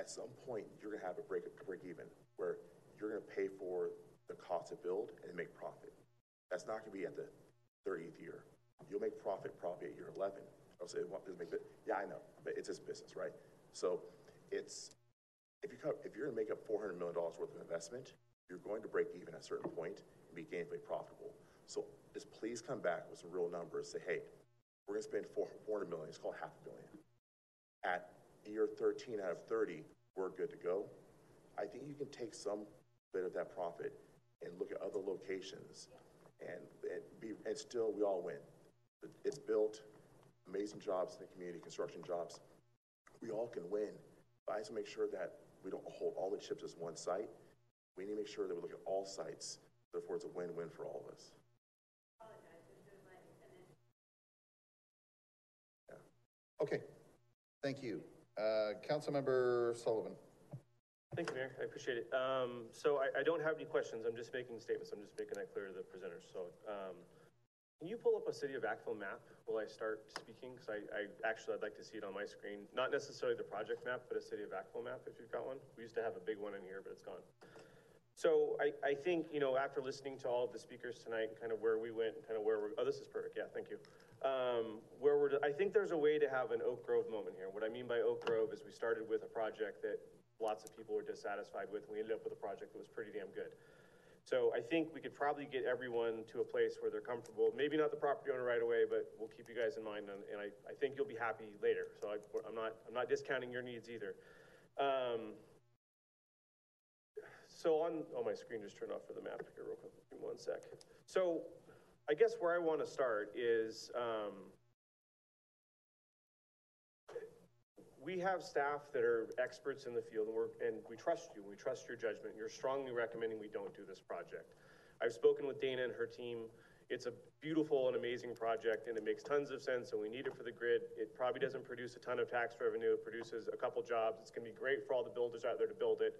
at some point, you're gonna have a break, a break even, where you're gonna pay for the cost to build and make profit. That's not gonna be at the thirtieth year. You'll make profit probably at year eleven. I'll say, it make, yeah, I know, but it's just business, right? So it's, if you, co- if you're gonna make up four hundred million dollars worth of investment, you're going to break even at a certain point and be gainfully profitable. So just please come back with some real numbers, say, hey, we're gonna spend four, hundred million, it's called half a billion. At year thirteen out of thirty, we're good to go. I think you can take some bit of that profit and look at other locations and, and be, and still, we all win. It's built, amazing jobs in the community, construction jobs. We all can win I have to make sure that we don't hold all the chips as one site. We need to make sure that we look at all sites, therefore it's a win-win for all of us. Okay, thank you. Uh, Councilmember Sullivan. Thank you, Mayor. I appreciate it. Um, so I, I don't have any questions. I'm just making statements. I'm just making that clear to the presenters. So, um, can you pull up a city of Vacaville map while I start speaking? Because I, I, actually, I'd like to see it on my screen. Not necessarily the project map, but a city of Vacaville map, if you've got one. We used to have a big one in here, but it's gone. So I, I think, you know, after listening to all of the speakers tonight and kind of where we went and kind of where we're, oh, this is perfect. Yeah, thank you. Um, where we're, I think there's a way to have an Oak Grove moment here. What I mean by Oak Grove is we started with a project that lots of people were dissatisfied with, and we ended up with a project that was pretty damn good. So I think we could probably get everyone to a place where they're comfortable, maybe not the property owner right away, but we'll keep you guys in mind, and, and I, I think you'll be happy later. So I, I'm not, I'm not discounting your needs either. Um, so on, oh, my screen just turned off for the map here real quick, give me one sec. So I guess where I want to start is, um, we have staff that are experts in the field and we're, and we trust you, we trust your judgment. You're strongly recommending we don't do this project. I've spoken with Dana and her team. It's a beautiful and amazing project and it makes tons of sense and we need it for the grid. It probably doesn't produce a ton of tax revenue. It produces a couple jobs. It's gonna be great for all the builders out there to build it.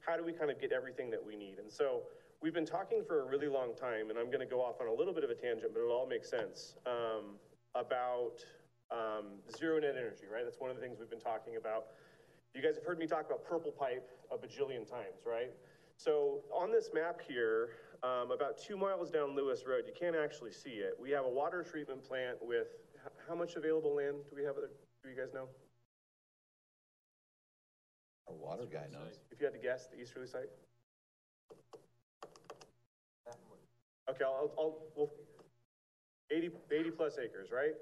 How do we kind of get everything that we need? And so we've been talking for a really long time and I'm gonna go off on a little bit of a tangent, but it'll all makes sense, um, about um, zero net energy, right? That's one of the things we've been talking about. You guys have heard me talk about purple pipe a bajillion times, right? So on this map here, um, about two miles down Lewis Road, you can't actually see it. We have a water treatment plant with, how much available land do we have there? Do you guys know? Our water guy knows. If you had to guess, the easterly site? Okay, I'll, I'll, well, 80, 80 plus acres, right?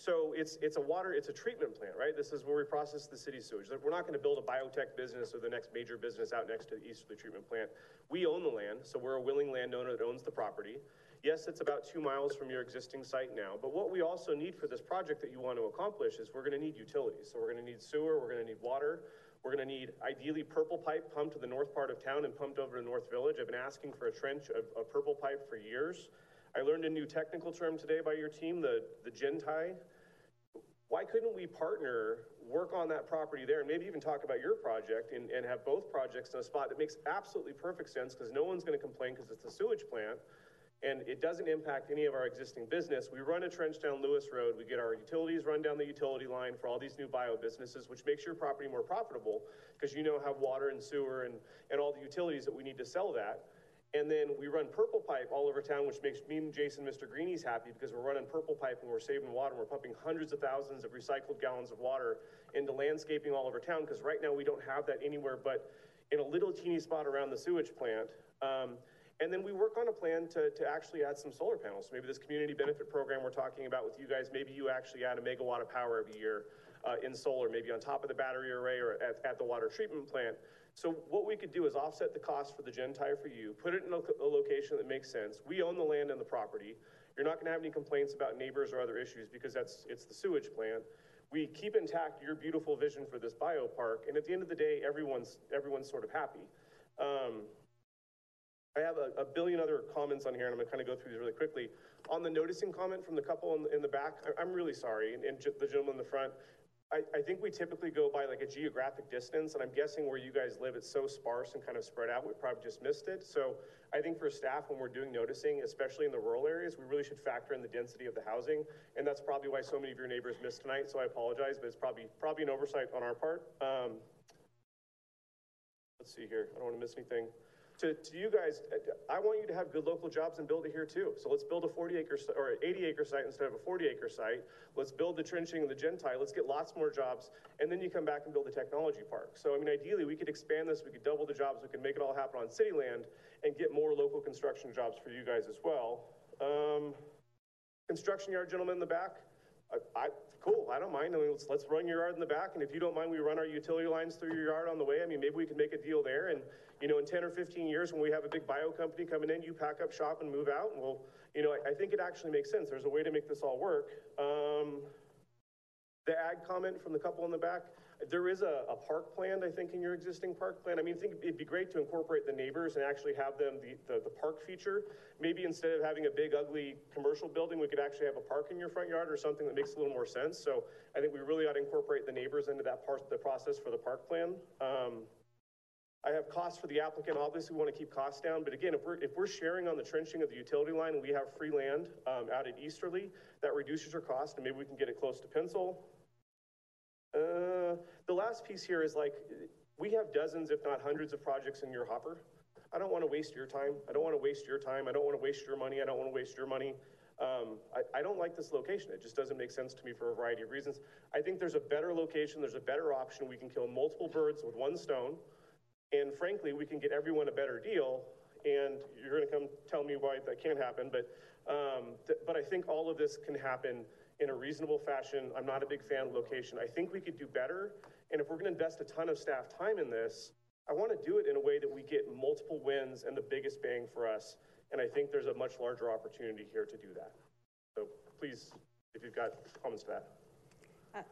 So it's, it's a water, it's a treatment plant, right? This is where we process the city sewage. We're not gonna build a biotech business or the next major business out next to the easterly treatment plant. We own the land, so we're a willing landowner that owns the property. Yes, it's about two miles from your existing site now, but what we also need for this project that you want to accomplish is we're gonna need utilities. So we're gonna need sewer, we're gonna need water, we're gonna need ideally purple pipe pumped to the north part of town and pumped over to North Village. I've been asking for a trench of, purple pipe for years. I learned a new technical term today by your team, the, the gen-tie. Why couldn't we partner, work on that property there, and maybe even talk about your project and, and have both projects in a spot that makes absolutely perfect sense because no one's gonna complain because it's a sewage plant and it doesn't impact any of our existing business. We run a trench down Lewis Road, we get our utilities run down the utility line for all these new bio businesses, which makes your property more profitable because you know have water and sewer and, and all the utilities that we need to sell that. And then we run purple pipe all over town, which makes me and Jason, Mr. Greenies happy because we're running purple pipe and we're saving water. and We're pumping hundreds of thousands of recycled gallons of water into landscaping all over town because right now we don't have that anywhere but in a little teeny spot around the sewage plant. Um, and then we work on a plan to, to actually add some solar panels. Maybe this community benefit program we're talking about with you guys, maybe you actually add a megawatt of power every year uh, in solar, maybe on top of the battery array or at, at the water treatment plant. So what we could do is offset the cost for the gen-tie for you, put it in a, a location that makes sense. We own the land and the property. You're not gonna have any complaints about neighbors or other issues because that's, it's the sewage plant. We keep intact your beautiful vision for this biopark, and at the end of the day, everyone's, everyone's sort of happy. Um, I have a, a, billion other comments on here, and I'm gonna kind of go through these really quickly. On the noticing comment from the couple in, in the back, I, am really sorry, and, and the gentleman in the front, I, I think we typically go by like a geographic distance, and I'm guessing where you guys live, it's so sparse and kind of spread out, we probably just missed it. So I think for staff, when we're doing noticing, especially in the rural areas, we really should factor in the density of the housing, and that's probably why so many of your neighbors missed tonight, so I apologize, but it's probably, probably an oversight on our part. Um, let's see here, I don't want to miss anything to, to you guys, I want you to have good local jobs and build it here too. So let's build a 40 acre or 80 acre site instead of a 40 acre site. Let's build the trenching and the gen-tie. Let's get lots more jobs. And then you come back and build the technology park. So, I mean, ideally, we could expand this. We could double the jobs. We could make it all happen on city land and get more local construction jobs for you guys as well. Um, construction yard gentleman in the back. I, I, cool, I don't mind. I mean, let's, let's run your yard in the back. And if you don't mind, we run our utility lines through your yard on the way. I mean, maybe we can make a deal there. And, you know, in 10 or 15 years, when we have a big bio company coming in, you pack up shop and move out. And we'll, you know, I, I think it actually makes sense. There's a way to make this all work. Um, The ag comment from the couple in the back, there is a, a park planned, I think, in your existing park plan. I mean, I think it'd be great to incorporate the neighbors and actually have them, the, the, the park feature. Maybe instead of having a big ugly commercial building, we could actually have a park in your front yard or something that makes a little more sense. So I think we really ought to incorporate the neighbors into that part, of the process for the park plan. Um, I have costs for the applicant. Obviously, we want to keep costs down, but again, if we're, if we're sharing on the trenching of the utility line and we have free land, um, out at Easterly, that reduces your cost and maybe we can get it close to Pencil. Uh, the last piece here is like, we have dozens, if not hundreds of projects in your hopper. I don't want to waste your time. I don't want to waste your time. I don't want to waste your money. I don't want to waste your money. Um, I, I don't like this location. It just doesn't make sense to me for a variety of reasons. I think there's a better location. There's a better option. We can kill multiple birds with one stone. And frankly, we can get everyone a better deal. And you're going to come tell me why that can't happen. But, um, th- but I think all of this can happen in a reasonable fashion. I'm not a big fan of location. I think we could do better. And if we're going to invest a ton of staff time in this, I want to do it in a way that we get multiple wins and the biggest bang for us. And I think there's a much larger opportunity here to do that. So please, if you've got comments to that.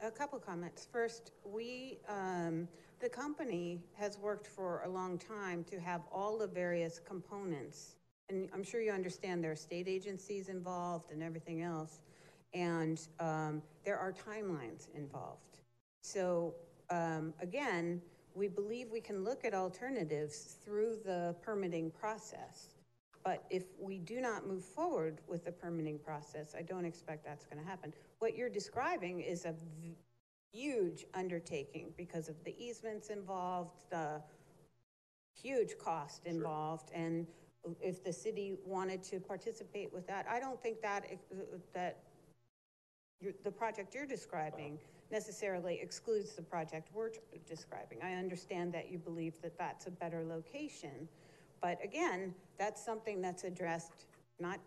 A, couple comments. First, we, um, the company has worked for a long time to have all the various components. And I'm sure you understand there are state agencies involved and everything else. And, um, there are timelines involved. So, um, again, we believe we can look at alternatives through the permitting process. But if we do not move forward with the permitting process, I don't expect that's going to happen. What you're describing is a huge undertaking because of the easements involved, the huge cost involved, and if the city wanted to participate with that, I don't think that, that the project you're describing necessarily excludes the project we're describing. I understand that you believe that that's a better location, but again, that's something that's addressed not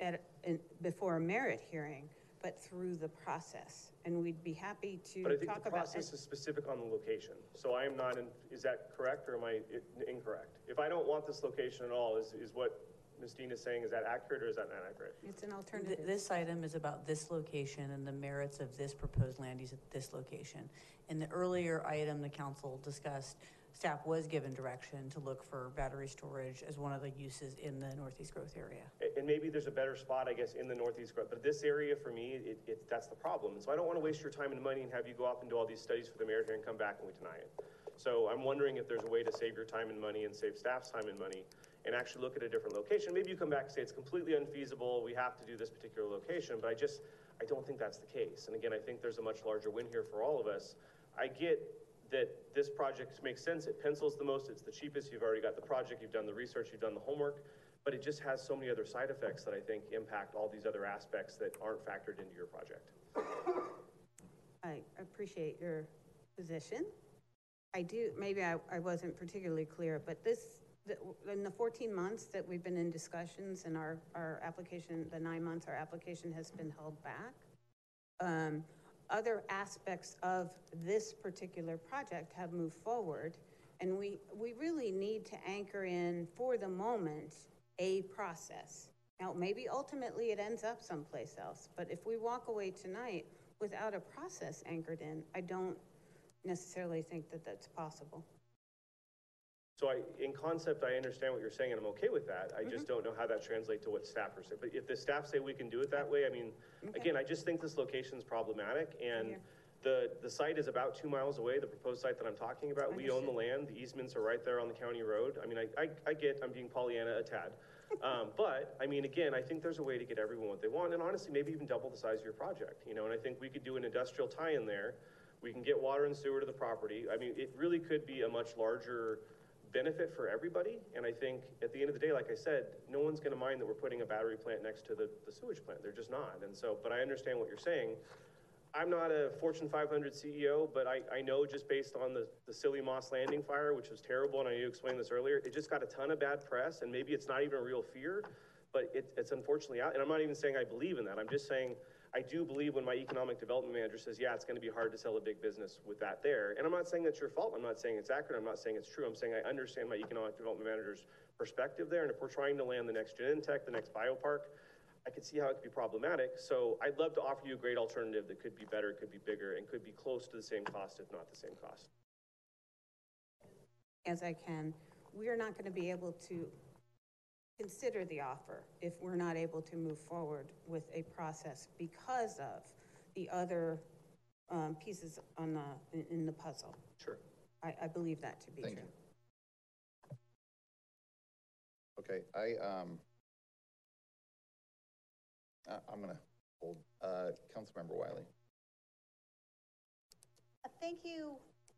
at, in, before a merit hearing, but through the process. And we'd be happy to But I think talk the about process it. is specific on the location. So I am not, in is that correct or am I i- incorrect? If I don't want this location at all, is, is what Ms. Dean is saying, is that accurate or is that not accurate? It's an Th- alternative. This item is about this location and the merits of this proposed land use at this location. In the earlier item, the council discussed, staff was given direction to look for battery storage as one of the uses in the Northeast Growth area. And maybe there's a better spot, I guess, in the northeast, growth, but this area for me, it, it, that's the problem. So I don't want to waste your time and money and have you go off and do all these studies for the mayor here and come back and we deny it. So I'm wondering if there's a way to save your time and money and save staff's time and money and actually look at a different location. Maybe you come back and say it's completely unfeasible, we have to do this particular location, but I just, I don't think that's the case. And again, I think there's a much larger win here for all of us. I get that this project makes sense, it pencils the most, it's the cheapest, you've already got the project, you've done the research, you've done the homework, but it just has so many other side effects that I think impact all these other aspects that aren't factored into your project. I appreciate your position. I do, maybe I, I wasn't particularly clear, but this, the- in the 14 months that we've been in discussions and our, our application, the nine months our application has been held back, um, other aspects of this particular project have moved forward, and we, we really need to anchor in, for the moment, a process. Now, maybe ultimately it ends up someplace else, but if we walk away tonight without a process anchored in, I don't necessarily think that that's possible. So I, in concept, I understand what you're saying, and I'm okay with that. I just don't know how that translates to what staff are saying. But if the staff say we can do it that way, I mean, again, I just think this location is problematic, and the, the site is about two miles away, the proposed site that I'm talking about. We own the land, the easements are right there on the county road. I mean, I, I, I get, I'm being Pollyanna a tad. Um, but, I mean, again, I think there's a way to get everyone what they want, and honestly, maybe even double the size of your project, you know? And I think we could do an industrial tie-in there. We can get water and sewer to the property. I mean, it really could be a much larger benefit for everybody. And I think at the end of the day, like I said, no one's gonna mind that we're putting a battery plant next to the, the sewage plant. They're just not. And so, but I understand what you're saying. I'm not a Fortune 500 CEO, but I, I know just based on the, the silly Moss Landing fire, which was terrible, and I you explained this earlier, it just got a ton of bad press, and maybe it's not even a real fear, but it, it's unfortunately out. And I'm not even saying I believe in that. I'm just saying I do believe when my economic development manager says, yeah, it's going to be hard to sell a big business with that there. And I'm not saying that's your fault. I'm not saying it's accurate. I'm not saying it's true. I'm saying I understand my economic development manager's perspective there. And if we're trying to land the next Genentech, the next biopark, I could see how it could be problematic. So I'd love to offer you a great alternative that could be better, could be bigger, and could be close to the same cost, if not the same cost. As I can, we are not going to be able to consider the offer if we're not able to move forward with a process because of the other um, pieces on the, in- in the puzzle. Sure. I, I believe that to be true. You. Okay, I, um, I- I'm gonna hold, uh, Councilmember Wylie. Uh, Thank you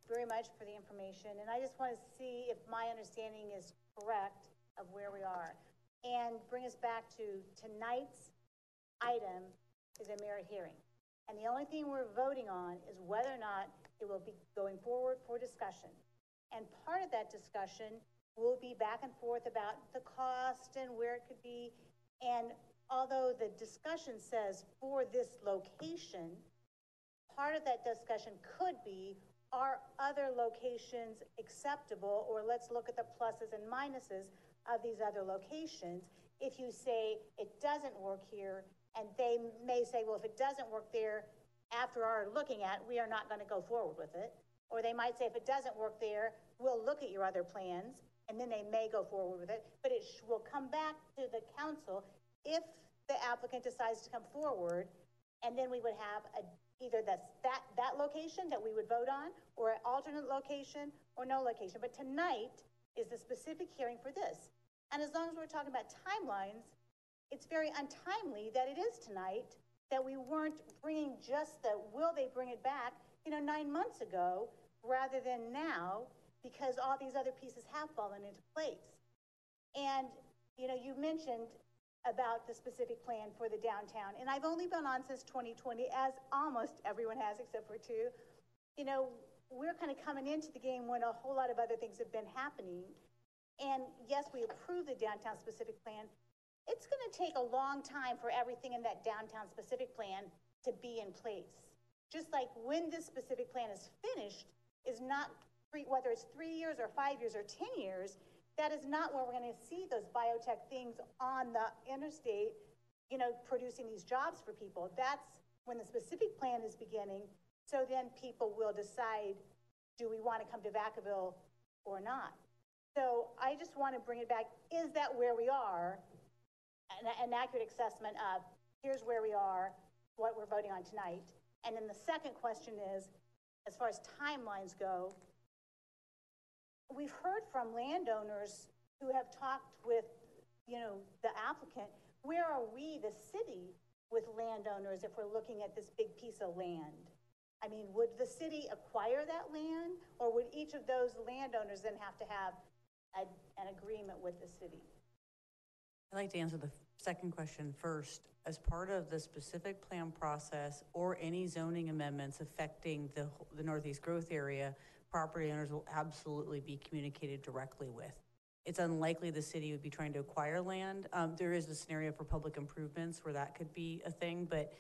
very much for the information, and I just want to see if my understanding is correct of where we are. And bring us back to tonight's item is a merit hearing. And the only thing we're voting on is whether or not it will be going forward for discussion. And part of that discussion will be back and forth about the cost and where it could be. And although the discussion says for this location, part of that discussion could be, are other locations acceptable? Or let's look at the pluses and minuses of these other locations. If you say it doesn't work here, and they may say, well, if it doesn't work there, after our looking at, we are not gonna go forward with it. Or they might say, if it doesn't work there, we'll look at your other plans, and then they may go forward with it. But it will come back to the council if the applicant decides to come forward, and then we would have a, either that, that location that we would vote on, or an alternate location, or no location. But tonight is the specific hearing for this. And as long as we're talking about timelines, it's very untimely that it is tonight, that we weren't bringing just the, will they bring it back, you know, nine months ago, rather than now, because all these other pieces have fallen into place. And, you know, you mentioned about the specific plan for the downtown, and I've only been on since 2020, as almost everyone has except for two. You know, we're kind of coming into the game when a whole lot of other things have been happening. And yes, we approved the downtown specific plan. It's going to take a long time for everything in that downtown specific plan to be in place. Just like when this specific plan is finished is not, three- whether it's three years or five years or 10 years, that is not where we're going to see those biotech things on the interstate, you know, producing these jobs for people. That's when the specific plan is beginning. So then people will decide, do we want to come to Vacaville or not? So I just want to bring it back. Is that where we are? An, an accurate assessment of here's where we are, what we're voting on tonight. And then the second question is, as far as timelines go, we've heard from landowners who have talked with, you know, the applicant. Where are we, the city, with landowners if we're looking at this big piece of land? I mean, would the city acquire that land, or would each of those landowners then have to have a, an agreement with the city? I'd like to answer the second question first. As part of the specific plan process or any zoning amendments affecting the, the Northeast growth area, property owners will absolutely be communicated directly with. It's unlikely the city would be trying to acquire land. Um, there is a scenario for public improvements where that could be a thing, but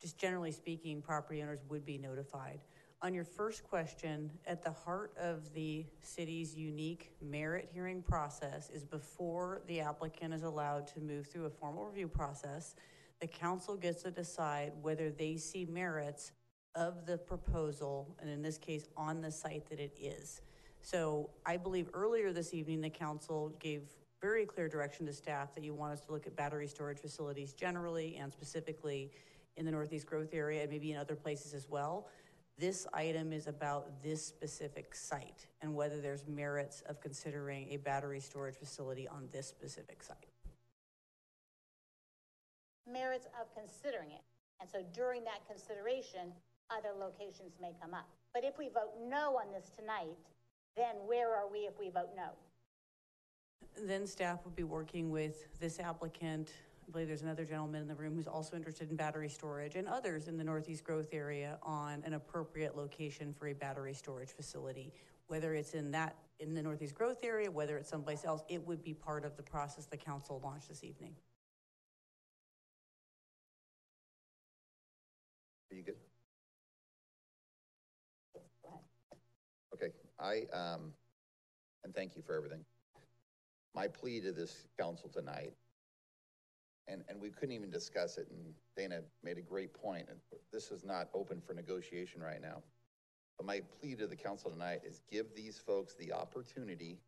just generally speaking, property owners would be notified. On your first question, at the heart of the city's unique merit hearing process is before the applicant is allowed to move through a formal review process, the council gets to decide whether they see merits of the proposal, and in this case, on the site that it is. So I believe earlier this evening, the council gave very clear direction to staff that you want us to look at battery storage facilities generally and specifically in the Northeast growth area and maybe in other places as well. This item is about this specific site and whether there's merits of considering a battery storage facility on this specific site. Merits of considering it. And so during that consideration, other locations may come up. But if we vote no on this tonight, then where are we if we vote no? Then staff would be working with this applicant. I believe there's another gentleman in the room who's also interested in battery storage and others in the Northeast growth area on an appropriate location for a battery storage facility. Whether it's in that, in the Northeast growth area, whether it's someplace else, it would be part of the process the council launched this evening. Are you good? Okay, I, um, and thank you for everything. My plea to this council tonight and, and we couldn't even discuss it, and Dana made a great point, and this is not open for negotiation right now. But my plea to the council tonight is give these folks the opportunity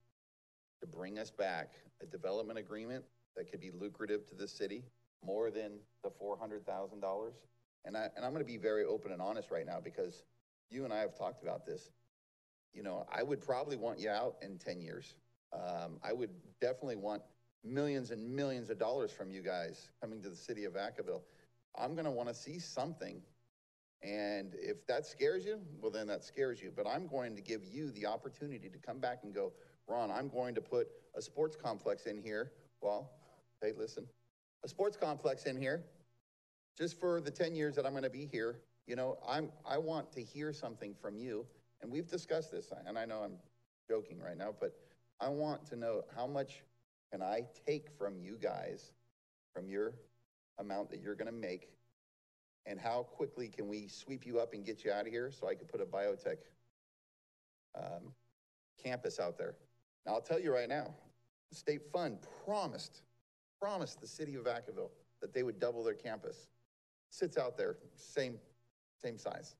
to bring us back a development agreement that could be lucrative to the city, more than the four hundred thousand dollars. And I, and I'm gonna be very open and honest right now, because you and I have talked about this. You know, I would probably want you out in ten years. Um, I would definitely want millions and millions of dollars from you guys coming to the city of Vacaville. I'm gonna wanna see something. And if that scares you, well, then that scares you. But I'm going to give you the opportunity to come back and go, Ron, I'm going to put a sports complex in here. Well, hey, listen, a sports complex in here just for the 10 years that I'm going to be here. You know, I'm, I want to hear something from you. And we've discussed this, and I know I'm joking right now, but I want to know how much can I take from you guys, from your amount that you're going to make, and how quickly can we sweep you up and get you out of here so I could put a biotech um, campus out there? Now, I'll tell you right now, the state fund promised, promised the city of Vacaville that they would double their campus. Sits out there, same, same size.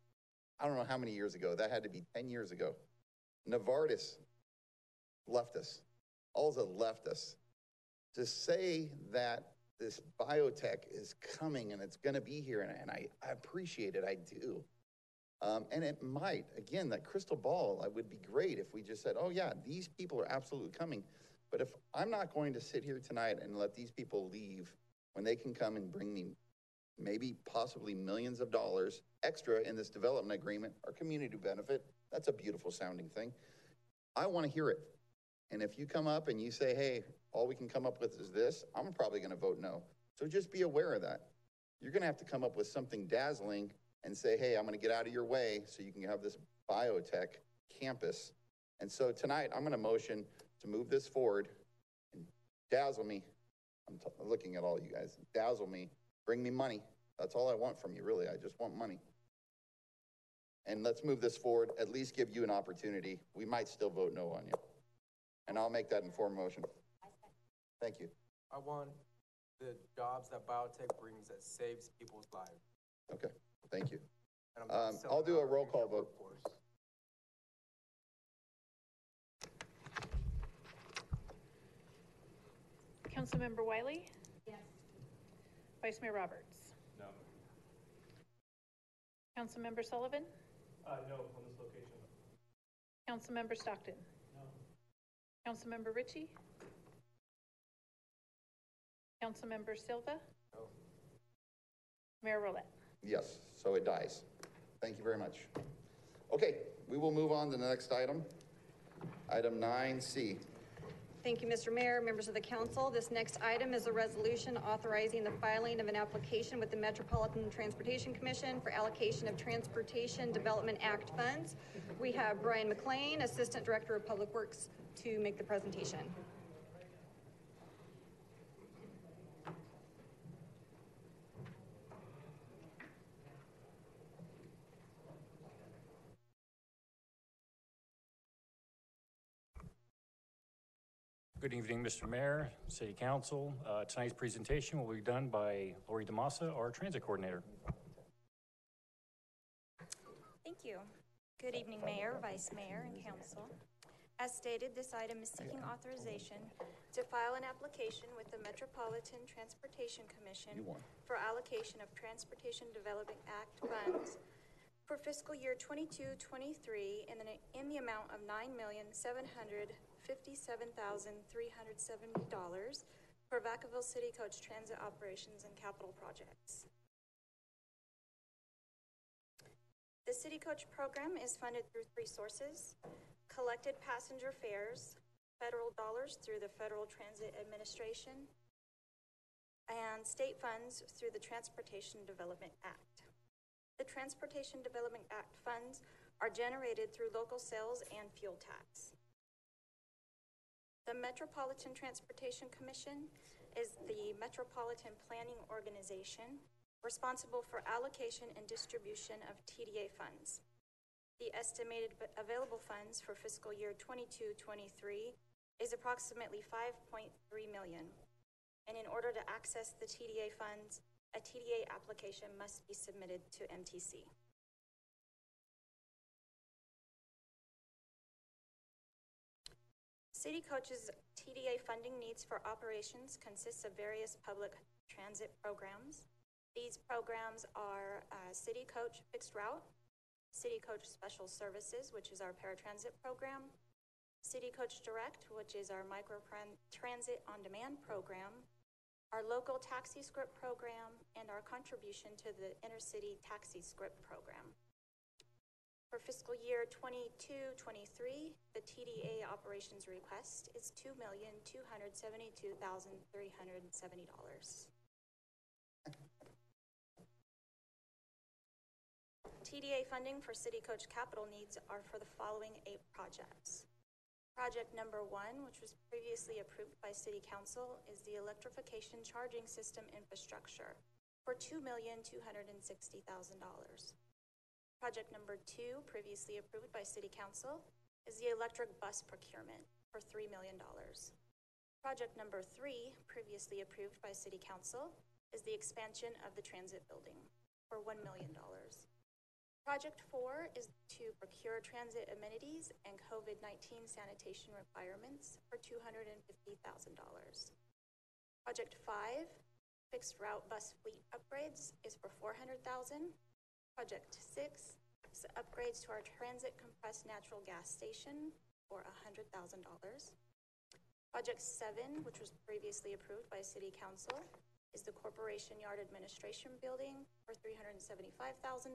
I don't know how many years ago. That had to be 10 years ago. Novartis left us. Alza left us. To say that this biotech is coming and it's going to be here, and, and I, I appreciate it, I do. Um, and it might, again, that crystal ball, it would be great if we just said, oh yeah, these people are absolutely coming. But if I'm not going to sit here tonight and let these people leave when they can come and bring me maybe possibly millions of dollars extra in this development agreement or community benefit, that's a beautiful sounding thing. I want to hear it. And if you come up and you say, hey, all we can come up with is this, I'm probably going to vote no. So just be aware of that. You're going to have to come up with something dazzling and say, hey, I'm going to get out of your way so you can have this biotech campus. And so tonight, I'm going to motion to move this forward and dazzle me. I'm t- looking at all you guys. Dazzle me. Bring me money. That's all I want from you, really. I just want money. And let's move this forward, at least give you an opportunity. We might still vote no on you. And I'll make that informed motion. Thank you. I want the jobs that biotech brings that saves people's lives. Okay, thank you. I'm not Um, selling I'll do a roll call vote. workforce. Councilmember Wylie? Yes. Vice Mayor Roberts? No. Councilmember Sullivan? Uh, no, on this location. Councilmember Stockton? No. Councilmember Ritchie? Councilmember Silva? No. Mayor Rowlett? Yes, so it dies. Thank you very much. Okay, we will move on to the next item. Item nine C. Thank you, Mr. Mayor, members of the council. This next item is a resolution authorizing the filing of an application with the Metropolitan Transportation Commission for allocation of Transportation Development Act funds. We have Brian McLean, Assistant Director of Public Works, to make the presentation. Good evening, Mr. Mayor, City Council. Uh, Tonight's presentation will be done by Lori DeMassa, our Transit Coordinator. Thank you. Good evening, Mayor, Vice Mayor, and Council. As stated, this item is seeking authorization to file an application with the Metropolitan Transportation Commission for allocation of Transportation Development Act funds for fiscal year 22-23 in the, in the amount of nine million seven hundred fifty-seven thousand three hundred seventy dollars for Vacaville City Coach Transit Operations and Capital Projects. The City Coach program is funded through three sources, collected passenger fares, federal dollars through the Federal Transit Administration, and state funds through the Transportation Development Act. The Transportation Development Act funds are generated through local sales and fuel tax. The Metropolitan Transportation Commission is the metropolitan planning organization responsible for allocation and distribution of TDA funds. The estimated available funds for fiscal year 22-23 is approximately 5.3 million. and in order to access the TDA funds, a TDA application must be submitted to MTC. City Coach's TDA funding needs for operations consists of various public transit programs. These programs are uh, City Coach Fixed Route, City Coach Special Services, which is our paratransit program, City Coach Direct, which is our micro transit on demand program, our local taxi script program, and our contribution to the intercity taxi script program. For fiscal year 22-23, the TDA operations request is $2,272,370. TDA funding for City Coach capital needs are for the following eight projects. Project number one, which was previously approved by City Council, is the electrification charging system infrastructure for $2,260,000. Project number two, previously approved by City Council, is the electric bus procurement for $3 million. Project number three, previously approved by City Council, is the expansion of the transit building for $1 million. Project four is to procure transit amenities and COVID-19 sanitation requirements for $250,000. Project five, fixed route bus fleet upgrades is for $400,000. Project six upgrades to our transit compressed natural gas station for $100,000. Project seven, which was previously approved by City Council, is the Corporation Yard Administration Building for $375,000.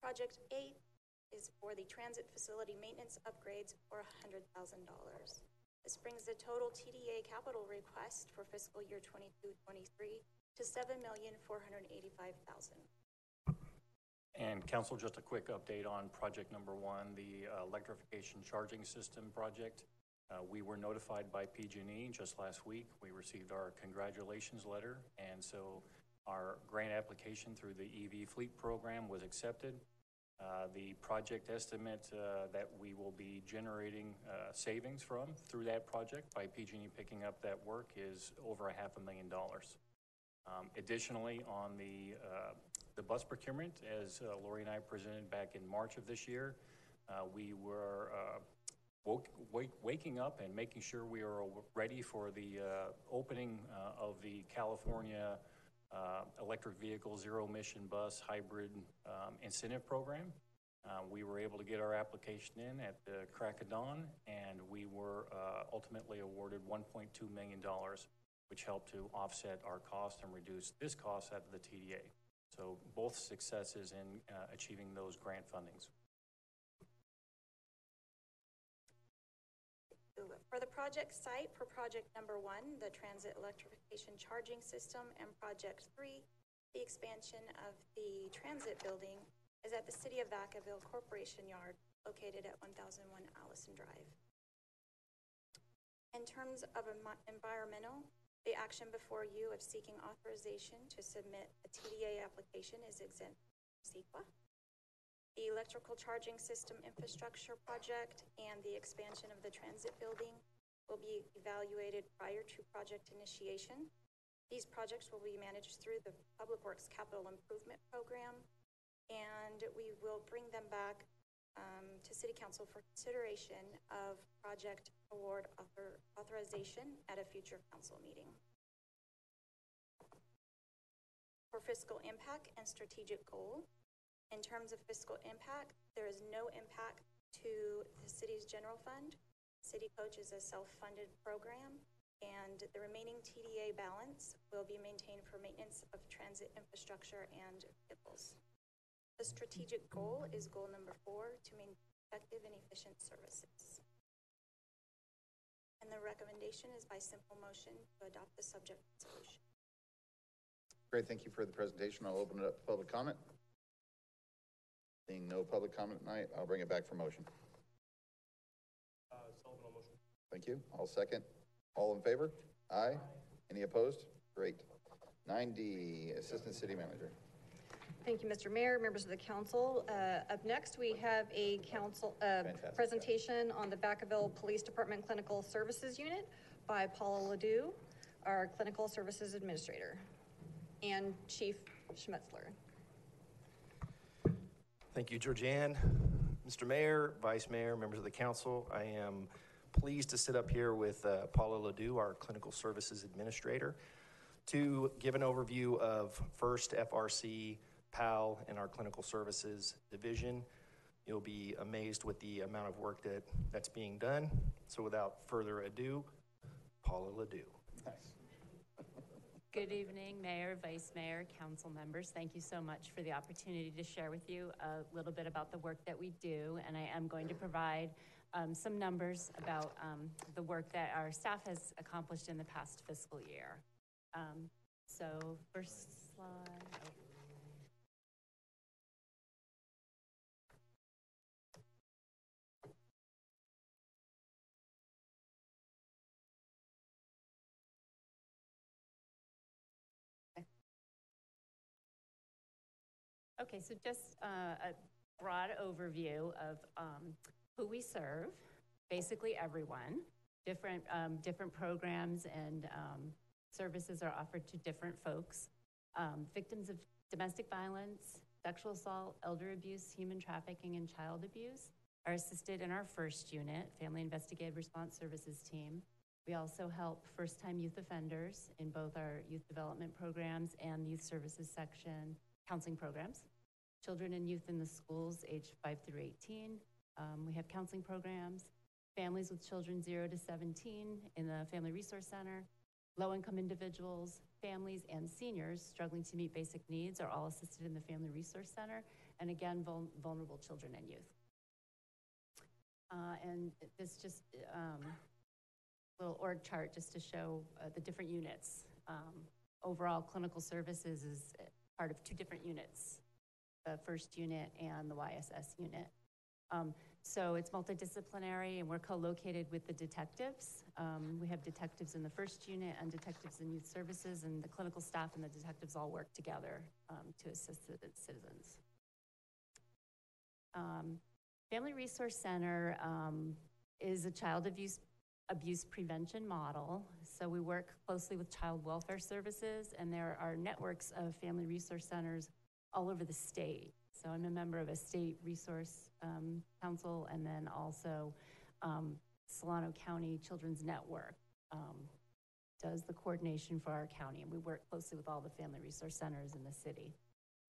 Project eight is for the transit facility maintenance upgrades for $100,000. This brings the total TDA capital request for fiscal year 22-23 to 7,485,000. And council, just a quick update on project number one, the uh, electrification charging system project. Uh, we were notified by PG&E just last week. We received our congratulations letter, and so our grant application through the EV fleet program was accepted. Uh, the project estimate uh, that we will be generating uh, savings from through that project by PG&E picking up that work is over a half a million dollars. Um, additionally, on the uh, the bus procurement, as uh, Lori and I presented back in March of this year, we were woke, wake, waking up and making sure we are ready for the opening of the California uh, electric vehicle zero emission bus hybrid um, incentive program. Uh, we were able to get our application in at the crack of dawn, and we were uh, ultimately awarded $1.2 million, which helped to offset our cost and reduce this cost out of the TDA. So both successes in uh, achieving those grant fundings. For the project site, for project number one, the transit electrification charging system, and project three, the expansion of the transit building, is at the City of Vacaville Corporation Yard, located at 1001 Allison Drive. In terms of environmental, the action before you of seeking authorization to submit a TDA application is exempt from CEQA the electrical charging system infrastructure project and the expansion of the transit building will be evaluated prior to project initiation. These projects will be managed through the Public Works Capital Improvement Program, and we will bring them back um, to City Council for consideration of project award author authorization at a future council meeting. For fiscal impact and strategic goal, in terms of fiscal impact, there is no impact to the city's general fund. City Coach is a self-funded program, and the remaining TDA balance will be maintained for maintenance of transit infrastructure and vehicles. The strategic goal is goal number four, to maintain effective and efficient services. And the recommendation is by simple motion to adopt the subject resolution. Great, thank you for the presentation. I'll open it up to public comment. Seeing no public comment tonight, I'll bring it back for motion. Uh, Sullivan motion. Thank you. I'll second. All in favor? Aye. Any opposed? Great. 9D, Assistant City Manager. Thank you, Mr. Mayor, members of the council. Uh, up next, we have a council uh, presentation on the Vacaville Police Department Clinical Services Unit by Paula Ledoux. our Clinical Services Administrator, and Chief Schmutzler. Thank you, Georgianne. Mr. Mayor, Vice Mayor, members of the council, I am pleased to sit up here with uh, Paula Ledoux, our Clinical Services Administrator, to give an overview of FIRST FRC, PAL, and our Clinical Services Division. You'll be amazed with the amount of work that, that's being done. So without further ado, Paula Ledoux. Good evening, Mayor, Vice Mayor, council members. Thank you so much for the opportunity to share with you a little bit about the work that we do. And I am going to provide um, some numbers about um, the work that our staff has accomplished in the past fiscal year. Um, so first slide. Okay, so just uh, a broad overview of um, who we serve, basically everyone. Different, um, different programs and um, services are offered to different folks. Um, victims of domestic violence, sexual assault, elder abuse, human trafficking, and child abuse are assisted in our first unit, Family Investigative Response Services team. We also help first-time youth offenders in both our youth development programs and youth services section counseling programs. Children and youth in the schools aged 5 through 18. Um, we have counseling programs. Families with children 0 to 17 in the Family Resource Center. Low-income individuals, families, and seniors struggling to meet basic needs are all assisted in the Family Resource Center. And again, vul vulnerable children and youth. Uh, and this just um, little org chart just to show uh, the different units. Um, overall, clinical services is part of two different units, the first unit and the YSS unit. Um, so it's multidisciplinary and we're co-located with the detectives. Um, we have detectives in the first unit and detectives in youth services and the clinical staff and the detectives all work together um, to assist the citizens. Um, Family Resource Center um, is a child abuse abuse prevention model. So we work closely with child welfare services, and there are networks of family resource centers all over the state. So I'm a member of a state resource um, council, and then also um, Solano County Children's Network um, does the coordination for our county, and we work closely with all the family resource centers in the city.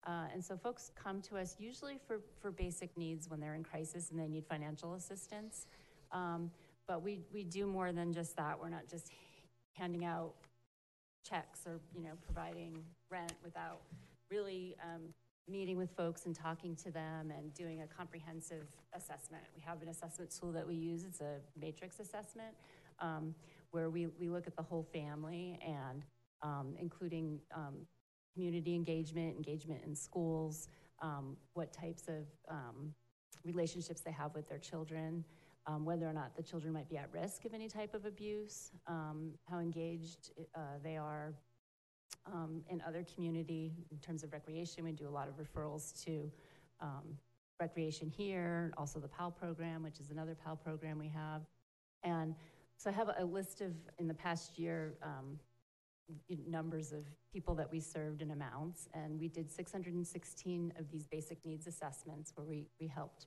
Uh, and so folks come to us usually for, for basic needs when they're in crisis and they need financial assistance. Um, but we, we do more than just that. We're not just handing out checks or, you know, providing rent without really um, meeting with folks and talking to them and doing a comprehensive assessment. We have an assessment tool that we use. It's a matrix assessment um, where we, we look at the whole family and um, including um, community engagement, engagement in schools, um, what types of um, relationships they have with their children, um, whether or not the children might be at risk of any type of abuse, um, how engaged uh, they are um, in other community in terms of recreation. We do a lot of referrals to um, recreation here, also the PAL program, which is another PAL program we have. And so I have a list of, in the past year, um, numbers of people that we served and amounts. And we did 616 of these basic needs assessments where we, we helped,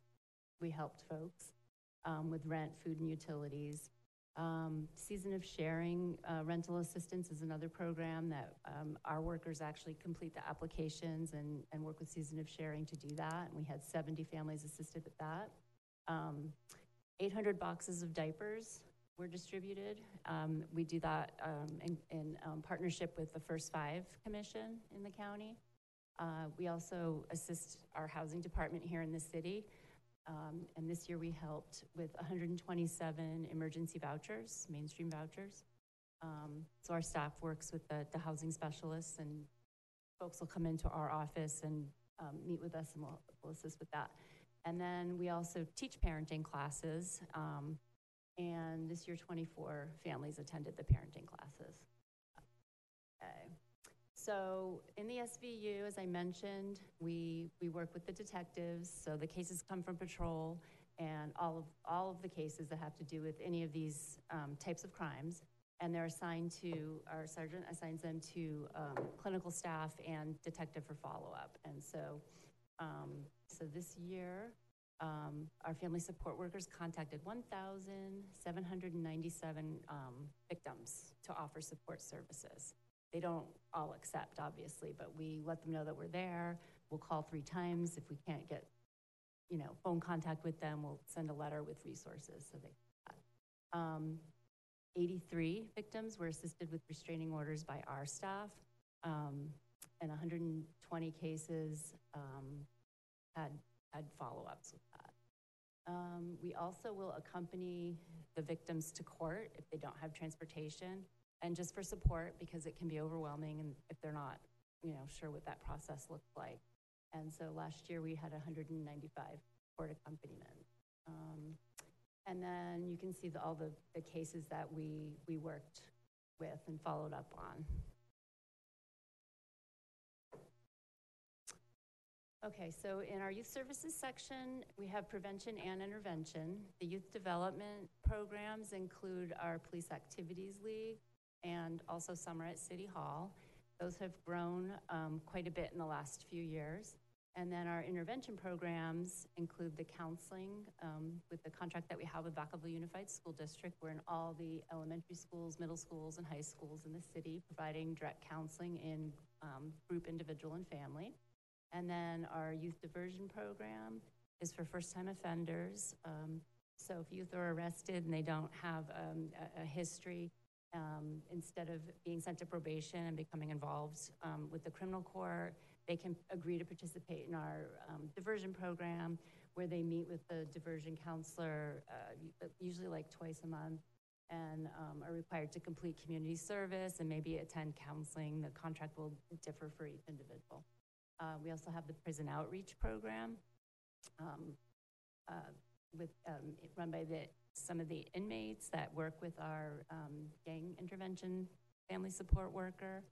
we helped folks um, with rent, food, and utilities. Um, Season of Sharing uh, Rental Assistance is another program that um, our workers actually complete the applications and, and work with Season of Sharing to do that. And we had 70 families assisted with that. Um, 800 boxes of diapers were distributed. Um, we do that um, in, in partnership with the First Five Commission in the county. Uh, we also assist our housing department here in the city um, and this year we helped with 127 emergency vouchers, mainstream vouchers. Um, so our staff works with the, the, housing specialists and folks will come into our office and um, meet with us and we'll, we'll, assist with that. And then we also teach parenting classes. Um, and this year 24 families attended the parenting classes. So in the SVU, as I mentioned, we, we work with the detectives. So the cases come from patrol and all of, all of the cases that have to do with any of these um, types of crimes. and they're assigned to, our sergeant assigns them to um, clinical staff and detective for follow-up. And so, um, so this year, um, our family support workers contacted 1,797 um, victims to offer support services. They don't all accept, obviously, but we let them know that we're there. We'll call three times. If we can't get, you know, phone contact with them, we'll send a letter with resources so they. Um, 83 victims were assisted with restraining orders by our staff, um, and 120 cases um, had had follow-ups with that. Um, we also will accompany the victims to court if they don't have transportation, and just for support because it can be overwhelming and if they're not, you know, sure what that process looks like. And so last year we had 195 court accompaniment. Um, and then you can see the, all the, the cases that we, we worked with and followed up on. Okay, so in our youth services section, we have prevention and intervention. The youth development programs include our police activities league and also summer at City Hall. Those have grown um, quite a bit in the last few years. And then our intervention programs include the counseling um, with the contract that we have with Vacaville Unified School District. We're in all the elementary schools, middle schools, and high schools in the city, providing direct counseling in um, group, individual, and family. And then our youth diversion program is for first-time offenders. Um, so if youth are arrested and they don't have um, a, a, history, um, instead of being sent to probation and becoming involved um, with the criminal court, they can agree to participate in our um, diversion program where they meet with the diversion counselor, uh, usually like twice a month, and um, are required to complete community service and maybe attend counseling. The contract will differ for each individual. Uh, we also have the prison outreach program um, uh, with um, run by the some of the inmates that work with our um, gang intervention family support worker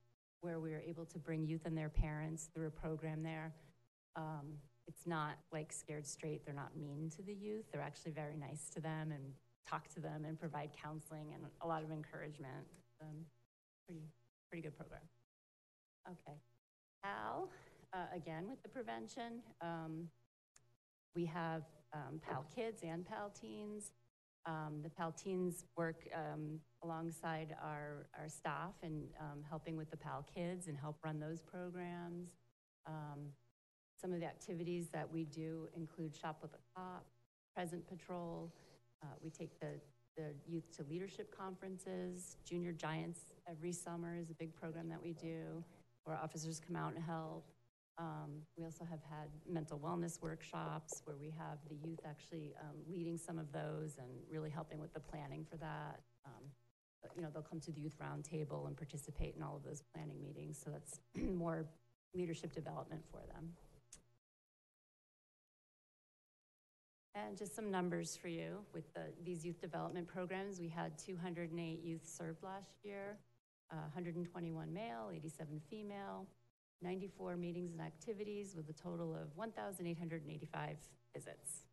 where we are able to bring youth and their parents through a program there. Um, it's not like scared straight. They're not mean to the youth. They're actually very nice to them and talk to them and provide counseling and a lot of encouragement. Um, pretty, pretty good program. Okay. Al, uh, again with the prevention, um, we have um, PAL Kids and PAL Teens. Um, the PAL Teens work um, alongside our, our staff and um, helping with the PAL Kids and help run those programs. Um, some of the activities that we do include Shop with a Cop, Present Patrol. Uh, we take the, the youth to leadership conferences. Junior Giants every summer is a big program that we do, where officers come out and help. Um, we also have had mental wellness workshops where we have the youth actually um, leading some of those and really helping with the planning for that. Um, you know, they'll come to the youth roundtable and participate in all of those planning meetings. So that's more leadership development for them. And just some numbers for you with the, these youth development programs. We had 208 youth served last year, uh, 121 male, 87 female. 94 meetings and activities with a total of 1,885 visits.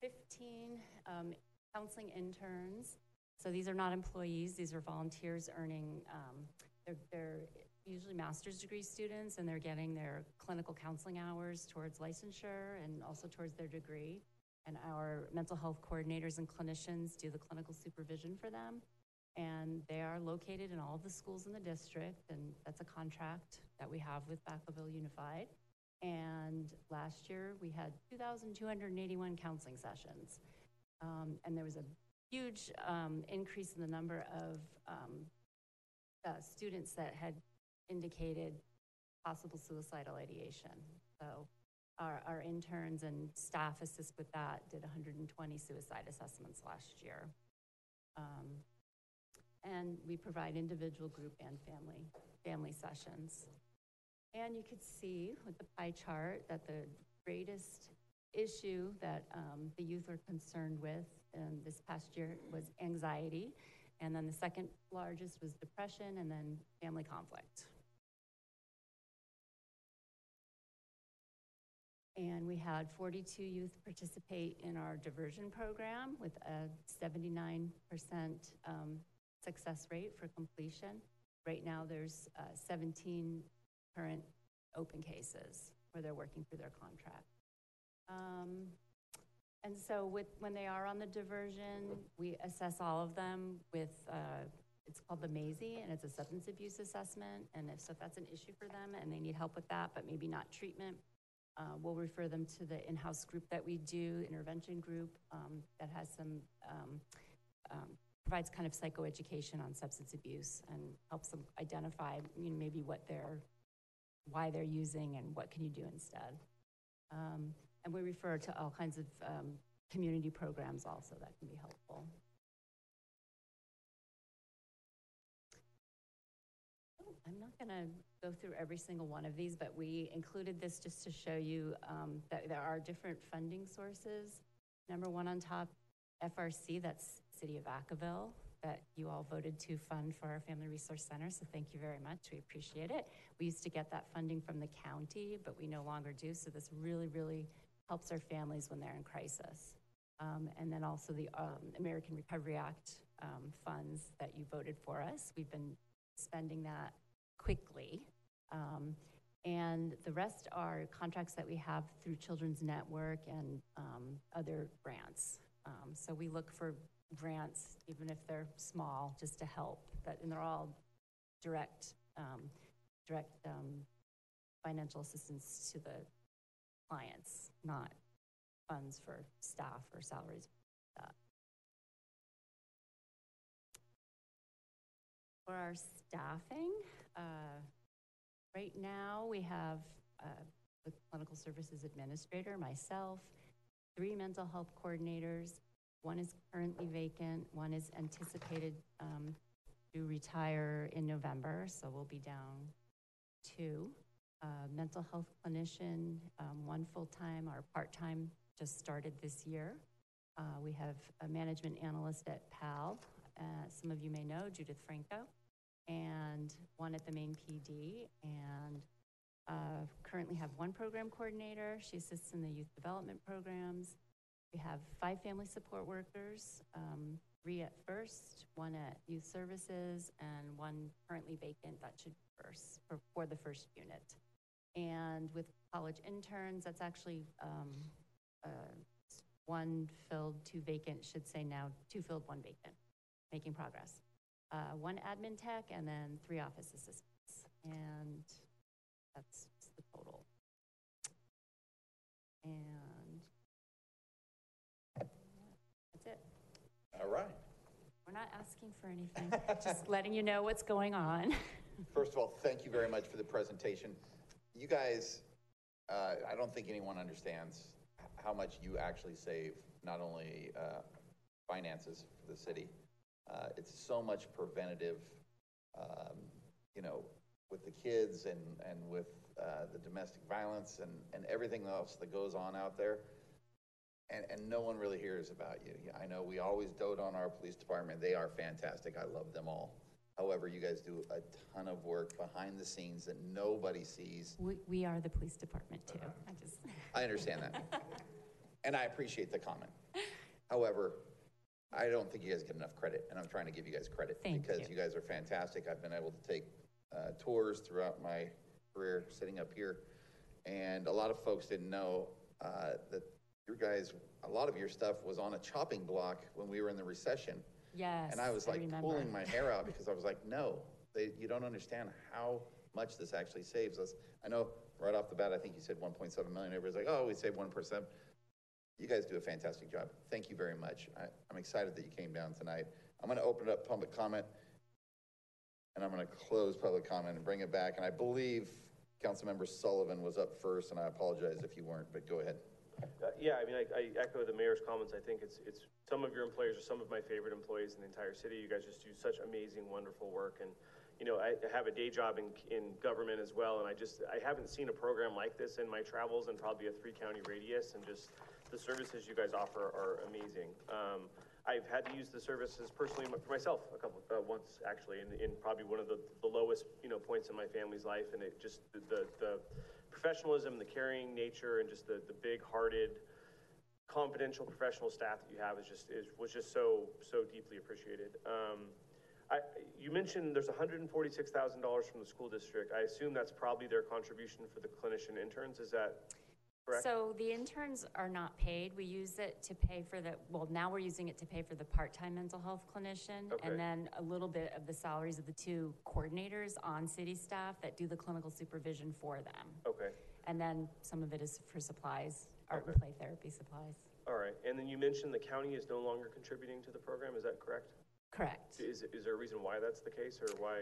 15 um, counseling interns. So these are not employees, these are volunteers earning, um, they're, they're usually master's degree students and they're getting their clinical counseling hours towards licensure and also towards their degree. And our mental health coordinators and clinicians do the clinical supervision for them and they are located in all of the schools in the district, and that's a contract that we have with Vacaville Unified. And last year, we had 2,281 counseling sessions. Um, and there was a huge um, increase in the number of um, uh, students that had indicated possible suicidal ideation. So our, our interns and staff assist with that did 120 suicide assessments last year. Um, and we provide individual, group, and family, family sessions. And you could see with the pie chart that the greatest issue that um, the youth are concerned with this past year was anxiety. And then the second largest was depression and then family conflict. And we had 42 youth participate in our diversion program with a 79% um, success rate for completion. Right now, there's uh, 17 current open cases where they're working through their contract. Um, And so with, when they are on the diversion, we assess all of them with, uh, it's called the MAZE, and it's a substance abuse assessment. And if, so if that's an issue for them and they need help with that, but maybe not treatment, uh, we'll refer them to the in-house group that we do, intervention group, um, that has some, um, um, provides kind of psychoeducation on substance abuse and helps them identify, you know, maybe what they're, why they're using and what can you do instead. Um, and we refer to all kinds of, um, community programs also that can be helpful. I'm not going to go through every single one of these, but we included this just to show you um, that there are different funding sources. Number one on top, FRC, that's City of Vacaville, that you all voted to fund for our Family Resource Center, so thank you very much. We appreciate it. We used to get that funding from the county, but we no longer do, so this really, really helps our families when they're in crisis. Um, and then also the um, American Recovery Act um, funds that you voted for us. We've been spending that quickly. Um, and the rest are contracts that we have through Children's Network and um, other grants. Um, so we look for grants, even if they're small, just to help. That, and they're all direct, um, direct um, financial assistance to the clients, not funds for staff or salaries. For our staffing, uh, right now we have uh, the clinical services administrator, myself, three mental health coordinators. One is currently vacant, one is anticipated um, to retire in November, so we'll be down two. Uh, mental health clinician, um, one full-time or part-time just started this year. Uh, we have a management analyst at PAL. Uh, some of you may know Judith Franco, and one at the main PD. And uh, currently have one program coordinator. She assists in the youth development programs. We have five family support workers, um, three at first, one at youth services, and one currently vacant that should be first for, for the first unit. And with college interns, that's actually um, uh, one filled, two vacant, should say now two filled, one vacant, making progress. Uh, one admin tech, and then three office assistants. And that's the total. And that's it. All right. We're not asking for anything, just letting you know what's going on. First of all, thank you very much for the presentation. You guys, uh, I don't think anyone understands how much you actually save, not only uh, finances for the city. Uh, it's so much preventative, um, you know, with the kids and, and with uh, the domestic violence and, and everything else that goes on out there. And, and no one really hears about you. I know we always dote on our police department. They are fantastic. I love them all. However, you guys do a ton of work behind the scenes that nobody sees. We, we are the police department too. I just. I understand that. And I appreciate the comment. However, I don't think you guys get enough credit, and I'm trying to give you guys credit. Thank Because you guys are fantastic. I've been able to take uh, tours throughout my career, sitting up here. And a lot of folks didn't know uh, that your guys, a lot of your stuff was on a chopping block when we were in the recession. Yes. And I was like remember. pulling my hair out because I was like, no, they, you don't understand how much this actually saves us. I know right off the bat, I think you said 1.7 million. Everybody's like, oh, we saved 1%. You guys do a fantastic job. Thank you very much. I, I'm excited that you came down tonight. I'm going to open it up public comment, and I'm going to close public comment and bring it back. And I believe Councilmember Sullivan was up first, and I apologize if you weren't, but go ahead. Uh, Yeah, I mean, I, I echo the mayor's comments. I think it's, it's, some of your employees are some of my favorite employees in the entire city. You guys just do such amazing, wonderful work. And, you know, I have a day job in, in government as well, and I just, I haven't seen a program like this in my travels and probably a three-county radius, and just the services you guys offer are amazing. Um, I've had to use the services personally for myself a couple, uh, once actually, in, in probably one of the, the lowest, you know, points in my family's life, and it just, the, the, professionalism, the caring nature, and just the, the big-hearted, confidential professional staff that you have is just, is, was just so, so deeply appreciated. Um, I, you mentioned there's hundred and forty-six thousand dollars from the school district. I assume that's probably their contribution for the clinician interns, is that correct? So the interns are not paid. We use it to pay for the, well, now we're using it to pay for the part-time mental health clinician. Okay. And then a little bit of the salaries of the two coordinators on city staff that do the clinical supervision for them. Okay, And then some of it is for supplies, art and play therapy supplies. all right. And then you mentioned the county is no longer contributing to the program, is that correct? Correct. Is, is there a reason why that's the case, or why?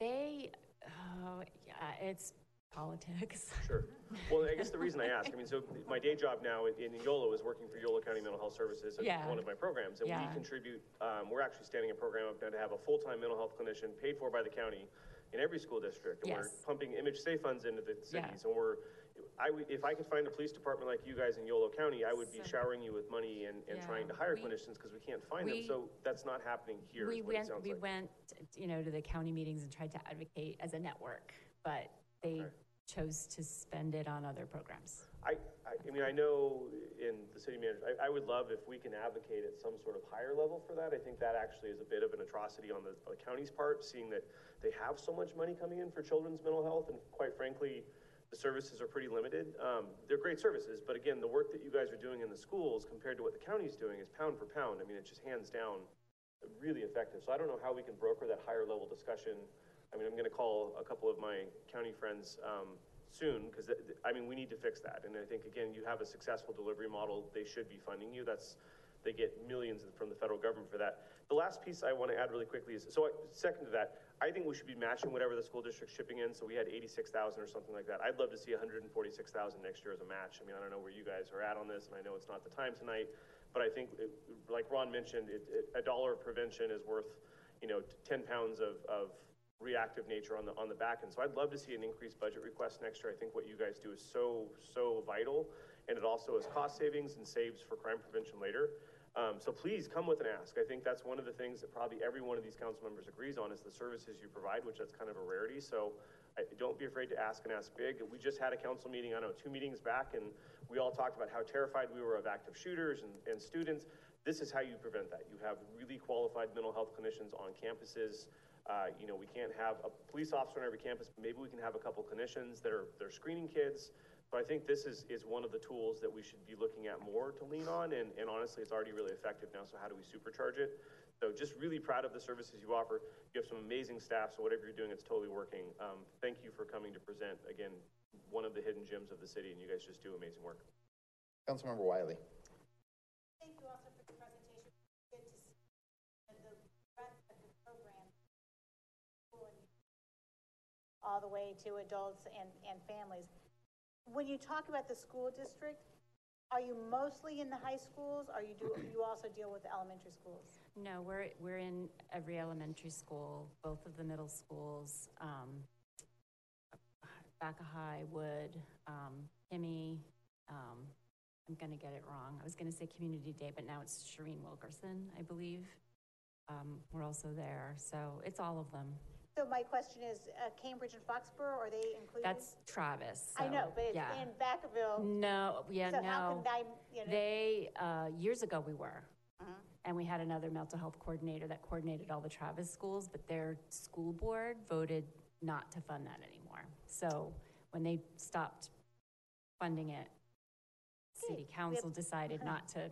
They, oh, yeah, it's politics. Sure. Well, I guess the reason I ask, I mean, so my day job now in YOLO is working for YOLO County Mental Health Services. It's Yeah. one of my programs, and we contribute, um, we're actually standing a program up now to have a full-time mental health clinician paid for by the county in every school district. And we're pumping MHSA funds into the Yeah. cities, and we're, I would, if I could find a police department like you guys in YOLO County, I would be So- showering you with money and, and Yeah. trying to hire We- clinicians, because we can't find them. So that's not happening here, We what it went, sounds we like. went, you know, to the county meetings and tried to advocate as a network, but they Okay. chose to spend it on other programs. I, I, I mean, I know in the city manager, I, I would love if we can advocate at some sort of higher level for that. I think that actually is a bit of an atrocity on the, on the county's part, seeing that they have so much money coming in for children's mental health, and quite frankly, the services are pretty limited. Um, they're great services, but again, the work that you guys are doing in the schools compared to what the county's doing is pound for pound. I mean, it's just hands down really effective. So I don't know how we can broker that higher level discussion. I mean, I'm gonna call a couple of my county friends, um, soon, because, I mean, we need to fix that. And I think, again, you have a successful delivery model, they should be funding you. That's, they get millions from the federal government for that. The last piece I want to add really quickly is, so I, second to that, I think we should be matching whatever the school district's shipping in, so we had eighty-six thousand or something like that. I'd love to see hundred and forty-six thousand next year as a match. I mean, I don't know where you guys are at on this, and I know it's not the time tonight, but I think, it- like Ron mentioned, it, it, a dollar of prevention is worth, you know, ten pounds of, of reactive nature on the, on the back end. So I'd love to see an increased budget request next year. I think what you guys do is so, so vital, and it also is cost savings and saves for crime prevention later. Um, so please come with an ask. I think that's one of the things that probably every one of these council members agrees on is the services you provide, which that's kind of a rarity. So I, don't be afraid to ask and ask big. We just had a council meeting, I don't know, two meetings back, and we all talked about how terrified we were of active shooters and, and students. This is how you prevent that. You have really qualified mental health clinicians on campuses. Uh, you know, we can't have a police officer on every campus, maybe we can have a couple clinicians that are, they're screening kids. So I think this is, is one of the tools that we should be looking at more to lean on, and, and honestly, it's already really effective now, so how do we supercharge it? So just really proud of the services you offer. You have some amazing staff, so whatever you're doing, it's totally working. Um, thank you for coming to present, again, one of the hidden gems of the city, and you guys just do amazing work. Councilmember Wylie. Thank you also for the presentation. Good to see the breadth of the program. All the way to adults and, and families. When you talk about the school district, are you mostly in the high schools? Or you do, you also deal with the elementary schools? No, we're, we're in every elementary school, both of the middle schools, um, Vaca High, Wood, um, Kimmy, um, I'm gonna get it wrong. I was gonna say Community Day, but now it's Shireen Wilkerson, I believe. Um, we're also there, so it's all of them. So my question is, uh, Cambridge and Foxboro, are they included? That's Travis. I so, know, but it's yeah. in Vacaville. No, yeah, So how no. can I, you know? They, uh, years ago we were. Uh-huh. And we had another mental health coordinator that coordinated all the Travis schools, but their school board voted not to fund that anymore. So when they stopped funding it, city council decided not to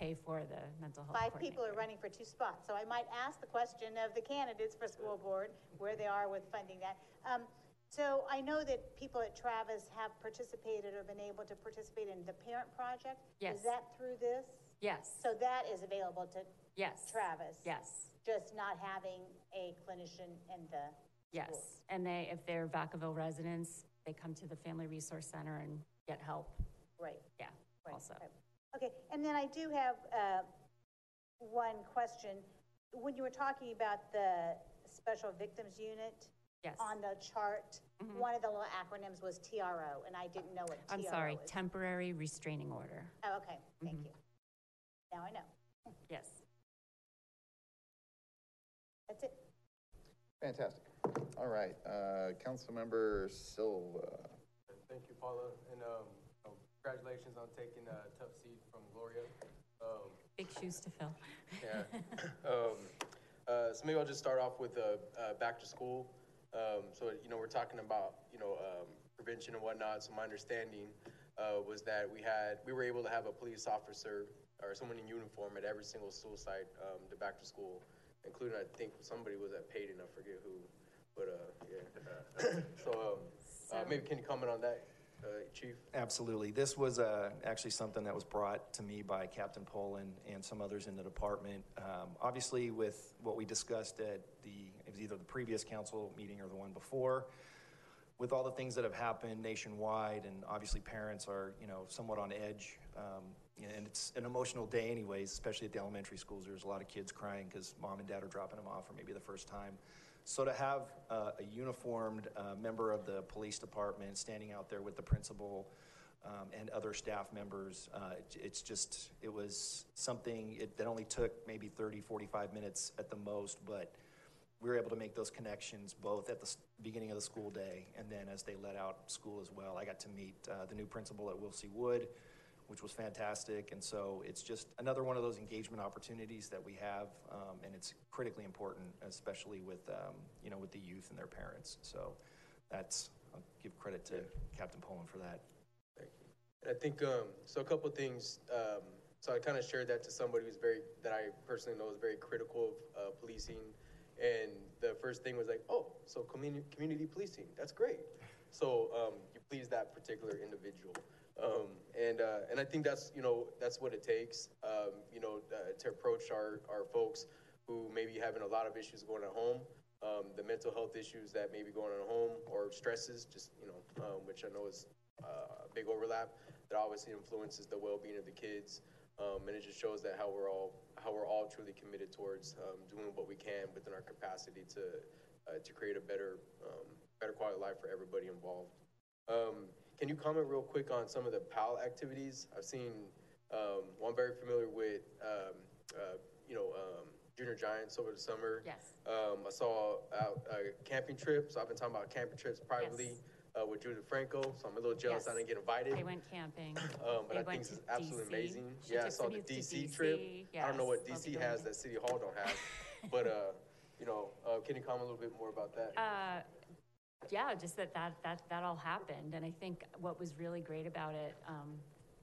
pay for the mental health Five people are running for two spots, so I might ask the question of the candidates for school board, where they are with funding that. Um, so I know that people at Travis have participated or been able to participate in the parent project. Yes. Is that through this? Yes, So that is available to yes. Travis? Yes, Just not having a clinician in the, yes. And they, if they're Vacaville residents, they come to the Family Resource Center and get help, right? yeah, Right, also. right. Okay, and then I do have uh, one question. When you were talking about the Special Victims Unit Yes. on the chart, Mhm. one of the little acronyms was TRO, and I didn't know what TRO I'm sorry, is. temporary restraining order. Oh, okay, thank Mhm. you. Now I know. Yes. That's it. Fantastic. All right, uh, Councilmember Silva. Thank you, Paula, and, um, um, congratulations on taking a tough seat from Gloria. Um, Big shoes to fill. Yeah. Um, uh, so maybe I'll just start off with, uh, uh, back to school. Um, so, you know, we're talking about, you know, um, prevention and whatnot. So my understanding, uh, was that we had, we were able to have a police officer or someone in uniform at every single school site, um, to back to school, including, I think, somebody was at Payton. I forget who, but, uh, yeah. So, um, uh, maybe can you comment on that, uh, chief? Absolutely. This was uh, actually something that was brought to me by Captain Poland and some others in the department. Um, Obviously, with what we discussed at the, it was either the previous council meeting or the one before, with all the things that have happened nationwide, and obviously parents are, you know, somewhat on edge. um, And it's an emotional day anyways, especially at the elementary schools. There's a lot of kids crying because mom and dad are dropping them off for maybe the first time. So to have uh, a uniformed uh, member of the police department standing out there with the principal um, and other staff members, uh, it- it's just, it was something it- that only took maybe 30, 45 minutes at the most, but we were able to make those connections both at the beginning of the school day and then as they let out school as well. I got to meet uh, the new principal at Will C. Wood, which was fantastic. And so it's just another one of those engagement opportunities that we have, um, and it's critically important, especially with, um, you know, with the youth and their parents. So that's, I'll give credit to Captain Poland for that. Thank you. And I think, um, so a couple of things, um, so I kind of shared that to somebody who's very, that I personally know is very critical of, uh, policing. And the first thing was like, oh, so community, community policing, that's great. So, um, you please that particular individual. Um, and, uh, and I think that's, you know, that's what it takes, um, you know, uh, to approach our, our folks who may be having a lot of issues going at home, um, the mental health issues that may be going on at home, or stresses, just, you know, um, which I know is, uh, a big overlap, that obviously influences the well-being of the kids. Um, and it just shows that how we're all, how we're all truly committed towards, um, doing what we can within our capacity to, uh, to create a better, better quality of life for everybody involved. Um, can you comment real quick on some of the PAL activities? I've seen, um, well, I'm very familiar with, um, uh, you know, um, Junior Giants over the summer. Yes. Um, I saw out, uh, camping trips. So I've been talking about camping trips privately, uh, with Judith Franco, so I'm a little jealous I Yes. didn't get invited. They went camping. Um, but They I went think this is absolutely DC. amazing. She Yeah, I took saw the youth to DC trip. I don't know what Yes, DC has that City Hall don't have, but, uh, you know, uh, can you comment a little bit more about that? Uh, yeah, just that, that, that, that all happened. And I think what was really great about it, um,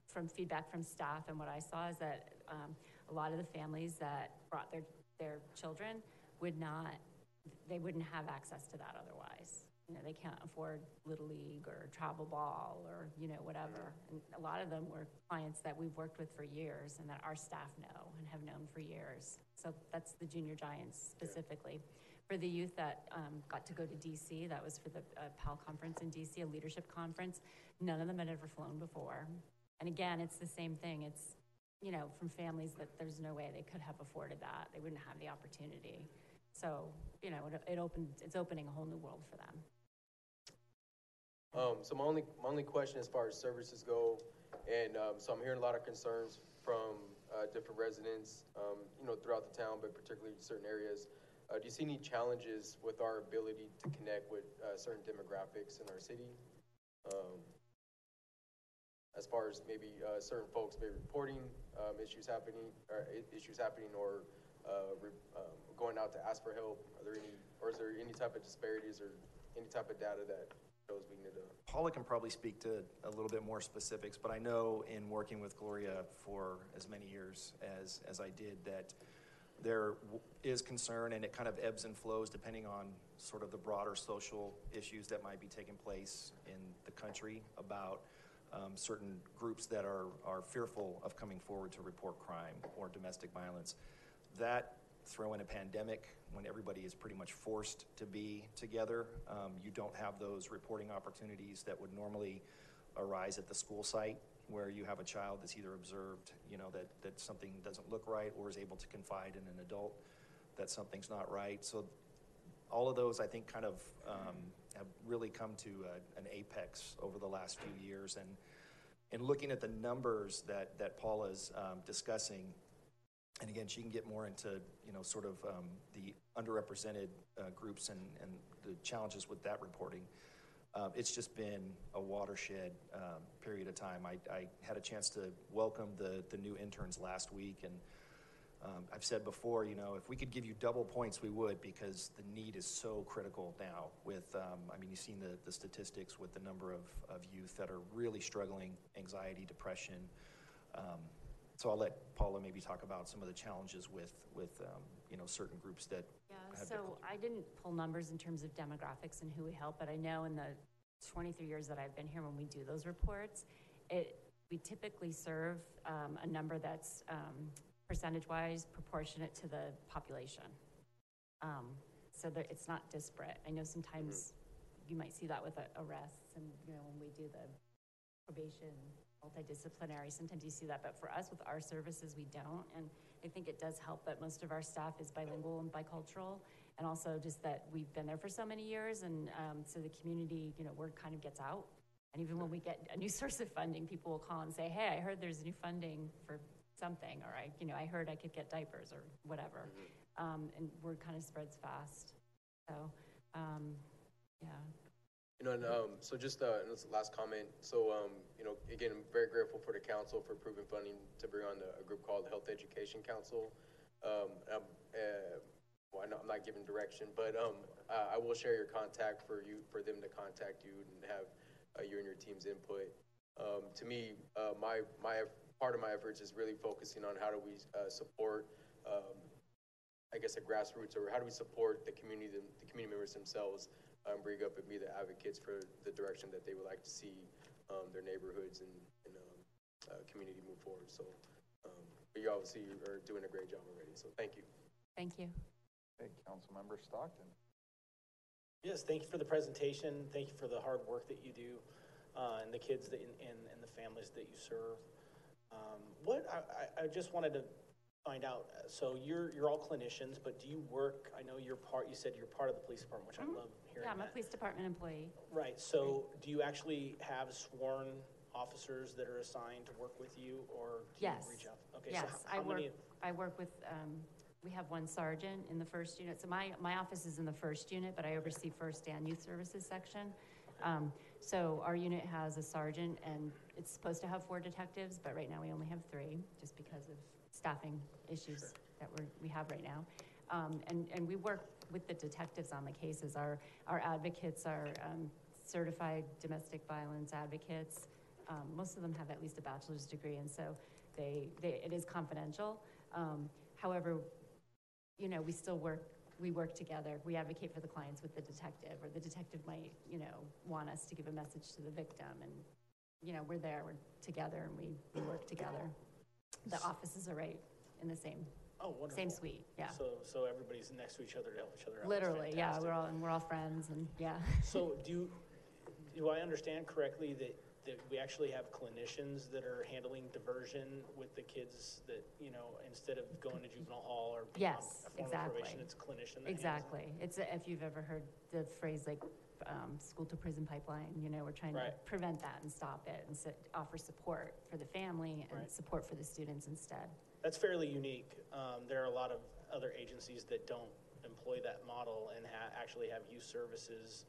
from feedback from staff and what I saw is that, um, a lot of the families that brought their, their children would not, they wouldn't have access to that otherwise. You know, they can't afford Little League or travel ball or, you know, whatever. And a lot of them were clients that we've worked with for years and that our staff know and have known for years. So that's the Junior Giants specifically. For the youth that um, got to go to DC, that was for the uh, PAL conference in DC, a leadership conference. None of them had ever flown before. And again, it's the same thing. It's, you know, from families that there's no way they could have afforded that. They wouldn't have the opportunity. So, you know, it, it opened, it's opening a whole new world for them. Um, so my only, my only question as far as services go, and, um, so I'm hearing a lot of concerns from, uh, different residents, um, you know, throughout the town, but particularly certain areas. Uh, do you see any challenges with our ability to connect with, uh, certain demographics in our city? Um, as far as maybe, uh, certain folks maybe reporting, um, issues happening, or issues happening, or, uh, re- um, going out to ask for help? Are there any, or is there any type of disparities or any type of data that shows we need to? Paula can probably speak to a little bit more specifics, but I know in working with Gloria for as many years as, as I did, that there is concern and it kind of ebbs and flows depending on sort of the broader social issues that might be taking place in the country about um, certain groups that are, are fearful of coming forward to report crime or domestic violence. That throw in a pandemic when everybody is pretty much forced to be together. Um, you don't have those reporting opportunities that would normally arise at the school site where you have a child that's either observed, you know, that, that something doesn't look right or is able to confide in an adult that something's not right. So all of those, I think, kind of um, have really come to a, an apex over the last few years. And in looking at the numbers that, that Paula's um, discussing, and again, she can get more into, you know, sort of um, the underrepresented uh, groups and, and the challenges with that reporting. Um, It's just been a watershed um, period of time. I, I had a chance to welcome the, the new interns last week, and um, I've said before, you know, if we could give you double points, we would, because the need is so critical now with, um, I mean, you've seen the, the statistics with the number of, of youth that are really struggling, anxiety, depression. Um, So I'll let Paula maybe talk about some of the challenges with, with, um, you know, certain groups that Yeah, have so I didn't pull numbers in terms of demographics and who we help, but I know in the 23 years that I've been here, when we do those reports, it, we typically serve um, a number that's um, percentage-wise proportionate to the population. Um, So that it's not disparate. I know sometimes you might see that with arrests and, you know, when we do the probation, multidisciplinary, sometimes you see that, but for us, with our services, we don't. And I think it does help that most of our staff is bilingual and bicultural, and also just that we've been there for so many years, and um, so the community, you know, word kind of gets out. And even when we get a new source of funding, people will call and say, hey, I heard there's new funding for something, or I, you know, I heard I could get diapers or whatever. Um, and word kind of spreads fast. So, um, yeah. You know, and, um, so just, uh, last comment, so, um, you know, again, I'm very grateful for the council for approving funding to bring on the- a group called the Health Education Council. Um, um, uh, well, I I'm not giving direction, but, um, uh, I will share your contact for you, for them to contact you and have, uh, you and your team's input. Um, to me, uh, my, my, part of my efforts is really focusing on how do we, uh, support, um, I guess, a grassroots, or how do we support the community, the, the community members themselves, um, bring up and be the advocates for the direction that they would like to see, um, their neighborhoods and, and, um, uh, community move forward, so, um, but you obviously are doing a great job already, so thank you. Thank you. Okay, Councilmember Stockton. Yes, thank you for the presentation. Thank you for the hard work that you do, uh, and the kids that, and, and and the families that you serve. Um, what, I, I, I just wanted to find out, uh, so you're, you're all clinicians, but do you work, I know you're part, you said you're part of the police department, which I love hearing Yeah, I'm a that. police department employee. Right, so do you actually have sworn officers that are assigned to work with you, or do you Yes. reach out? Okay, so Yes, how- I how work, many? I work with, um, we have one sergeant in the first unit. So my, my office is in the first unit, but I oversee first and youth services section. Um, so our unit has a sergeant and it's supposed to have four detectives, but right now we only have three, just because of staffing issues that we're, we have right now. Um, and, and we work with the detectives on the cases. Our, our advocates are, um, certified domestic violence advocates. Um, most of them have at least a bachelor's degree, and so they, they, it is confidential. Um, however, you know, we still work, we work together. We advocate for the clients with the detective, or the detective might, you know, want us to give a message to the victim, and, you know, we're there, we're together, and we, we work together. The offices are right in the same, Oh, wonderful. same suite, yeah. So, so everybody's next to each other to help each other out. That's Literally, yeah, fantastic. we're all, and we're all friends, and, yeah. So do you, do I understand correctly that, that we actually have clinicians that are handling diversion with the kids that, you know, instead of going to juvenile hall or being on Yes, a of exactly. probation, it's a clinician that handles it? Exactly. It's, a- if you've ever heard the phrase like, um, school to prison pipeline, you know, we're trying to Right. prevent that and stop it and sit, offer support for the family and Right. support for the students instead. That's fairly unique. Um, there are a lot of other agencies that don't employ that model and ha- actually have youth services,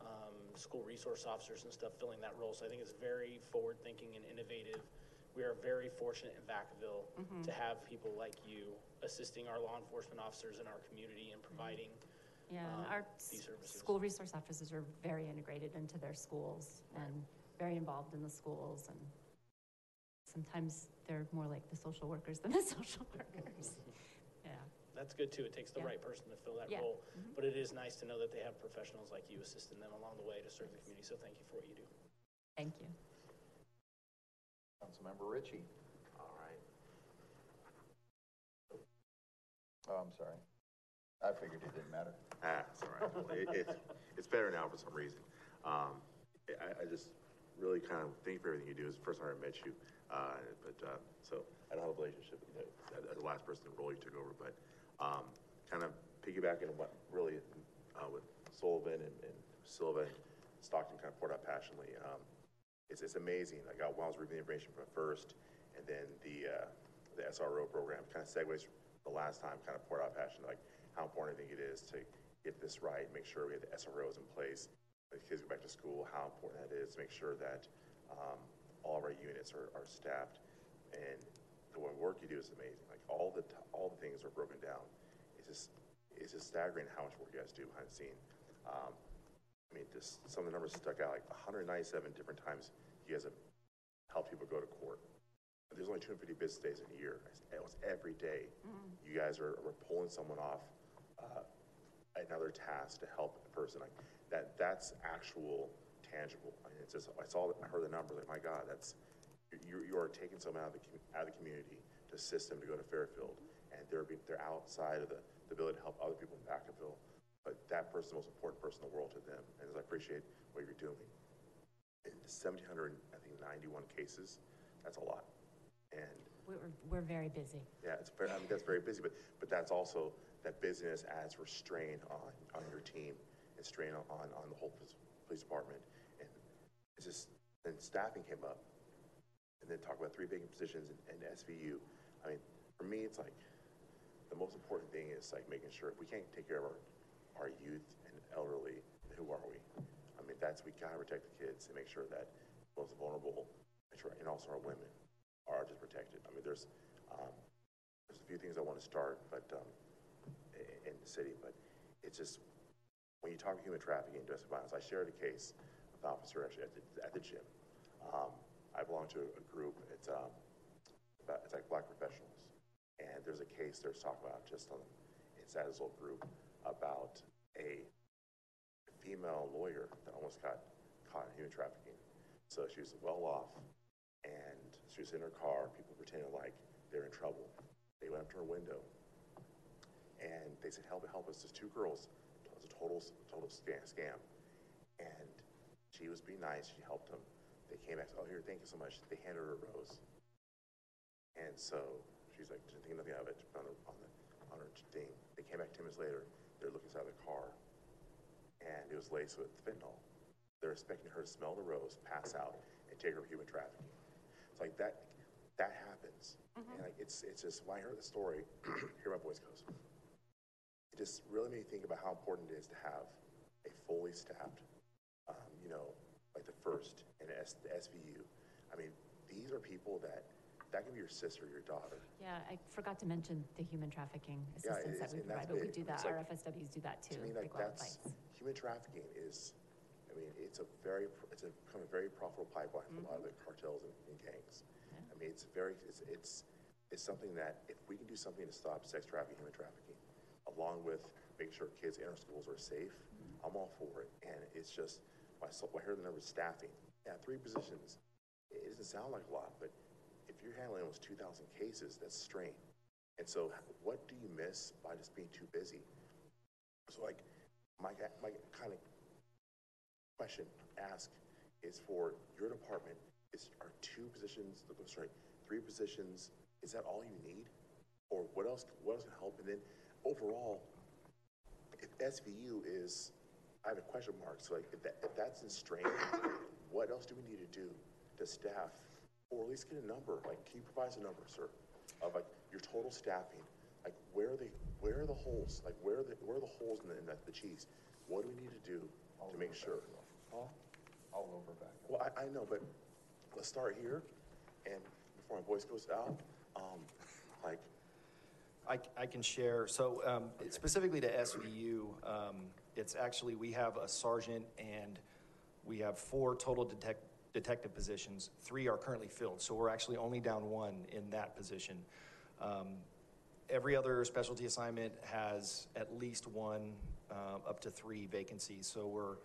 um, school resource officers and stuff filling that role. So I think it's very forward-thinking and innovative. We are very fortunate in Vacaville Mhm. to have people like you assisting our law enforcement officers in our community and providing Yeah, and um, our these s- services. school resource officers are very integrated into their schools and very involved in the schools and sometimes they're more like the social workers than the social workers. Yeah. That's good too. It takes the Yeah. right person to fill that Yeah. role. Mhm. But it is nice to know that they have professionals like you assisting them along the way to serve the community. So thank you for what you do. Thank you. Councilmember Ritchie. All right. Oh, I'm sorry. I figured it didn't matter. Ah, it's all right. Well, It, it's, it's better now for some reason. Um, I, I just really kind of thank you for everything you do. It's the first time I met you. Uh, but, uh, so I don't have a relationship with you, as the last person in the role you took over, but, um, kind of piggybacking on what really, uh, with Sullivan and, and Silva and Stockton kind of poured out passionately. Um, it's, it's amazing. I got, while I was reviewing information from first, and then the, uh, the SRO program kind of segues the last time, kind of poured out passion, like how important I think it is to get this right, make sure we have the SROs in place, the kids go back to school, how important that is, to make sure that um, all of our units are, are staffed. And the work you do is amazing. Like all the, t- all the things are broken down. It's just, it's just staggering how much work you guys do behind the scene. Um, I mean, just some of the numbers stuck out, like 197 different times you guys have helped people go to court. There's only 250 business days in a year. It was every day. You guys are, are pulling someone off uh, another task to help a person. Like that, that's actual, tangible. I mean, it's just, I saw, I heard the numbers, like, my God, that's, you, you are taking someone out of the, out of the community to assist them to go to Fairfield. And they're, be- they're outside of the, the ability to help other people in Vacaville. But that person's the most important person in the world to them. And I appreciate what you're doing. In 1,700, I think 91 cases, that's a lot. And We're, we're very busy. yeah, it's very, I mean, that's very busy, but, but that's also, that busyness adds restraint on, on your team and strain on, on the whole police- department. And it's just, then staffing came up, and then talk about three vacant positions in SVU. I mean, for me, it's like, the most important thing is like making sure, if we can't take care of our, our youth and elderly, who are we? I mean, that's, we gotta protect the kids and make sure that most vulnerable, and also our women are just protected. I mean, there's, um, there's a few things I want to start, but, um, in the city, but it's just, when you talk human trafficking and domestic violence, I shared a case with an officer actually at the, at the gym. Um, I belong to a group, it's, um, about, it's like black professionals. And there's a case there's talking about just on, inside this little group about a female lawyer that almost got caught in human trafficking. So she was well off and she was in her car, people pretended like they're in trouble. They went up to her window and they said, help, help us, there's two girls. It was a total, total scam. And she was being nice, she helped them. They came back, oh, here, thank you so much. They handed her a rose. And so she's like, didn't think nothing of it on, the, on, the, on her thing. They came back 10 minutes later, they're looking inside the car and it was laced with fentanyl. They're expecting her to smell the rose, pass out, and take her human trafficking. Like that, that happens. And like, it's, it's just, when I heard the story, here my voice goes. It just really made me think about how important it is to have a fully staffed, um, you know, like the first and S, the SVU. I mean, these are people that, that can be your sister, or your daughter. Yeah, I forgot to mention the human trafficking Yeah, assistance that we provide, but we do that, It's our like- FSWs do that too. To me, like, that's, human trafficking is, I mean, it's a very, it's a, become a very profitable pipeline for a lot of the mm-hmm. cartels and, and gangs. I mean, it's very, it's, it's, it's something that if we can do something to stop sex trafficking, human trafficking, along with making sure kids in our schools are safe, mm-hmm. I'm all for it. And it's just, I heard the number of staffing, yeah, three positions, it doesn't sound like a lot, but if you're handling almost 2,000 cases, that's strain. And so what do you miss by just being too busy? So like, my, my kind of question ask is for your department, is, are two positions, sorry, three positions, is that all you need? Or what else, what else can help? And then overall, if SVU is, I have a question mark, so like, if that, if that's in strain, what else do we need to do to staff? Or at least get a number, like, can you provide us a number, sir, of like your total staffing? Like, where are the, where are the holes? Like, where are the, where are the holes in the, in the cheese? What do we need to do to make sure? All over back. Well, I, I know, but let's start here, and before my voice goes out, um, like, I, I can share, so um, specifically to SVU, um, it's actually, we have a sergeant and we have four total detect, detective positions. Three are currently filled, so we're actually only down one in that position. Um, Every other specialty assignment has at least one, um, up to three vacancies. So we're,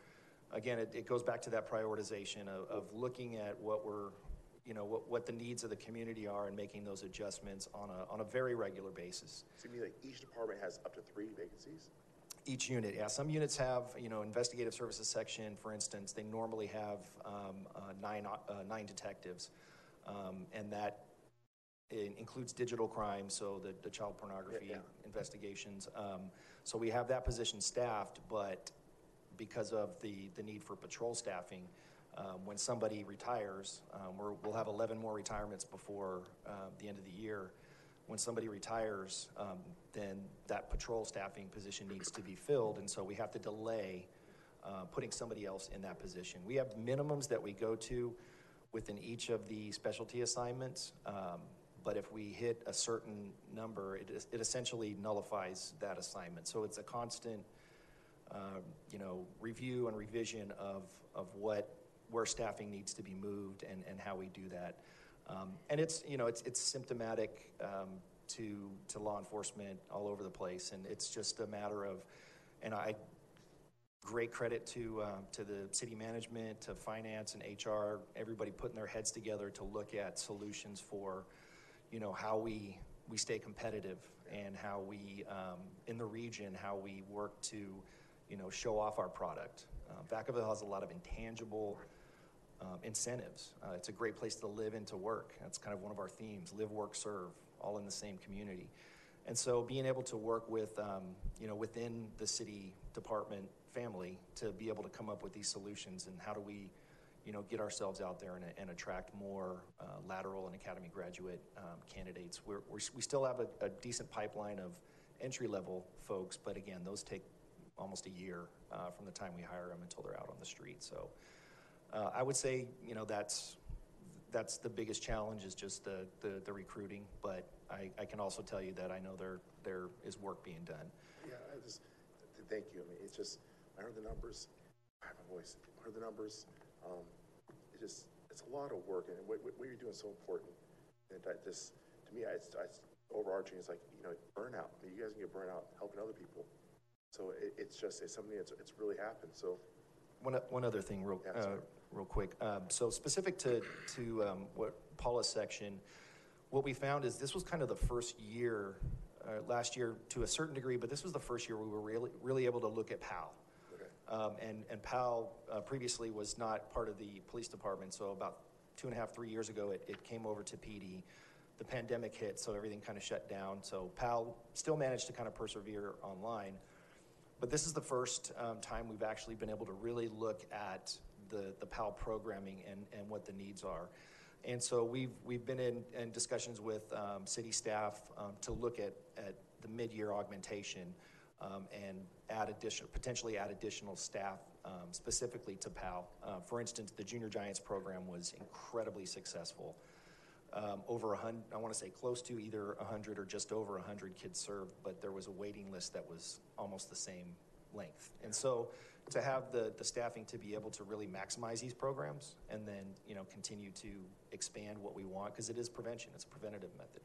again, it, it goes back to that prioritization of, of looking at what we're, you know, what, what the needs of the community are and making those adjustments on a, on a very regular basis. to me, like, each department has up to three vacancies? Each unit, yeah. Some units have, you know, investigative services section, for instance, they normally have um, uh, nine, uh, nine detectives. Um, and that in- includes digital crime, so the, the child pornography Yeah, yeah. investigations. Um, so we have that position staffed, but because of the, the need for patrol staffing, um, when somebody retires, um, we're, we'll have 11 more retirements before uh, the end of the year. When somebody retires, um, then that patrol staffing position needs to be filled, and so we have to delay uh, putting somebody else in that position. We have minimums that we go to within each of the specialty assignments, um, but if we hit a certain number, it, it essentially nullifies that assignment. So it's a constant, um, you know, review and revision of, of what, where staffing needs to be moved and, and how we do that. Um, and it's, you know, it's, it's symptomatic um, to, to law enforcement all over the place. And it's just a matter of, and I, great credit to, uh, to the city management, to finance and HR, everybody putting their heads together to look at solutions for, you know, how we, we stay competitive and how we, um, in the region, how we work to, you know, show off our product. Uh, Vacaville has a lot of intangible um, incentives. Uh, it's a great place to live and to work. That's kind of one of our themes: live, work, serve, all in the same community. And so, being able to work with, um, you know, within the city department family to be able to come up with these solutions and how do we, you know, get ourselves out there and, and attract more uh, lateral and academy graduate um, candidates. We're, we're, we still have a, a decent pipeline of entry level folks, but again, those take almost a year uh, from the time we hire them until they're out on the street. So uh, I would say, you know, that's that's the biggest challenge is just the, the, the recruiting. But I, I can also tell you that I know there there is work being done. Yeah, I just, thank you. I mean, it's just, I heard the numbers, I have a voice, I heard the numbers. Um, it just, it's a lot of work and what, what you're doing is so important. And this, to me, it's, it's overarching, it's like, you know, burnout. I mean, you guys can get burnout helping other people. So it, it's just, it's something that's, it's really happened, so. One, one other thing, real, Yeah, uh, real quick. Um, so specific to, to um, what Paula's section, what we found is this was kind of the first year, uh, last year to a certain degree, but this was the first year we were really, really able to look at PAL. Um, and, and PAL uh, previously was not part of the police department, so about two and a half, three years ago, it, it came over to PD. The pandemic hit, so everything kind of shut down. So PAL still managed to kind of persevere online. But this is the first um, time we've actually been able to really look at the, the PAL programming and, and what the needs are. And so we've, we've been in, in discussions with um, city staff um, to look at, at the mid-year augmentation um, and add additional, potentially add additional staff um, specifically to PAL. Uh, for instance, the Junior Giants program was incredibly successful. Um, over a hundred, I want to say close to either a hundred or just over a hundred kids served, but there was a waiting list that was almost the same length. And so to have the, the staffing to be able to really maximize these programs and then, you know, continue to expand what we want, because it is prevention, it's a preventative method.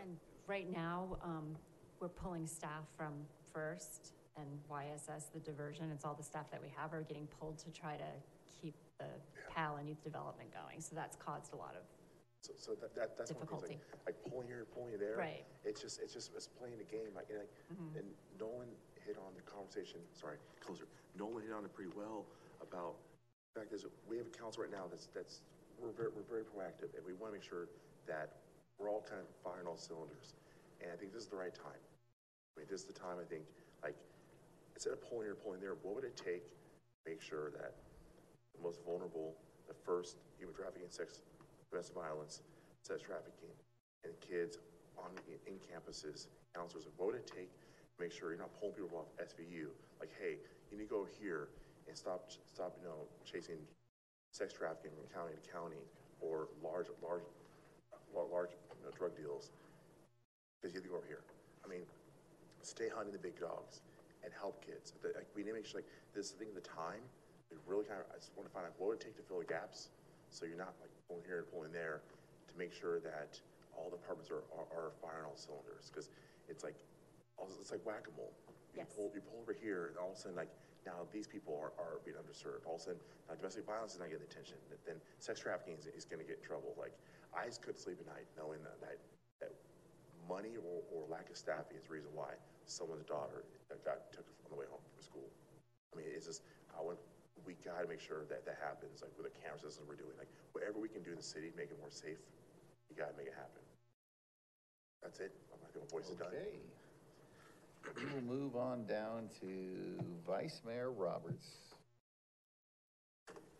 And right now, um, we're pulling staff from First and YSS, the diversion, it's all the staff that we have are getting pulled to try to keep the PAL and youth development going. So that's caused a lot of, So, so that, that, that's one of the things, like, like pulling here, pulling there. Right. It's just, it's just, it's playing the game, like, and, like, Mhm. and Nolan hit on the conversation, sorry, closer. Nolan hit on it pretty well about, the fact is, we have a council right now that's, that's, we're very, we're very proactive, and we want to make sure that we're all kind of firing all cylinders. And I think this is the right time. I mean, this is the time, I think, like, instead of pulling here, pulling there, what would it take to make sure that the most vulnerable, the first human trafficking, sex, domestic violence, sex trafficking, and kids on, in, campuses, counselors, what would it take to make sure you're not pulling people off SVU? Like, hey, you need to go here and stop, stop, you know, chasing sex trafficking from county to county or large, large, lar- large, you know, drug deals. Because you have to go over here. I mean, stay hunting the big dogs and help kids. The- Like, we need to make sure, like, this thing, the time, we really kind of, I just want to find out what would it take to fill the gaps? So you're not like pulling here and pulling there to make sure that all departments are, are, are firing all cylinders. Because it's like, it's like whack-a-mole. You Yes. pull, you pull over here and all of a sudden, like, now these people are, are being underserved. All of a sudden, now domestic violence is not getting attention. Then sex trafficking is, is going to get in trouble. Like, I just couldn't sleep at night knowing that, that, that money or, or lack of staffing is the reason why someone's daughter uh, got took on the way home from school. I mean, it's just, I want, we gotta make sure that that happens, like with the camera systems we're doing, like whatever we can do in the city, to make it more safe, you gotta make it happen. That's it. I'm not gonna voice done. Okay. We will move on down to Vice Mayor Roberts.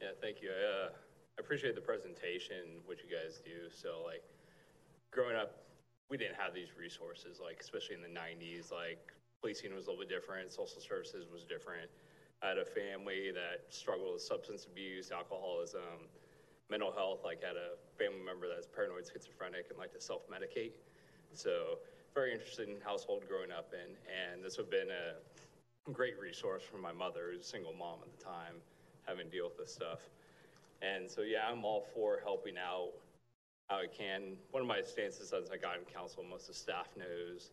Yeah, thank you. I, uh, I appreciate the presentation, what you guys do. So like, growing up, we didn't have these resources, like especially in the nineties, like policing was a little bit different, social services was different. I had a family that struggled with substance abuse, alcoholism, mental health. Like, had a family member that's paranoid schizophrenic and like to self-medicate. So, very interesting household growing up in, and this would have been a great resource for my mother, who's a single mom at the time, having to deal with this stuff. And so, yeah, I'm all for helping out how I can. One of my stances since I got in council, most of the staff knows,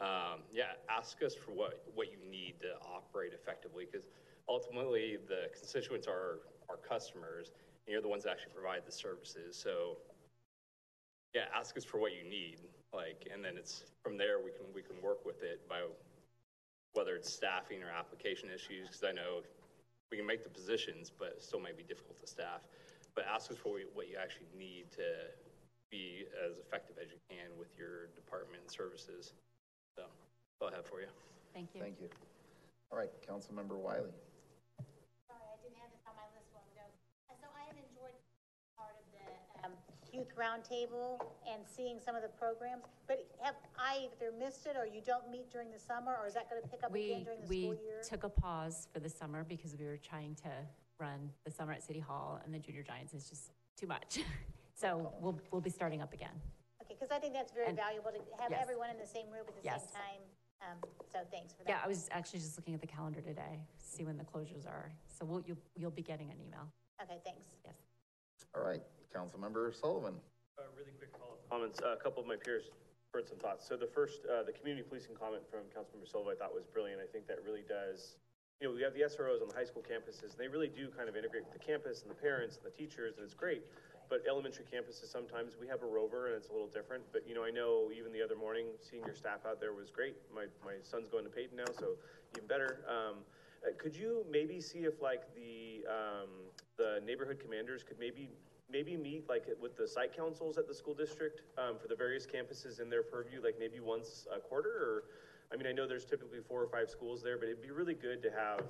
um, yeah, ask us for what, what you need to operate effectively, because ultimately the constituents are our customers, and you're the ones that actually provide the services. So, yeah, ask us for what you need, like, and then it's from there we can we can work with it by whether it's staffing or application issues, because I know we can make the positions, but it still may be difficult to staff. But ask us for what you actually need to be as effective as you can with your department and services. So, that's all I have for you. Thank you. Thank you. All right, Councilmember Wylie. Sorry, I didn't have this on my list a ago. So I have enjoyed part of the um, youth roundtable and seeing some of the programs, but have I either missed it or you don't meet during the summer, or is that going to pick up again We, during the we school year? took a pause for the summer because we were trying to run the summer at City Hall and the Junior Giants is just too much. So we'll, we'll be starting up again. Okay, because I think that's very And- valuable to have Yes. everyone in the same room at the Yes. same time. Um, So thanks for that. Yeah, I was actually just looking at the calendar today, see when the closures are. So we'll, you'll, you'll be getting an email. Okay, thanks. Yes. All right, Councilmember Sullivan. Uh, really quick follow-up comments. Uh, A couple of my peers heard some thoughts. So the first, uh, the community policing comment from Councilmember Silva I thought was brilliant. I think that really does, you know, we have the SROs on the high school campuses, and they really do kind of integrate with the campus and the parents and the teachers, and it's great. But elementary campuses, sometimes we have a rover and it's a little different. But, you know, I know even the other morning, seeing your staff out there was great. My, my son's going to Padan now, so even better. Um, uh, could you maybe see if like the, um, the neighborhood commanders could maybe, maybe meet like with the site councils at the school district, um, for the various campuses in their purview, like maybe once a quarter or, I mean, I know there's typically four or five schools there, but it'd be really good to have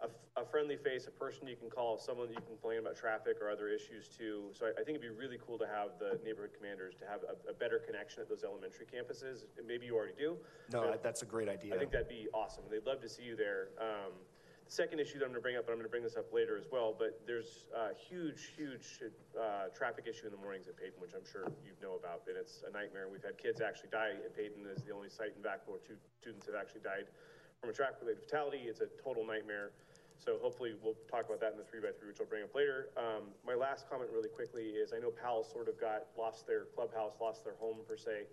a, a friendly face, a person you can call, someone you can complain about traffic or other issues to. So I, I think it'd be really cool to have the neighborhood commanders to have a, a better connection at those elementary campuses. And maybe you already do. No, but- I- that's a great idea. I think that'd be awesome. They'd love to see you there. Um, the second issue that I'm gonna bring up, and I'm gonna bring this up later as well, but there's a huge, huge, uh, traffic issue in the mornings at Padan, which I'm sure you know about, and it's a nightmare. We've had kids actually die at Padan. as the only site in Vacaville where two students have actually died from a traffic-related fatality. It's a total nightmare. So hopefully we'll talk about that in the three by three, which I'll bring up later. Um, my last comment really quickly is I know PAL sort of got, lost their clubhouse, lost their home per se.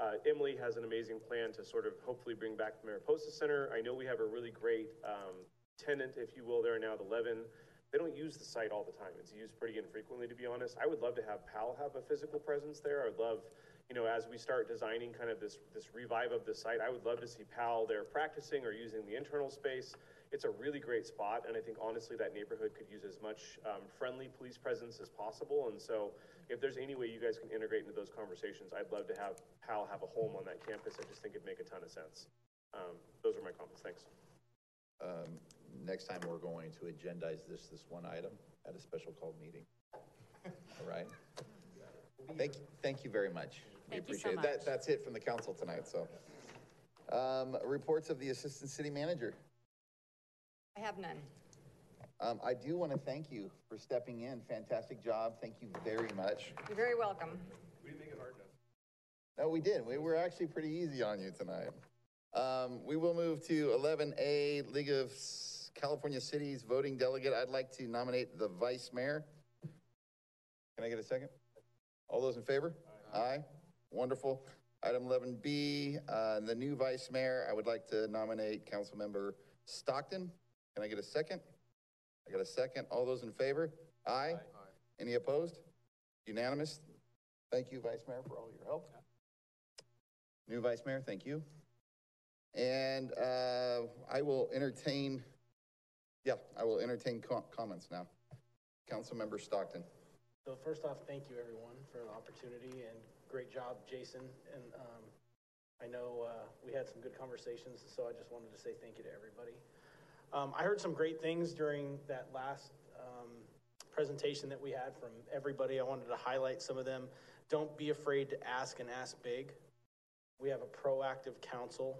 Uh, Emily has an amazing plan to sort of hopefully bring back the Mariposa Center. I know we have a really great, um, tenant, if you will, there now, the Levin. They don't use the site all the time. It's used pretty infrequently, to be honest. I would love to have PAL have a physical presence there. I would love, you know, as we start designing kind of this, this revive of the site, I would love to see PAL there practicing or using the internal space. It's a really great spot, and I think honestly that neighborhood could use as much um, friendly police presence as possible. And so, if there's any way you guys can integrate into those conversations, I'd love to have PAL have a home on that campus. I just think it'd make a ton of sense. Um, those are my comments. Thanks. Um, next time we're going to agendize this, this one item at a special called meeting. All right? Thank, you. thank you very much. We Thank you so appreciate it. That, much. that's it from the council tonight, so. Um, reports of the Assistant City Manager. I have none. Um, I do want to thank you for stepping in. Fantastic job. Thank you very much. You're very welcome. We didn't make it hard enough. No, we did. We were actually pretty easy on you tonight. Um, we will move to eleven A, League of California Cities Voting Delegate. I'd like to nominate the Vice Mayor. Can I get a second? All those in favor? Aye. Wonderful. Item eleven B, uh, the new Vice Mayor, I would like to nominate Councilmember Stockton. Can I get a second? I got a second. All those in favor? Aye. Aye. Any opposed? Unanimous? Thank you, Vice Mayor, for all your help. New Vice Mayor, thank you. And uh, I will entertain, yeah, I will entertain co- comments now. Councilmember Stockton. So first off, thank you everyone for the opportunity and great job, Jason. And um, I know uh, we had some good conversations, so I just wanted to say thank you to everybody. Um, I heard some great things during that last um, presentation that we had from everybody. I wanted to highlight some of them. Don't be afraid to ask and ask big. We have a proactive council.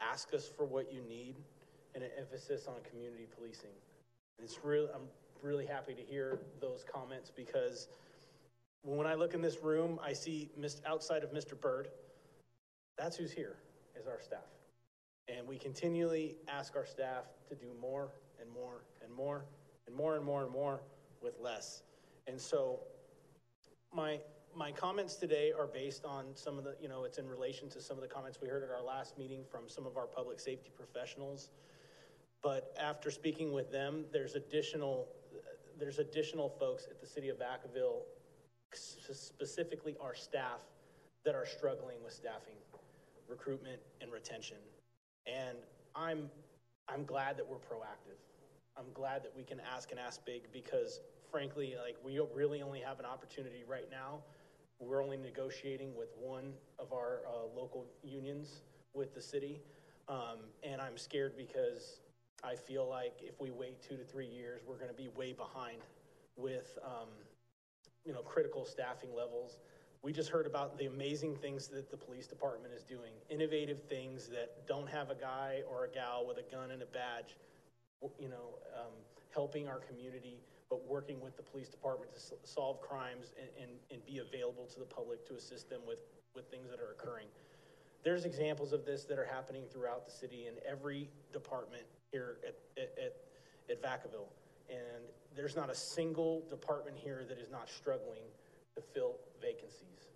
Ask us for what you need. and an emphasis on community policing. And It's I'm really happy to hear those comments because when I look in this room, I see, outside of Mr. Bird, that's who's here, is our staff. And we continually ask our staff to do more and more and more and more and more and more with less. And so my, my comments today are based on some of the, you know, it's in relation to some of the comments we heard at our last meeting from some of our public safety professionals. But after speaking with them, there's additional, there's additional folks at the city of Vacaville, specifically our staff, that are struggling with staffing, recruitment, and retention. And I'm, I'm glad that we're proactive. I'm glad that we can ask and ask big because frankly, like, we really only have an opportunity right now. We're only negotiating with one of our, uh, local unions with the city. Um, and I'm scared because I feel like if we wait two to three years, we're gonna be way behind with, um, you know, critical staffing levels. We just heard about the amazing things that the police department is doing, innovative things that don't have a guy or a gal with a gun and a badge, you know, um, helping our community, but working with the police department to solve crimes and, and, and be available to the public to assist them with, with things that are occurring. There's examples of this that are happening throughout the city in every department here at, at, at Vacaville. And there's not a single department here that is not struggling to fill vacancies.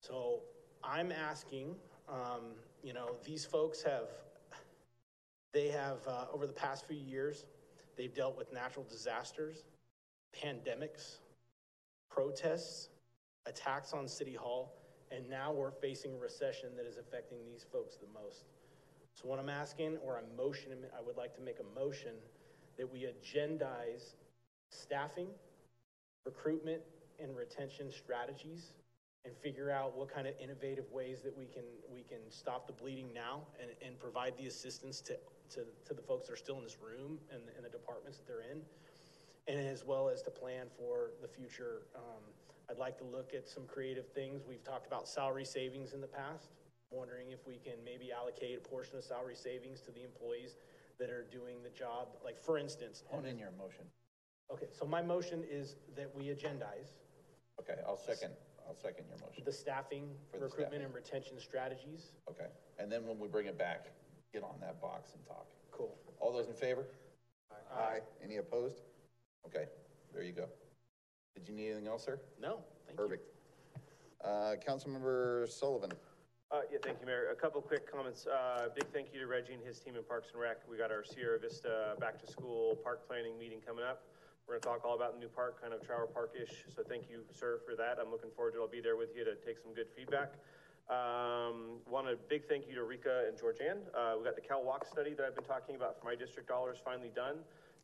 So I'm asking, um, you know, these folks have, they have, uh, over the past few years, they've dealt with natural disasters, pandemics, protests, attacks on City Hall, and now we're facing a recession that is affecting these folks the most. So what I'm asking, or I'm motioning, I would like to make a motion that we agendize staffing, recruitment, and retention strategies and figure out what kind of innovative ways that we can, we can stop the bleeding now and, and provide the assistance to, to, to the folks that are still in this room and, and the departments that they're in. And as well as to plan for the future. Um, I'd like to look at some creative things. We've talked about salary savings in the past. Wondering if we can maybe allocate a portion of salary savings to the employees that are doing the job. Like, for instance. Hold in your motion. Okay, so my motion is that we agendize Okay, I'll second, I'll second your motion. the staffing, For the recruitment, staffing. and retention strategies. Okay, and then when we bring it back, get on that box and talk. Cool. All those in favor? Aye. Any opposed? Okay, there you go. Did you need anything else, sir? No, thank you. Perfect. Uh, Councilmember Sullivan. Uh, yeah, thank you, Mayor. A couple quick comments. Uh, big thank you to Reggie and his team in Parks and Rec. We got our Sierra Vista Back to School Park Planning meeting coming up. We're gonna talk all about the new park, kind of Trower Park-ish, so thank you, sir, for that. I'm looking forward to it. I'll be there with you to take some good feedback. Um, want a big thank you to Rika and Georgianne. Uh, we got the Cal Walk study that I've been talking about for my district dollars finally done.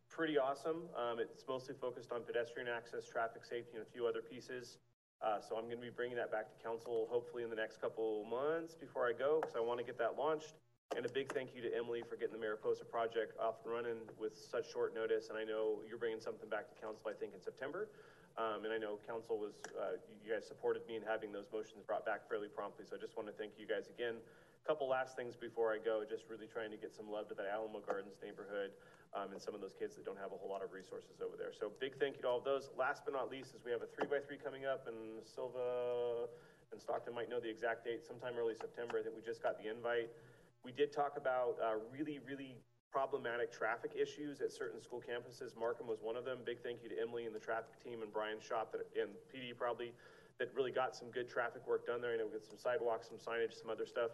Pretty awesome. Um, it's mostly focused on pedestrian access, traffic safety, and a few other pieces. Uh, so I'm gonna be bringing that back to council hopefully in the next couple months before I go, because I want to get that launched. And a big thank you to Emily for getting the Mariposa project off and running with such short notice. And I know you're bringing something back to council, I think, in September. Um, and I know council was, uh, you guys supported me in having those motions brought back fairly promptly. So I just want to thank you guys again. A couple last things before I go, just really trying to get some love to that Alamo Gardens neighborhood, um, and some of those kids that don't have a whole lot of resources over there. So big thank you to all of those. Last but not least is we have a three by three coming up and Silva and Stockton might know the exact date, sometime early September. I think we just got the invite. We did talk about, uh, really, really problematic traffic issues at certain school campuses. Markham was one of them. Big thank you to Emily and the traffic team and Brian shop that, and PD probably, that really got some good traffic work done there. I know we got some sidewalks, some signage, some other stuff.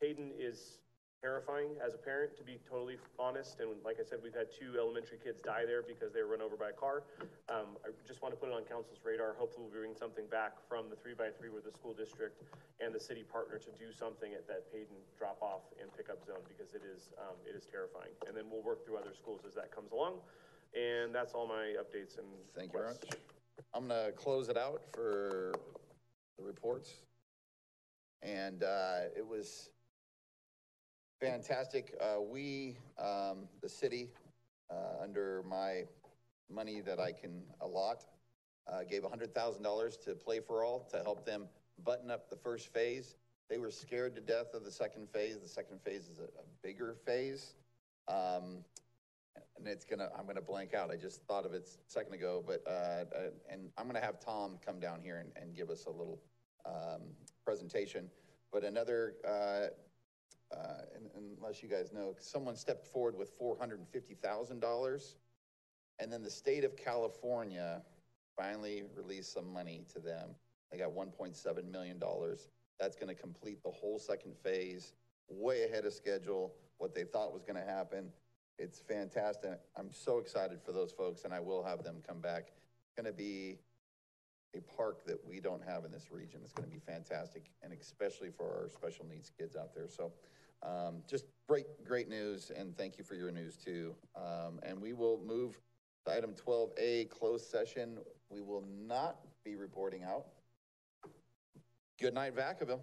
Padan is terrifying as a parent, to be totally honest. And like I said, we've had two elementary kids die there because they were run over by a car. Um, I just want to put it on council's radar. Hopefully we'll bring something back from the three by three with the school district and the city partner to do something at that Padan drop off and pickup zone because it is, um, it is terrifying. And then we'll work through other schools as that comes along. And that's all my updates and Thank you very much. I'm gonna close it out for the reports. And, uh, it was fantastic. Uh, we, um, the city, uh, under my money that I can allot, uh, gave hundred thousand dollars to Play for All to help them button up the first phase. They were scared to death of the second phase. The second phase is a, a bigger phase. Um, and it's gonna, I'm gonna blank out. I just thought of it a second ago, but, uh, uh, and I'm gonna have Tom come down here and, and give us a little, um, presentation. But another, uh, uh, un- unless you guys know, someone stepped forward with four hundred and. And then the state of California finally released some money to them. They got one point seven million dollars. That's gonna complete the whole second phase, way ahead of schedule, what they thought was gonna happen. It's fantastic. I'm so excited for those folks, and I will have them come back. It's gonna be a park that we don't have in this region. It's gonna be fantastic, and especially for our special needs kids out there. So, um, just great, great news, and thank you for your news too. Um, and we will move to item twelve A, closed session. We will not be reporting out. Good night, Vacaville.